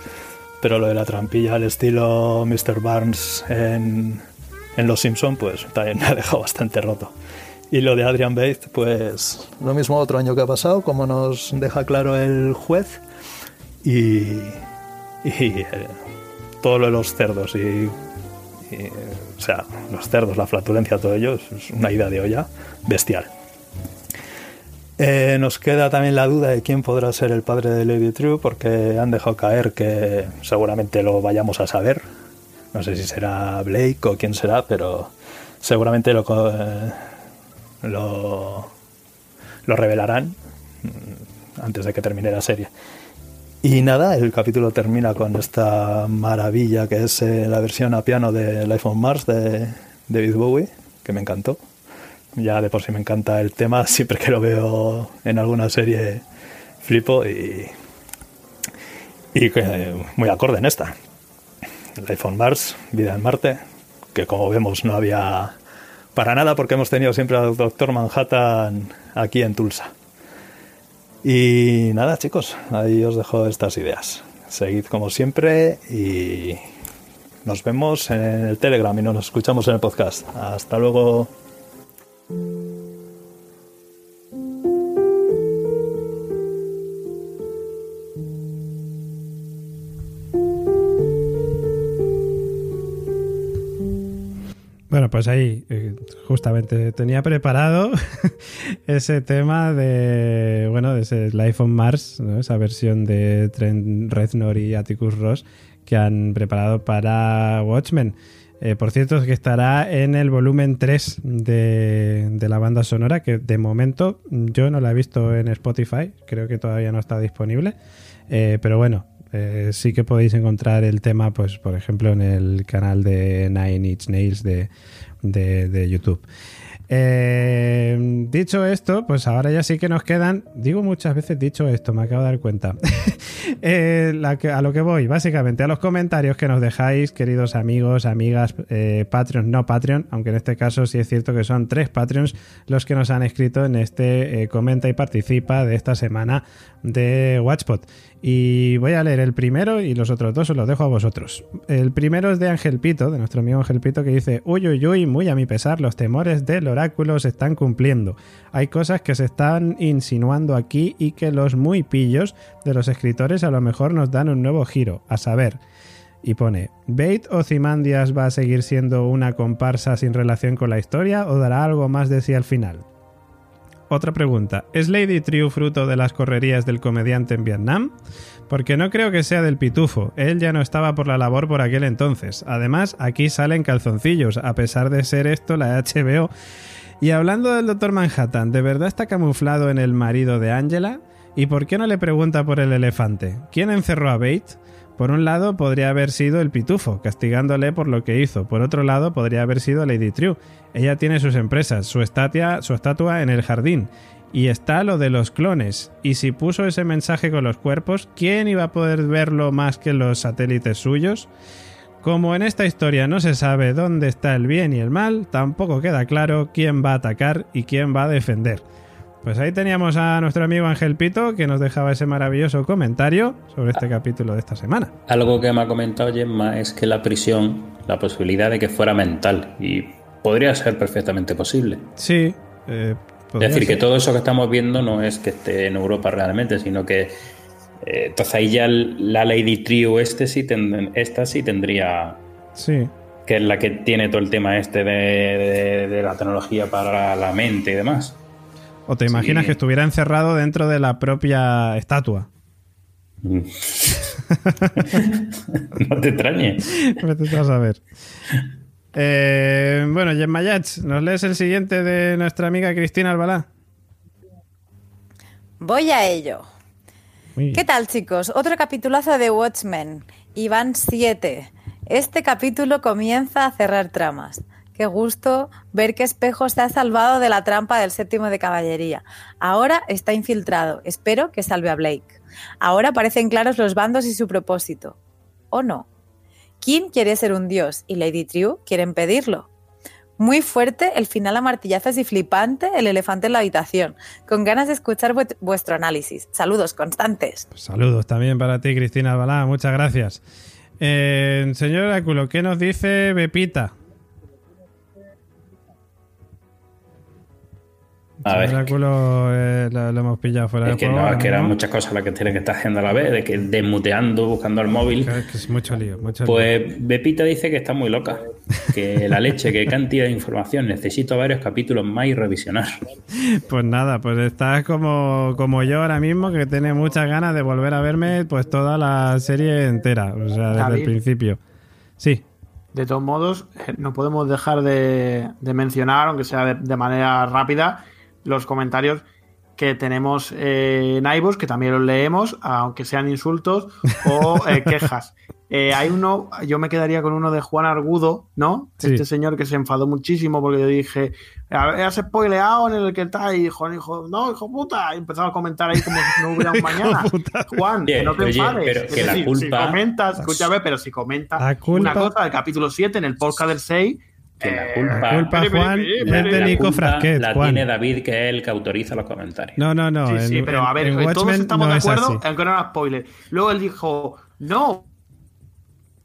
[SPEAKER 6] Pero lo de la trampilla al estilo Mr. Barnes en, en Los Simpson, pues también me ha dejado bastante roto. Y lo de Adrian Bates, pues lo mismo otro año que ha pasado, como nos deja claro el juez. Y, y eh, todo lo de los cerdos y, o sea, los cerdos, la flatulencia, todo ello es una ida de olla bestial. Eh, nos queda también la duda de quién podrá ser el padre de Lady True, porque han dejado caer que seguramente lo vayamos a saber. No sé si será Blake o quién será, pero seguramente lo, eh, lo, lo revelarán antes de que termine la serie. Y nada, el capítulo termina con esta maravilla que es eh, la versión a piano de Life on Mars de David Bowie, que me encantó. Ya de por sí me encanta el tema, siempre que lo veo en alguna serie flipo y, y eh, muy acorde en esta. Life on Mars, Vida en Marte, que como vemos no había para nada porque hemos tenido siempre al Doctor Manhattan aquí en Tulsa. Y nada, chicos, ahí os dejo estas ideas. Seguid como siempre y nos vemos en el Telegram y nos escuchamos en el podcast. Hasta luego.
[SPEAKER 2] Bueno, pues ahí eh, justamente tenía preparado ese tema de, bueno, de ese Life on Mars, ¿no? esa versión de Trent Reznor y Atticus Ross que han preparado para Watchmen. Eh, por cierto, es que estará en el volumen 3 de, de la banda sonora, que de momento yo no la he visto en Spotify, creo que todavía no está disponible. Eh, pero bueno, eh, sí que podéis encontrar el tema, pues, por ejemplo, en el canal de Nine Inch Nails de, de- YouTube. Eh, dicho esto, pues ahora ya sí que nos quedan, digo muchas veces dicho esto, me acabo de dar cuenta. Eh, a lo que voy, básicamente, a los comentarios que nos dejáis, queridos amigos, amigas, eh, Patreon, no Patreon, aunque en este caso sí es cierto que son tres Patreons los que nos han escrito en este comenta y participa de esta semana de Watchpot. Y voy a leer el primero y los otros dos os los dejo a vosotros. El primero es de Ángel Pito, de nuestro amigo Ángel Pito, que dice: Uy, uy, uy, muy a mi pesar, los temores del oráculo se están cumpliendo. Hay cosas que se están insinuando aquí y que los muy pillos de los escritores a lo mejor nos dan un nuevo giro, a saber. Y pone, ¿Bait Ozymandias va a seguir siendo una comparsa sin relación con la historia o dará algo más de sí al final? Otra pregunta, ¿es Lady Triu fruto de las correrías del comediante en Vietnam? Porque no creo que sea del pitufo, él ya no estaba por la labor por aquel entonces. Además, aquí salen calzoncillos, a pesar de ser esto la HBO. Y hablando del Doctor Manhattan, ¿de verdad está camuflado en el marido de Angela? ¿Y por qué no le pregunta por el elefante? ¿Quién encerró a Bate? Por un lado podría haber sido el pitufo, castigándole por lo que hizo. Por otro lado podría haber sido Lady True. Ella tiene sus empresas, su su estatua en el jardín. Y está lo de los clones. Y si puso ese mensaje con los cuerpos, ¿quién iba a poder verlo más que los satélites suyos? Como en esta historia no se sabe dónde está el bien y el mal, tampoco queda claro quién va a atacar y quién va a defender. Pues ahí teníamos a nuestro amigo Ángel Pito que nos dejaba ese maravilloso comentario sobre este capítulo de esta semana.
[SPEAKER 5] Algo que me ha comentado Gemma es que la prisión, la posibilidad de que fuera mental, y podría ser perfectamente posible.
[SPEAKER 2] Sí. eh,
[SPEAKER 5] Es decir, que todo eso que estamos viendo no es que esté en Europa realmente, sino que eh, entonces ahí ya la Lady Trio este sí esta sí tendría,
[SPEAKER 2] Sí.
[SPEAKER 5] que es la que tiene todo el tema este de, de- de la tecnología para la mente y demás.
[SPEAKER 2] O te imaginas
[SPEAKER 5] Sí.
[SPEAKER 2] que estuviera encerrado dentro de la propia estatua.
[SPEAKER 5] no te extrañes.
[SPEAKER 2] Vete tú a saber. Eh, bueno, Yach, ¿nos lees el siguiente de nuestra amiga Cristina Albalá?
[SPEAKER 4] Voy a ello. ¿Qué tal, chicos? Otro capitulazo de Watchmen. Y van siete. Este capítulo comienza a cerrar tramas. Qué gusto ver que Espejo se ha salvado de la trampa del séptimo de caballería. Ahora está infiltrado. Espero que salve a Blake. Ahora parecen claros los bandos y su propósito. ¿O no? Kim quiere ser un dios y Lady Triu quiere impedirlo. Muy fuerte el final a martillazos y flipante el elefante en la habitación. Con ganas de escuchar vuestro análisis. Saludos constantes.
[SPEAKER 2] Pues saludos también para ti, Cristina Albalá. Muchas gracias. Eh, señor Oráculo, ¿qué nos dice Bepita?
[SPEAKER 5] A ver.
[SPEAKER 2] Oráculo eh, lo, lo hemos pillado fuera
[SPEAKER 5] Es
[SPEAKER 2] de
[SPEAKER 5] que
[SPEAKER 2] juego.
[SPEAKER 5] no, es
[SPEAKER 2] ahora
[SPEAKER 5] que eran muchas cosas las que tienen que estar haciendo a la vez, de que desmuteando, buscando el móvil.
[SPEAKER 2] Que- que es mucho lío, mucho lío.
[SPEAKER 5] Pues Bepita dice que está muy loca. Que la leche, que cantidad de información. Necesito varios capítulos más y revisionar.
[SPEAKER 2] Pues nada, pues estás como, como yo ahora mismo, que tiene muchas ganas de volver a verme pues toda la serie entera, o sea, desde
[SPEAKER 3] David.
[SPEAKER 2] el principio. Sí,
[SPEAKER 3] De todos modos, eh, no podemos dejar de, de mencionar, aunque sea de, de manera rápida, los comentarios que tenemos eh, en iVoox, que también los leemos, aunque sean insultos o eh, quejas. Eh, hay uno, yo me quedaría con uno de Juan Argudo, ¿no?
[SPEAKER 2] Sí.
[SPEAKER 3] Este señor que se enfadó muchísimo porque yo dije, "A ver, has spoileado en el que está y dijo, hijo, no, hijo puta, y empezaba a comentar ahí como si no hubiera un mañana. Juan, que no te
[SPEAKER 5] oye,
[SPEAKER 3] enfades.
[SPEAKER 5] pero
[SPEAKER 3] Es
[SPEAKER 5] que la
[SPEAKER 3] decir,
[SPEAKER 5] culpa-
[SPEAKER 3] Si comentas, escúchame, pero si comentas
[SPEAKER 2] La
[SPEAKER 3] una cosa del capítulo 7 en el podcast del 6,
[SPEAKER 5] Que la
[SPEAKER 3] eh,
[SPEAKER 5] culpa,
[SPEAKER 2] La culpa, Juan, es de Nico Frasquet,
[SPEAKER 5] la
[SPEAKER 2] Juan.
[SPEAKER 5] tiene David, que es el que autoriza los comentarios.
[SPEAKER 2] No, no, no.
[SPEAKER 3] Sí, sí, pero a ver,
[SPEAKER 2] en
[SPEAKER 3] eh, todos estamos
[SPEAKER 2] no
[SPEAKER 3] de acuerdo, aunque no era spoiler. Luego él dijo, no.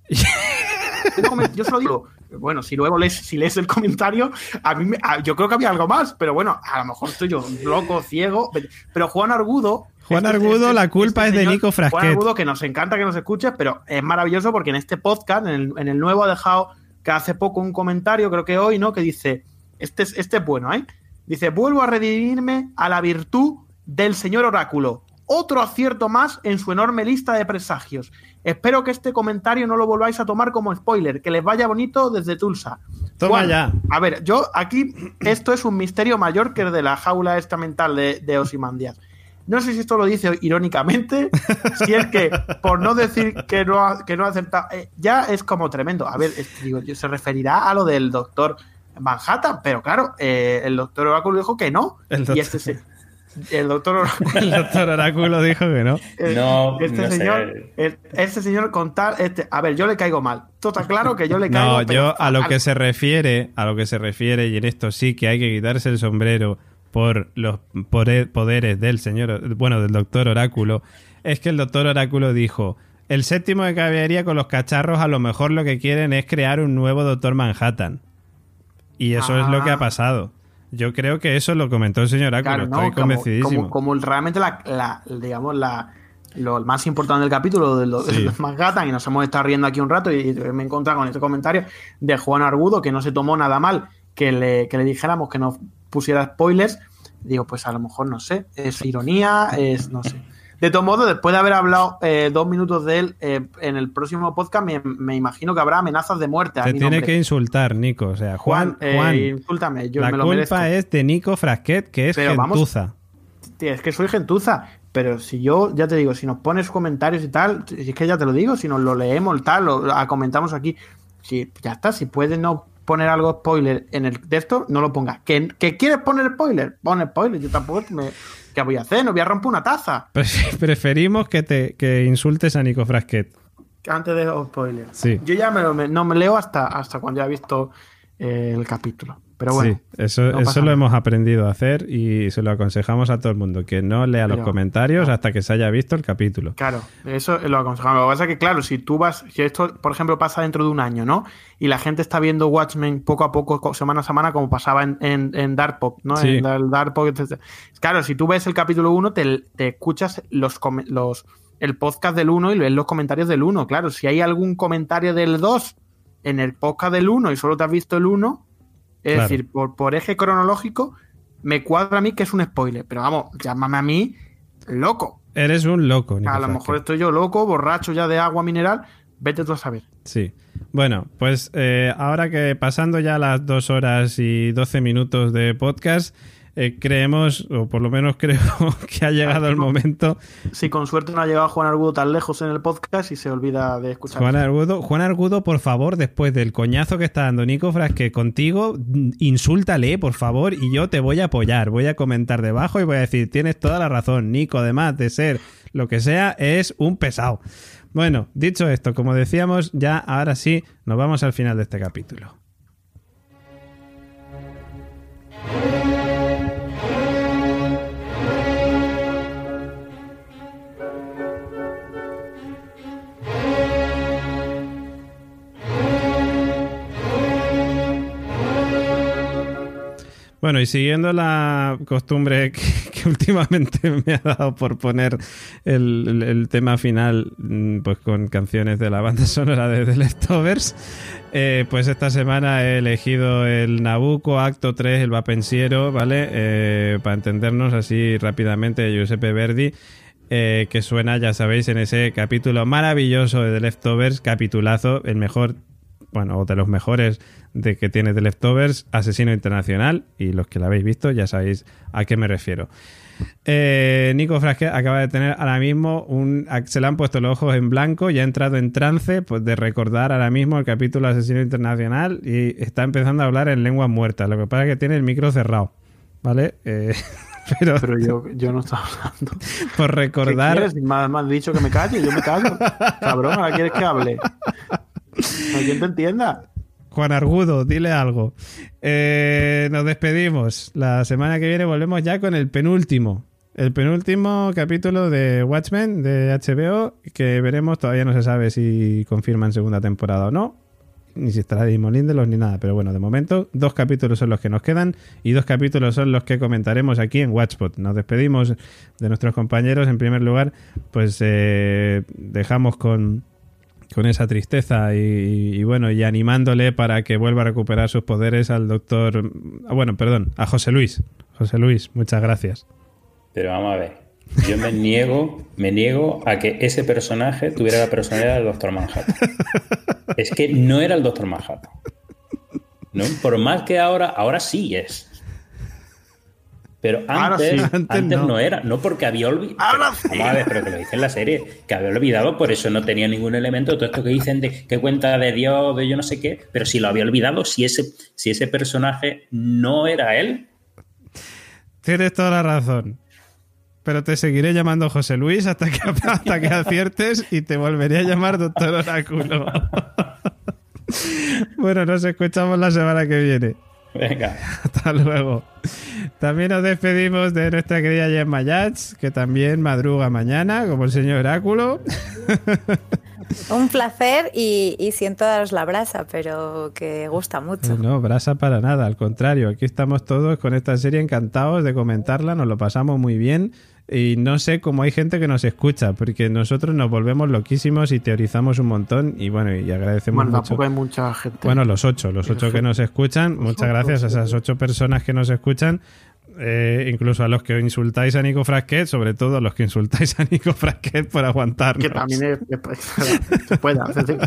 [SPEAKER 3] Yo se lo digo. Bueno, si luego lees, si lees el comentario, a mí me- a- yo creo que había algo más, pero bueno, a lo mejor estoy yo loco, ciego. Pero Juan Argudo.
[SPEAKER 2] Juan
[SPEAKER 3] este-
[SPEAKER 2] Argudo,
[SPEAKER 3] este-
[SPEAKER 2] la culpa es de Nico
[SPEAKER 3] Juan
[SPEAKER 2] Frasquet.
[SPEAKER 3] Argudo, que nos encanta que nos escuches, pero es maravilloso porque en este podcast, en el, en el nuevo, ha dejado que hace poco un comentario, creo que hoy, ¿no? Que dice: Este es, este es bueno, ¿eh? Dice: Vuelvo a redimirme a la virtud del señor Oráculo. Otro acierto más en su enorme lista de presagios. Espero que este comentario no lo volváis a tomar como spoiler. Que les vaya bonito desde Tulsa.
[SPEAKER 2] Toma
[SPEAKER 3] Juan,
[SPEAKER 2] ya.
[SPEAKER 3] A ver, yo aquí, esto es un misterio mayor que el de la jaula esta mental de, de Ozymandias. No sé si esto lo dice irónicamente, si es que, por no decir que no ha, que no ha acertado, eh, ya es como tremendo. A ver, es- digo, yo- se referirá a lo del doctor Manhattan, pero claro, eh, el doctor Oráculo dijo que no.
[SPEAKER 2] El
[SPEAKER 3] y
[SPEAKER 2] doctor-
[SPEAKER 3] este se- el doctor Oráculo
[SPEAKER 2] El doctor Oráculo dijo que no.
[SPEAKER 3] eh,
[SPEAKER 5] No,
[SPEAKER 3] este
[SPEAKER 5] no sé.
[SPEAKER 3] señor, el- este señor con tal, este, a ver, yo le caigo mal. Todo está claro que yo le caigo
[SPEAKER 2] No,
[SPEAKER 3] pero
[SPEAKER 2] yo a lo que se refiere, a lo que se refiere, y en esto sí que hay que quitarse el sombrero por los poderes del señor, bueno, del doctor Oráculo, es que el doctor Oráculo dijo, el séptimo de caballería con los cacharros a lo mejor lo que quieren es crear un nuevo doctor Manhattan. Y eso es lo que
[SPEAKER 3] Ah.
[SPEAKER 2] ha pasado. Yo creo que eso lo comentó el señor Oráculo,
[SPEAKER 3] Claro, ¿no?
[SPEAKER 2] estoy
[SPEAKER 3] Como-
[SPEAKER 2] convencidísimo.
[SPEAKER 3] Como, como realmente la, la- digamos, la, lo más importante del capítulo de los,
[SPEAKER 2] Sí.
[SPEAKER 3] Manhattan, y nos hemos estado riendo aquí un rato y, y me he encontrado con este comentario de Juan Argudo, que no se tomó nada mal que le, que le dijéramos que no pusiera spoilers. Digo, pues a lo mejor no sé, es ironía, es no sé. De todo modo, después de haber hablado eh, dos minutos de él eh, en el próximo podcast, me, me imagino que habrá amenazas de muerte. a
[SPEAKER 2] Te
[SPEAKER 3] mi
[SPEAKER 2] tiene
[SPEAKER 3] nombre.
[SPEAKER 2] que insultar, Nico. O sea, Juan,
[SPEAKER 3] Juan, eh,
[SPEAKER 2] Juan,
[SPEAKER 3] insúltame, yo
[SPEAKER 2] la
[SPEAKER 3] me lo
[SPEAKER 2] culpa
[SPEAKER 3] merezco.
[SPEAKER 2] es de Nico Frasquet, que es
[SPEAKER 3] Pero vamos-
[SPEAKER 2] gentuza.
[SPEAKER 3] Tío, es que soy gentuza. Pero si yo, ya te digo, si nos pones comentarios y tal, si es que ya te lo digo, si nos lo leemos tal, lo, lo comentamos aquí, si ya está, si puedes no poner algo spoiler en el texto, no lo pongas. ¿Que, que quieres poner spoiler? Pon spoiler, yo tampoco me. ¿Qué voy a hacer? No voy a romper una taza
[SPEAKER 2] Pre- Preferimos que te que insultes a Nico Frasquet.
[SPEAKER 3] antes de los spoilers.
[SPEAKER 2] Sí.
[SPEAKER 3] Yo ya me lo, me- no me leo hasta, hasta cuando ya he visto eh, el capítulo. Pero bueno,
[SPEAKER 2] sí, eso,
[SPEAKER 3] no
[SPEAKER 2] eso lo hemos aprendido a hacer y se lo aconsejamos a todo el mundo, que no lea los comentarios hasta que se haya visto el capítulo.
[SPEAKER 3] Claro, eso lo aconsejamos. Lo que pasa es que, claro, si tú vas, si esto, por ejemplo, pasa dentro de un año, ¿no? Y la gente está viendo Watchmen poco a poco, co- semana a semana, como pasaba en, en, en Dark Pop, ¿no?
[SPEAKER 2] Sí.
[SPEAKER 3] En el Dark Pop, etc. Claro, si tú ves el capítulo 1, te, te escuchas los, los el podcast del 1 y ves los comentarios del 1. Claro, si hay algún comentario del 2 en el podcast del 1 y solo te has visto el 1, es
[SPEAKER 2] Claro.
[SPEAKER 3] decir, por, por eje cronológico, me cuadra a mí que es un spoiler. Pero vamos, llámame a mí loco.
[SPEAKER 2] Eres un loco, Nico
[SPEAKER 3] A lo mejor estoy yo loco, borracho ya de agua mineral. Vete tú a saber.
[SPEAKER 2] Sí. Bueno, pues eh, ahora que pasando ya las dos horas y doce minutos de podcast, eh, creemos, o por lo menos creo que ha llegado el momento.
[SPEAKER 3] Si con suerte no ha llegado Juan Argudo tan lejos en el podcast y se olvida de escuchar.
[SPEAKER 2] Juan Argudo, Juan Argudo, por favor, después del coñazo que está dando Nico Frasquet contigo, mm, insúltale, por favor, y yo te voy a apoyar. Voy a comentar debajo y voy a decir, tienes toda la razón, Nico, además de ser lo que sea, es un pesado. Bueno, dicho esto, como decíamos, ya ahora sí, nos vamos al final de este capítulo. Bueno, y siguiendo la costumbre que, últimamente me ha dado por poner el, el- tema final mm, pues con canciones de la banda sonora de The Leftovers, eh, pues esta semana he elegido el Nabucco Acto 3, el Va Pensiero, ¿vale? Eh, para entendernos así rápidamente, de Giuseppe Verdi. eh, que suena, ya sabéis, en ese capítulo maravilloso de The Leftovers, capitulazo, el mejor bueno, o de los mejores de que tiene The Leftovers, Asesino Internacional, y los que la habéis visto ya sabéis a qué me refiero. Eh, Nico Frasque acaba de tener ahora mismo un. Se le han puesto los ojos en blanco y ha entrado en trance pues, de recordar ahora mismo el capítulo Asesino Internacional y está empezando a hablar en lenguas muertas. Lo que pasa es que tiene el micro cerrado. ¿Vale? Eh, pero,
[SPEAKER 3] Pero yo, yo no estaba hablando.
[SPEAKER 2] por
[SPEAKER 3] ¿Qué
[SPEAKER 2] recordar.
[SPEAKER 3] quieres? Me me has dicho que me calle, yo me callo. Cabrón, ahora quieres que hable. Hay quien te entienda.
[SPEAKER 2] Juan Argudo, dile algo. Eh, nos despedimos. La semana que viene volvemos ya con el penúltimo. El penúltimo capítulo de Watchmen de HBO, que veremos, todavía no se sabe si confirman segunda temporada o no, ni si estará Damon Lindelof ni nada, pero bueno, de momento dos capítulos son los que nos quedan y dos capítulos son los que comentaremos aquí en Watchpot. Nos despedimos de nuestros compañeros. En primer lugar, pues eh, dejamos con, con esa tristeza y, bueno, y animándole para que vuelva a recuperar sus poderes al doctor, ah, bueno, perdón, a José Luis. José Luis, muchas gracias.
[SPEAKER 5] Pero vamos a ver. Yo me niego, me niego a que ese personaje tuviera la personalidad del Doctor Manhattan. Es que no era el Doctor Manhattan. ¿No? Por más que ahora, ahora sí es. Pero antes,
[SPEAKER 3] sí.
[SPEAKER 2] Antes
[SPEAKER 5] antes
[SPEAKER 2] no.
[SPEAKER 5] no. era, no porque había olvidado.
[SPEAKER 3] Ahora sí.
[SPEAKER 5] Vamos a ver, pero que lo dice en la serie, que había olvidado, por eso no tenía ningún elemento. Todo esto que dicen de que cuenta de Dios, de yo no sé qué, pero si lo había olvidado, si ese, si ese personaje no era él,
[SPEAKER 2] Tienes toda la razón. Pero te seguiré llamando José Luis hasta que, hasta que aciertes y te volveré a llamar Doctor Oráculo. bueno, nos escuchamos la semana que viene.
[SPEAKER 5] Venga.
[SPEAKER 2] Hasta luego. También nos despedimos de nuestra querida Gemma Yats, que también madruga mañana, como el señor Oráculo.
[SPEAKER 4] Un placer y, y siento daros la brasa, pero que gusta mucho.
[SPEAKER 2] No, brasa para nada, al contrario, aquí estamos todos con esta serie encantados de comentarla, nos lo pasamos muy bien y no sé cómo hay gente que nos escucha, porque nosotros nos volvemos loquísimos y teorizamos un montón y bueno, y agradecemos
[SPEAKER 3] Bueno,
[SPEAKER 2] mucho.
[SPEAKER 3] tampoco hay mucha gente.
[SPEAKER 2] Bueno, los ocho, los ocho que nos escuchan, muchas gracias a esas ocho personas que nos escuchan. Eh, incluso a los que insultáis a Nico Frasquet, sobre todo a los que insultáis a Nico Frasquet por aguantarnos.
[SPEAKER 3] que también es, se puede. Es decir,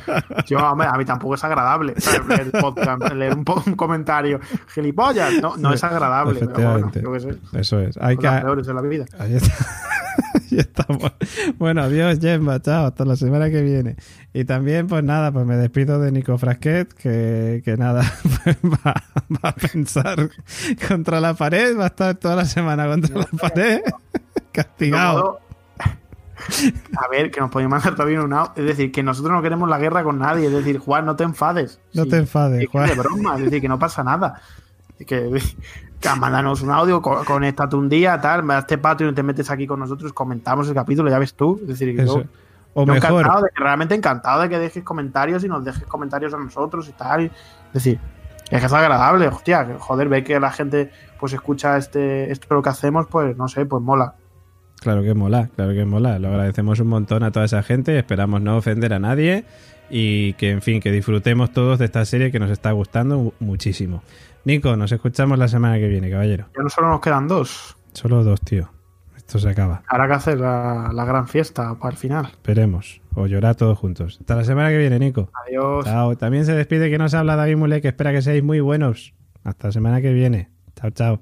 [SPEAKER 3] yo, hombre, a mí tampoco es agradable ¿sabes? leer, podcast, leer un, po- un comentario gilipollas. No, no es agradable. Pero bueno, yo qué sé.
[SPEAKER 2] Eso es. Hay que,
[SPEAKER 3] peores en la vida.
[SPEAKER 2] Ahí, está. Ahí estamos. Bueno, adiós, Gemma. Chao. Hasta la semana que viene. Y también, pues nada, pues me despido de Nico Frasquet, que, que nada, pues va, va a pensar contra la pared, va a estar toda la semana contra la pared, castigado.
[SPEAKER 3] A ver, que nos podéis mandar también un audio. Es decir, que nosotros no queremos la guerra con nadie. Es decir, Juan, no te enfades.
[SPEAKER 2] No
[SPEAKER 3] Sí,
[SPEAKER 2] te enfades,
[SPEAKER 3] es
[SPEAKER 2] Juan.
[SPEAKER 3] de broma, es decir, que no pasa nada. Es que, que mándanos un audio, co- conéctate un día, tal, me das este patio y te metes aquí con nosotros, comentamos el capítulo, ya ves tú. Es decir, que yo,
[SPEAKER 2] O
[SPEAKER 3] yo
[SPEAKER 2] mejor,
[SPEAKER 3] encantado de, realmente encantado de que dejes comentarios y nos dejes comentarios a nosotros y tal. Es decir, es que es agradable, hostia, joder, ve que la gente pues escucha este esto lo que hacemos, pues no sé, pues mola.
[SPEAKER 2] claro que mola, claro que mola. Lo agradecemos un montón a toda esa gente esperamos no ofender a nadie y que, en fin, que disfrutemos todos de esta serie que nos está gustando mu- muchísimo. Nico, nos escuchamos la semana que viene, caballero.
[SPEAKER 3] Ya no solo nos quedan dos.
[SPEAKER 2] Solo dos, tío. Esto se acaba.
[SPEAKER 3] Habrá que hacer la, la gran fiesta para el final.
[SPEAKER 2] Esperemos. O llorar todos juntos. Hasta la semana que viene, Nico.
[SPEAKER 3] Adiós.
[SPEAKER 2] Chao. También se despide que nos habla David Mule, que espera que seáis muy buenos. Hasta la semana que viene. Chao, chao.